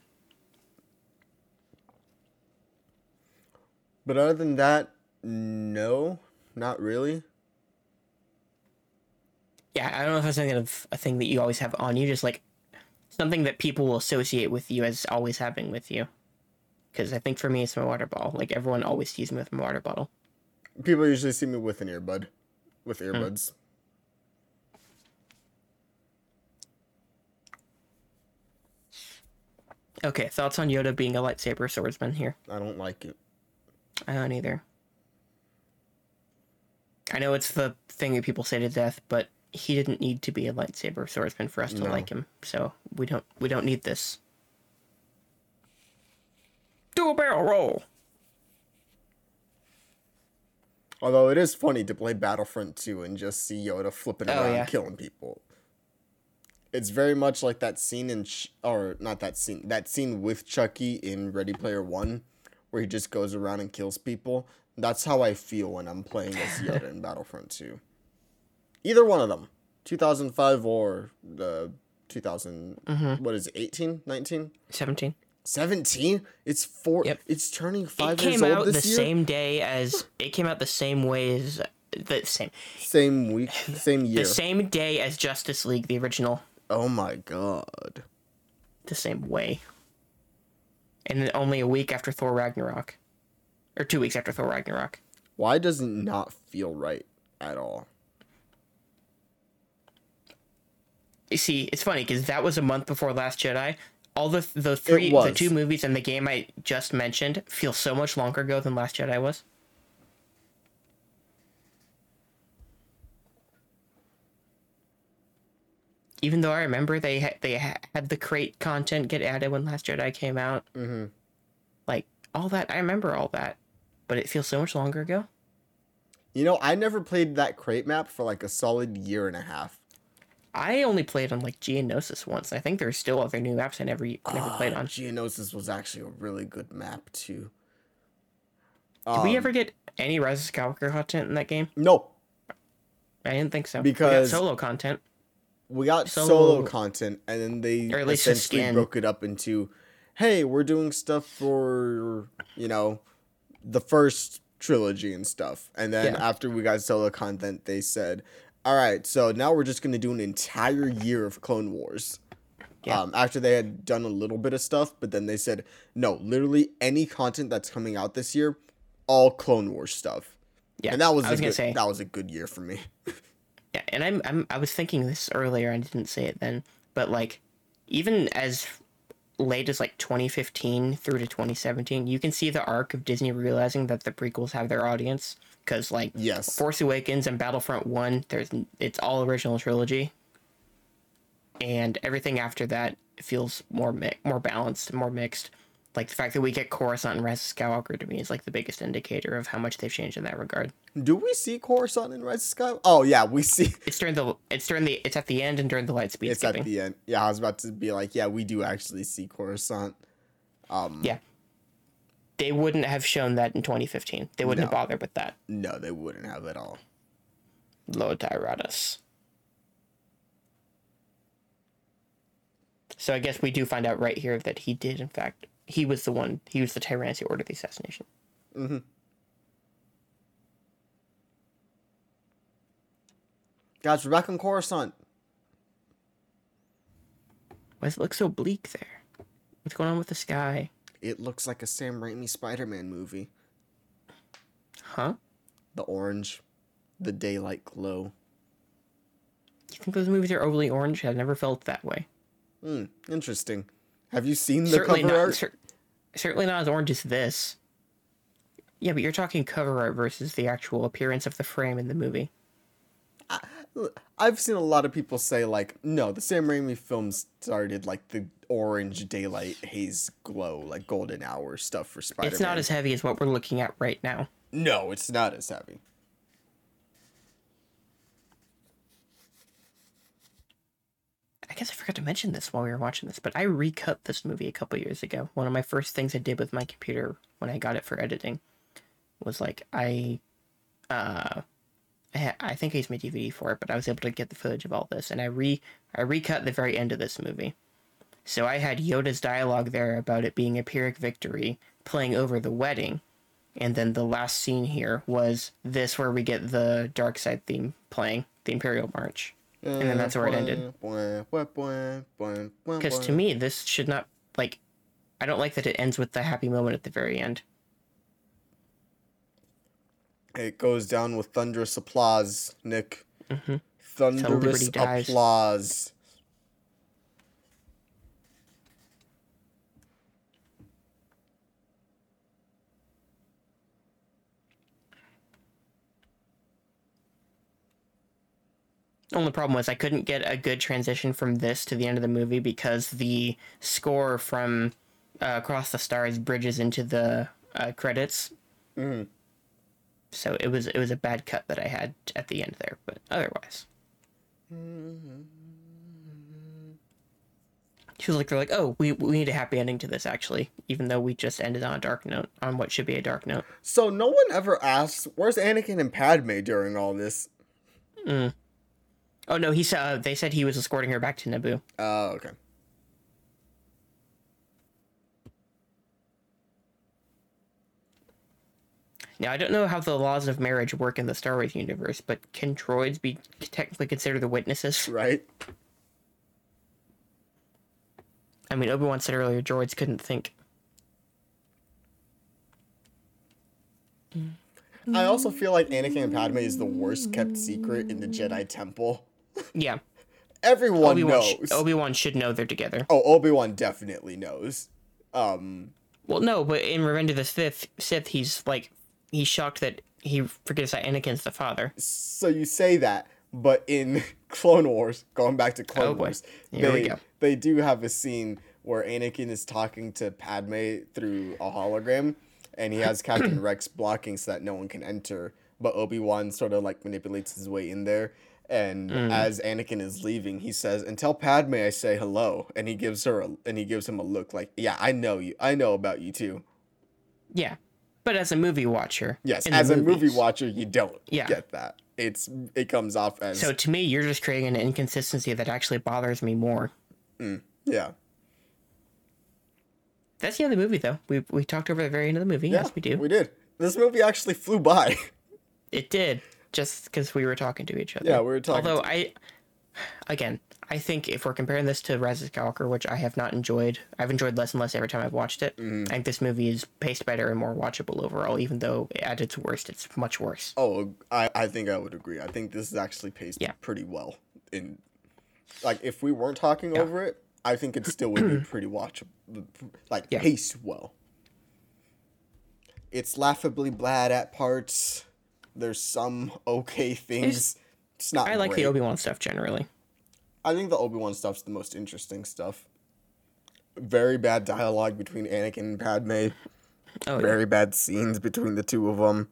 But other than that, no, not really. Yeah, I don't know if that's something of a thing that you always have on you, just like something that people will associate with you as always having with you. Because I think for me, it's my water bottle. Like everyone always sees me with my water bottle. People usually see me with an earbud, with Hmm. earbuds. Okay, thoughts on Yoda being a lightsaber swordsman here? I don't like it. I don't either. I know it's the thing that people say to death, but he didn't need to be a lightsaber swordsman for us to No. like him. So we don't we don't need this. Do a barrel roll. Although it is funny to play Battlefront 2 and just see Yoda flipping Oh, around yeah. killing people. It's very much like that scene in, Ch- or not that scene, that scene with Chucky in Ready Player One, where he just goes around and kills people. That's how I feel when I'm playing as *laughs* Yoda in Battlefront 2. Either one of them, 2005 or the 2000, Mm-hmm. what is it, 18, 19? Seventeen. 17? It's four, Yep. it's turning It five years came out the year. same day as it came out the same way as the same Same week, *sighs* same year. the same day as Justice League, the original. Oh my god. the same way. And then only a week after Thor Ragnarok. Or two weeks after Thor Ragnarok. Why does it not feel right at all? You see, it's funny because that was a month before Last Jedi. All the the three the two movies and the game I just mentioned feel so much longer ago than Last Jedi was. Even though I remember they ha- they ha- had the crate content get added when Last Jedi came out, Mm-hmm. like all that, I remember all that, but it feels so much longer ago. You know, I never played that crate map for like a solid year and a half. I only played on like Geonosis once. I think there's still other new maps I never never played Ah, on. Geonosis was actually a really good map too. Did we Um, ever get any Rise of Skywalker content in that game? No, I didn't think so. Because- we got solo content. we got Solo- solo, content, and then they Or at least essentially broke it up into, hey, we're doing stuff for you know, the first trilogy and stuff, and then Yeah. after we got solo content, they said, all right, so now we're just gonna do an entire year of Clone Wars. Yeah. Um, after they had done a little bit of stuff, but then they said, no, literally any content that's coming out this year, all Clone Wars stuff. Yeah, and that was, I a was good, gonna say. that was a good year for me. *laughs* Yeah, and I'm, I'm I was thinking this earlier. I didn't say it then, but like, even as late as like 2015 through to 2017, you can see the arc of Disney realizing that the prequels have their audience. Because like, Yes. Force Awakens and Battlefront One, there's it's all original trilogy, and everything after that feels more mi- more balanced, more mixed. Like the fact that we get Coruscant and Rise of Skywalker to me is like the biggest indicator of how much they've changed in that regard. Do we see Coruscant in Rise of Sky? Oh yeah, we see. *laughs* It's during the it's during the it's at the end and during the light speed It's skipping. at the end. Yeah, I was about to be like, yeah, we do actually see Coruscant. Um, Yeah. They wouldn't have shown that in 2015. They wouldn't have bothered with that. No, they wouldn't have at all. Lord Tyranus. So I guess we do find out right here that he did, in fact, he was the one. He was the Tyranus who ordered the assassination. Mm-hmm. Guys, we're back on Coruscant. Why does it look so bleak there? What's going on with the sky? It looks like a Sam Raimi Spider-Man movie. Huh? The orange, the daylight glow. You think those movies are overly orange? I've never felt that way. Hmm, interesting. Have you seen the certainly cover not. art? cer- certainly not as orange as this. Yeah, but you're talking cover art versus the actual appearance of the frame in the movie. I've seen a lot of people say like, no, the Sam Raimi films started like the orange daylight haze glow, like golden hour stuff for Spider Man. It's not as heavy as what we're looking at right now. No, it's not as heavy. I guess I forgot to mention this while we were watching this, but I recut this movie a couple years ago. One of my first things I did with my computer when I got it for editing was like I, uh, I, ha- I think I used my DVD for it, but I was able to get the footage of all this, and I re I recut the very end of this movie. So I had Yoda's dialogue there about it being a Pyrrhic victory, playing over the wedding, and then the last scene here was this where we get the dark side theme playing, the Imperial March. And then that's where it ended. Because to me, this should not like. I don't like that it ends with the happy moment at the very end. it goes down with thunderous applause, Nick. Mhm. Thunderous applause. Only problem was I couldn't get a good transition from this to the end of the movie because the score from uh, Across the Stars bridges into the uh, credits. Mhm. So it was it was a bad cut that I had at the end there, but otherwise. Feels like they're like, oh, we we need a happy ending to this actually, even though we just ended on a dark note, on what should be a dark note. So no one ever asks, where's Anakin and Padme during all this? Oh no, he said uh, they said he was escorting her back to Naboo. Oh, okay. Now I don't know how the laws of marriage work in the Star Wars universe, but can droids be technically considered the witnesses? Right? I mean, Obi Wan said earlier droids couldn't think. I also feel like Anakin and Padme is the worst kept secret in the Jedi Temple. Yeah, Everyone Obi Wan. knows. Obi Wan should know they're together. oh, Obi Wan definitely knows. Um, Well, no, but in Revenge of the Sith, Sith, he's like, he's shocked that he forgets that Anakin's the father. so you say that, but in *laughs* Clone Wars, going back to Clone Oh. Wars, they they do have a scene where Anakin is talking to Padme through a hologram, and he has Captain *clears throat* Rex blocking so that no one can enter. But Obi Wan sort of like manipulates his way in there. And Mm. as Anakin is leaving, he says, "And tell Padme I say hello." And he gives her a, and he gives him a look like, "Yeah, I know you. I know about you too." Yeah, but as a movie watcher, Yes, as a movie watcher, you don't Yeah. get that. It's it comes off as So to me, you're just creating an inconsistency that actually bothers me more. yeah, That's the end of the movie, though. We we talked over the very end of the movie. yeah. yes, we do. We did. This movie actually flew by. *laughs* It did, just because we were talking to each other. Yeah, we were talking Although I, again, I think if we're comparing this to Rise of Skywalker, which I have not enjoyed, I've enjoyed less and less every time I've watched it. Mm-hmm. I think this movie is paced better and more watchable overall, even though at its worst, it's much worse. Oh, I, I think I would agree. I think this is actually paced Yeah. pretty well. In like, if we weren't talking over it, I think it still would be *clears throat* pretty watchable. Like Yeah. paced well. It's laughably bad at parts. There's some *laughs* okay things. It's not. I like great. the Obi Wan stuff generally. I think the Obi Wan stuff's the most interesting stuff. Very bad dialogue between Anakin and Padme. Oh, yeah. Very bad scenes between the two of them.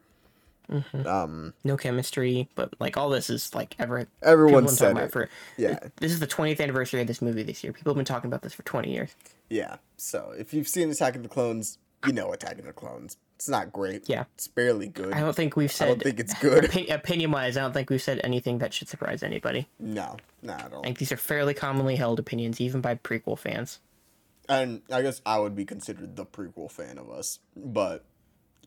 Um, no chemistry, but like all this is like ever. everyone said talking about it. For, Yeah, This is the 20th anniversary of this movie this year. People have been talking about this for 20 years. yeah. So if you've seen Attack of the Clones, you know Attack of the Clones. It's not great. Yeah. It's barely good. I don't think we've said. I don't think it's good. opinion wise, I don't think we've said anything that should surprise anybody. no, not at all. I think these are fairly commonly held opinions, even by prequel fans. And I guess I would be considered the prequel fan of us, but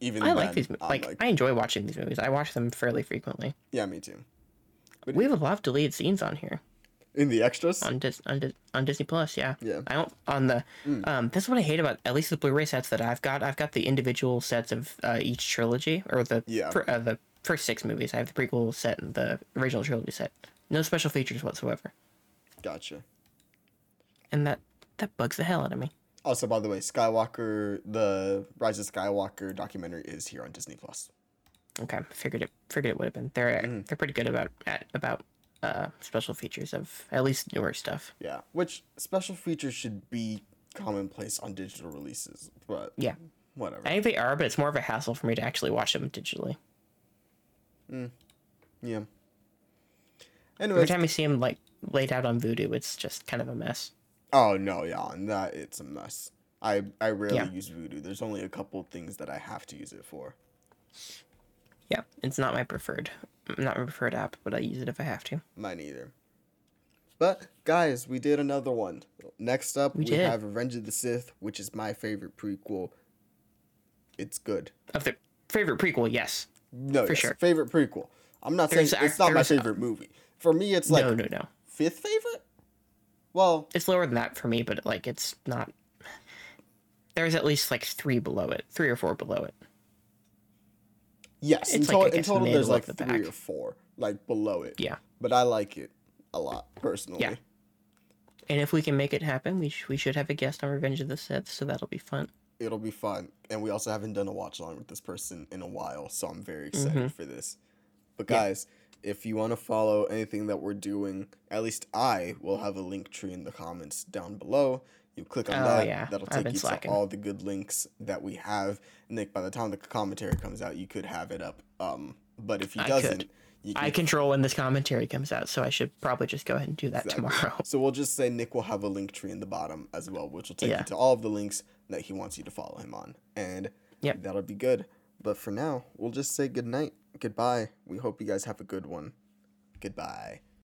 even I like these. mo- I'm Like, I enjoy watching these movies. I watch them fairly frequently. yeah, me too. We have a lot of deleted scenes on here In the extras, on Dis- on, Dis- on Disney Plus. Yeah. Yeah. I don't on the. Um, this is what I hate about at least the Blu-ray sets that I've got. I've got the individual sets of uh, each trilogy or the Yeah. fir- uh, the first six movies. I have the prequel set and the original trilogy set. No special features whatsoever, gotcha. and that that bugs the hell out of me. Also, by the way, Skywalker, the Rise of Skywalker documentary is here on Disney Plus. Okay, figured it. Figured it would have been. They're Mm-hmm. they're pretty good about at about uh special features of at least newer stuff. Yeah, which special features should be commonplace on digital releases, but Yeah, whatever. I think they are, but it's more of a hassle for me to actually watch them digitally. yeah. Anyway Every time I see them like laid out on Vudu, it's just kind of a mess. oh no, yeah, that it's a mess. I I rarely Yeah. use Vudu. There's only a couple things that I have to use it for. Yeah, it's not my preferred, not my preferred app, but I use it if I have to. Mine either. But guys, we did another one. Next up, we, did. have Revenge of the Sith, which is my favorite prequel. It's good. Of the favorite prequel, yes. No, For yes, sure. favorite prequel. I'm not saying There's it's not my favorite movie. For me, it's like no, no, no. fifth favorite. Well, It's lower than that for me, but like it's not. There's at least like three below it, three or four below it. Yes. In, to- like, I in total, there's like the three pack. or four, like below it. Yeah. But I like it a lot personally. Yeah. And if we can make it happen, we sh- we should have a guest on Revenge of the Sith, so that'll be fun. It'll be fun, and we also haven't done a watch along with this person in a while, so I'm very excited Mm-hmm. for this. But guys, if you want to follow anything that we're doing, at least I will have a Linktree in the comments down below. You click on Oh, that, yeah. that'll take you slacking. to all the good links that we have. Nick, by the time the commentary comes out, you could have it up. Um, but if he I doesn't, could. you I control when this commentary comes out, so I should probably just go ahead and do that Exactly. tomorrow. *laughs* So we'll just say Nick will have a Linktree in the bottom as well, which will take Yeah. you to all of the links that he wants you to follow him on. And Yep. that'll be good. But for now, we'll just say good night, goodbye. We hope you guys have a good one. Goodbye.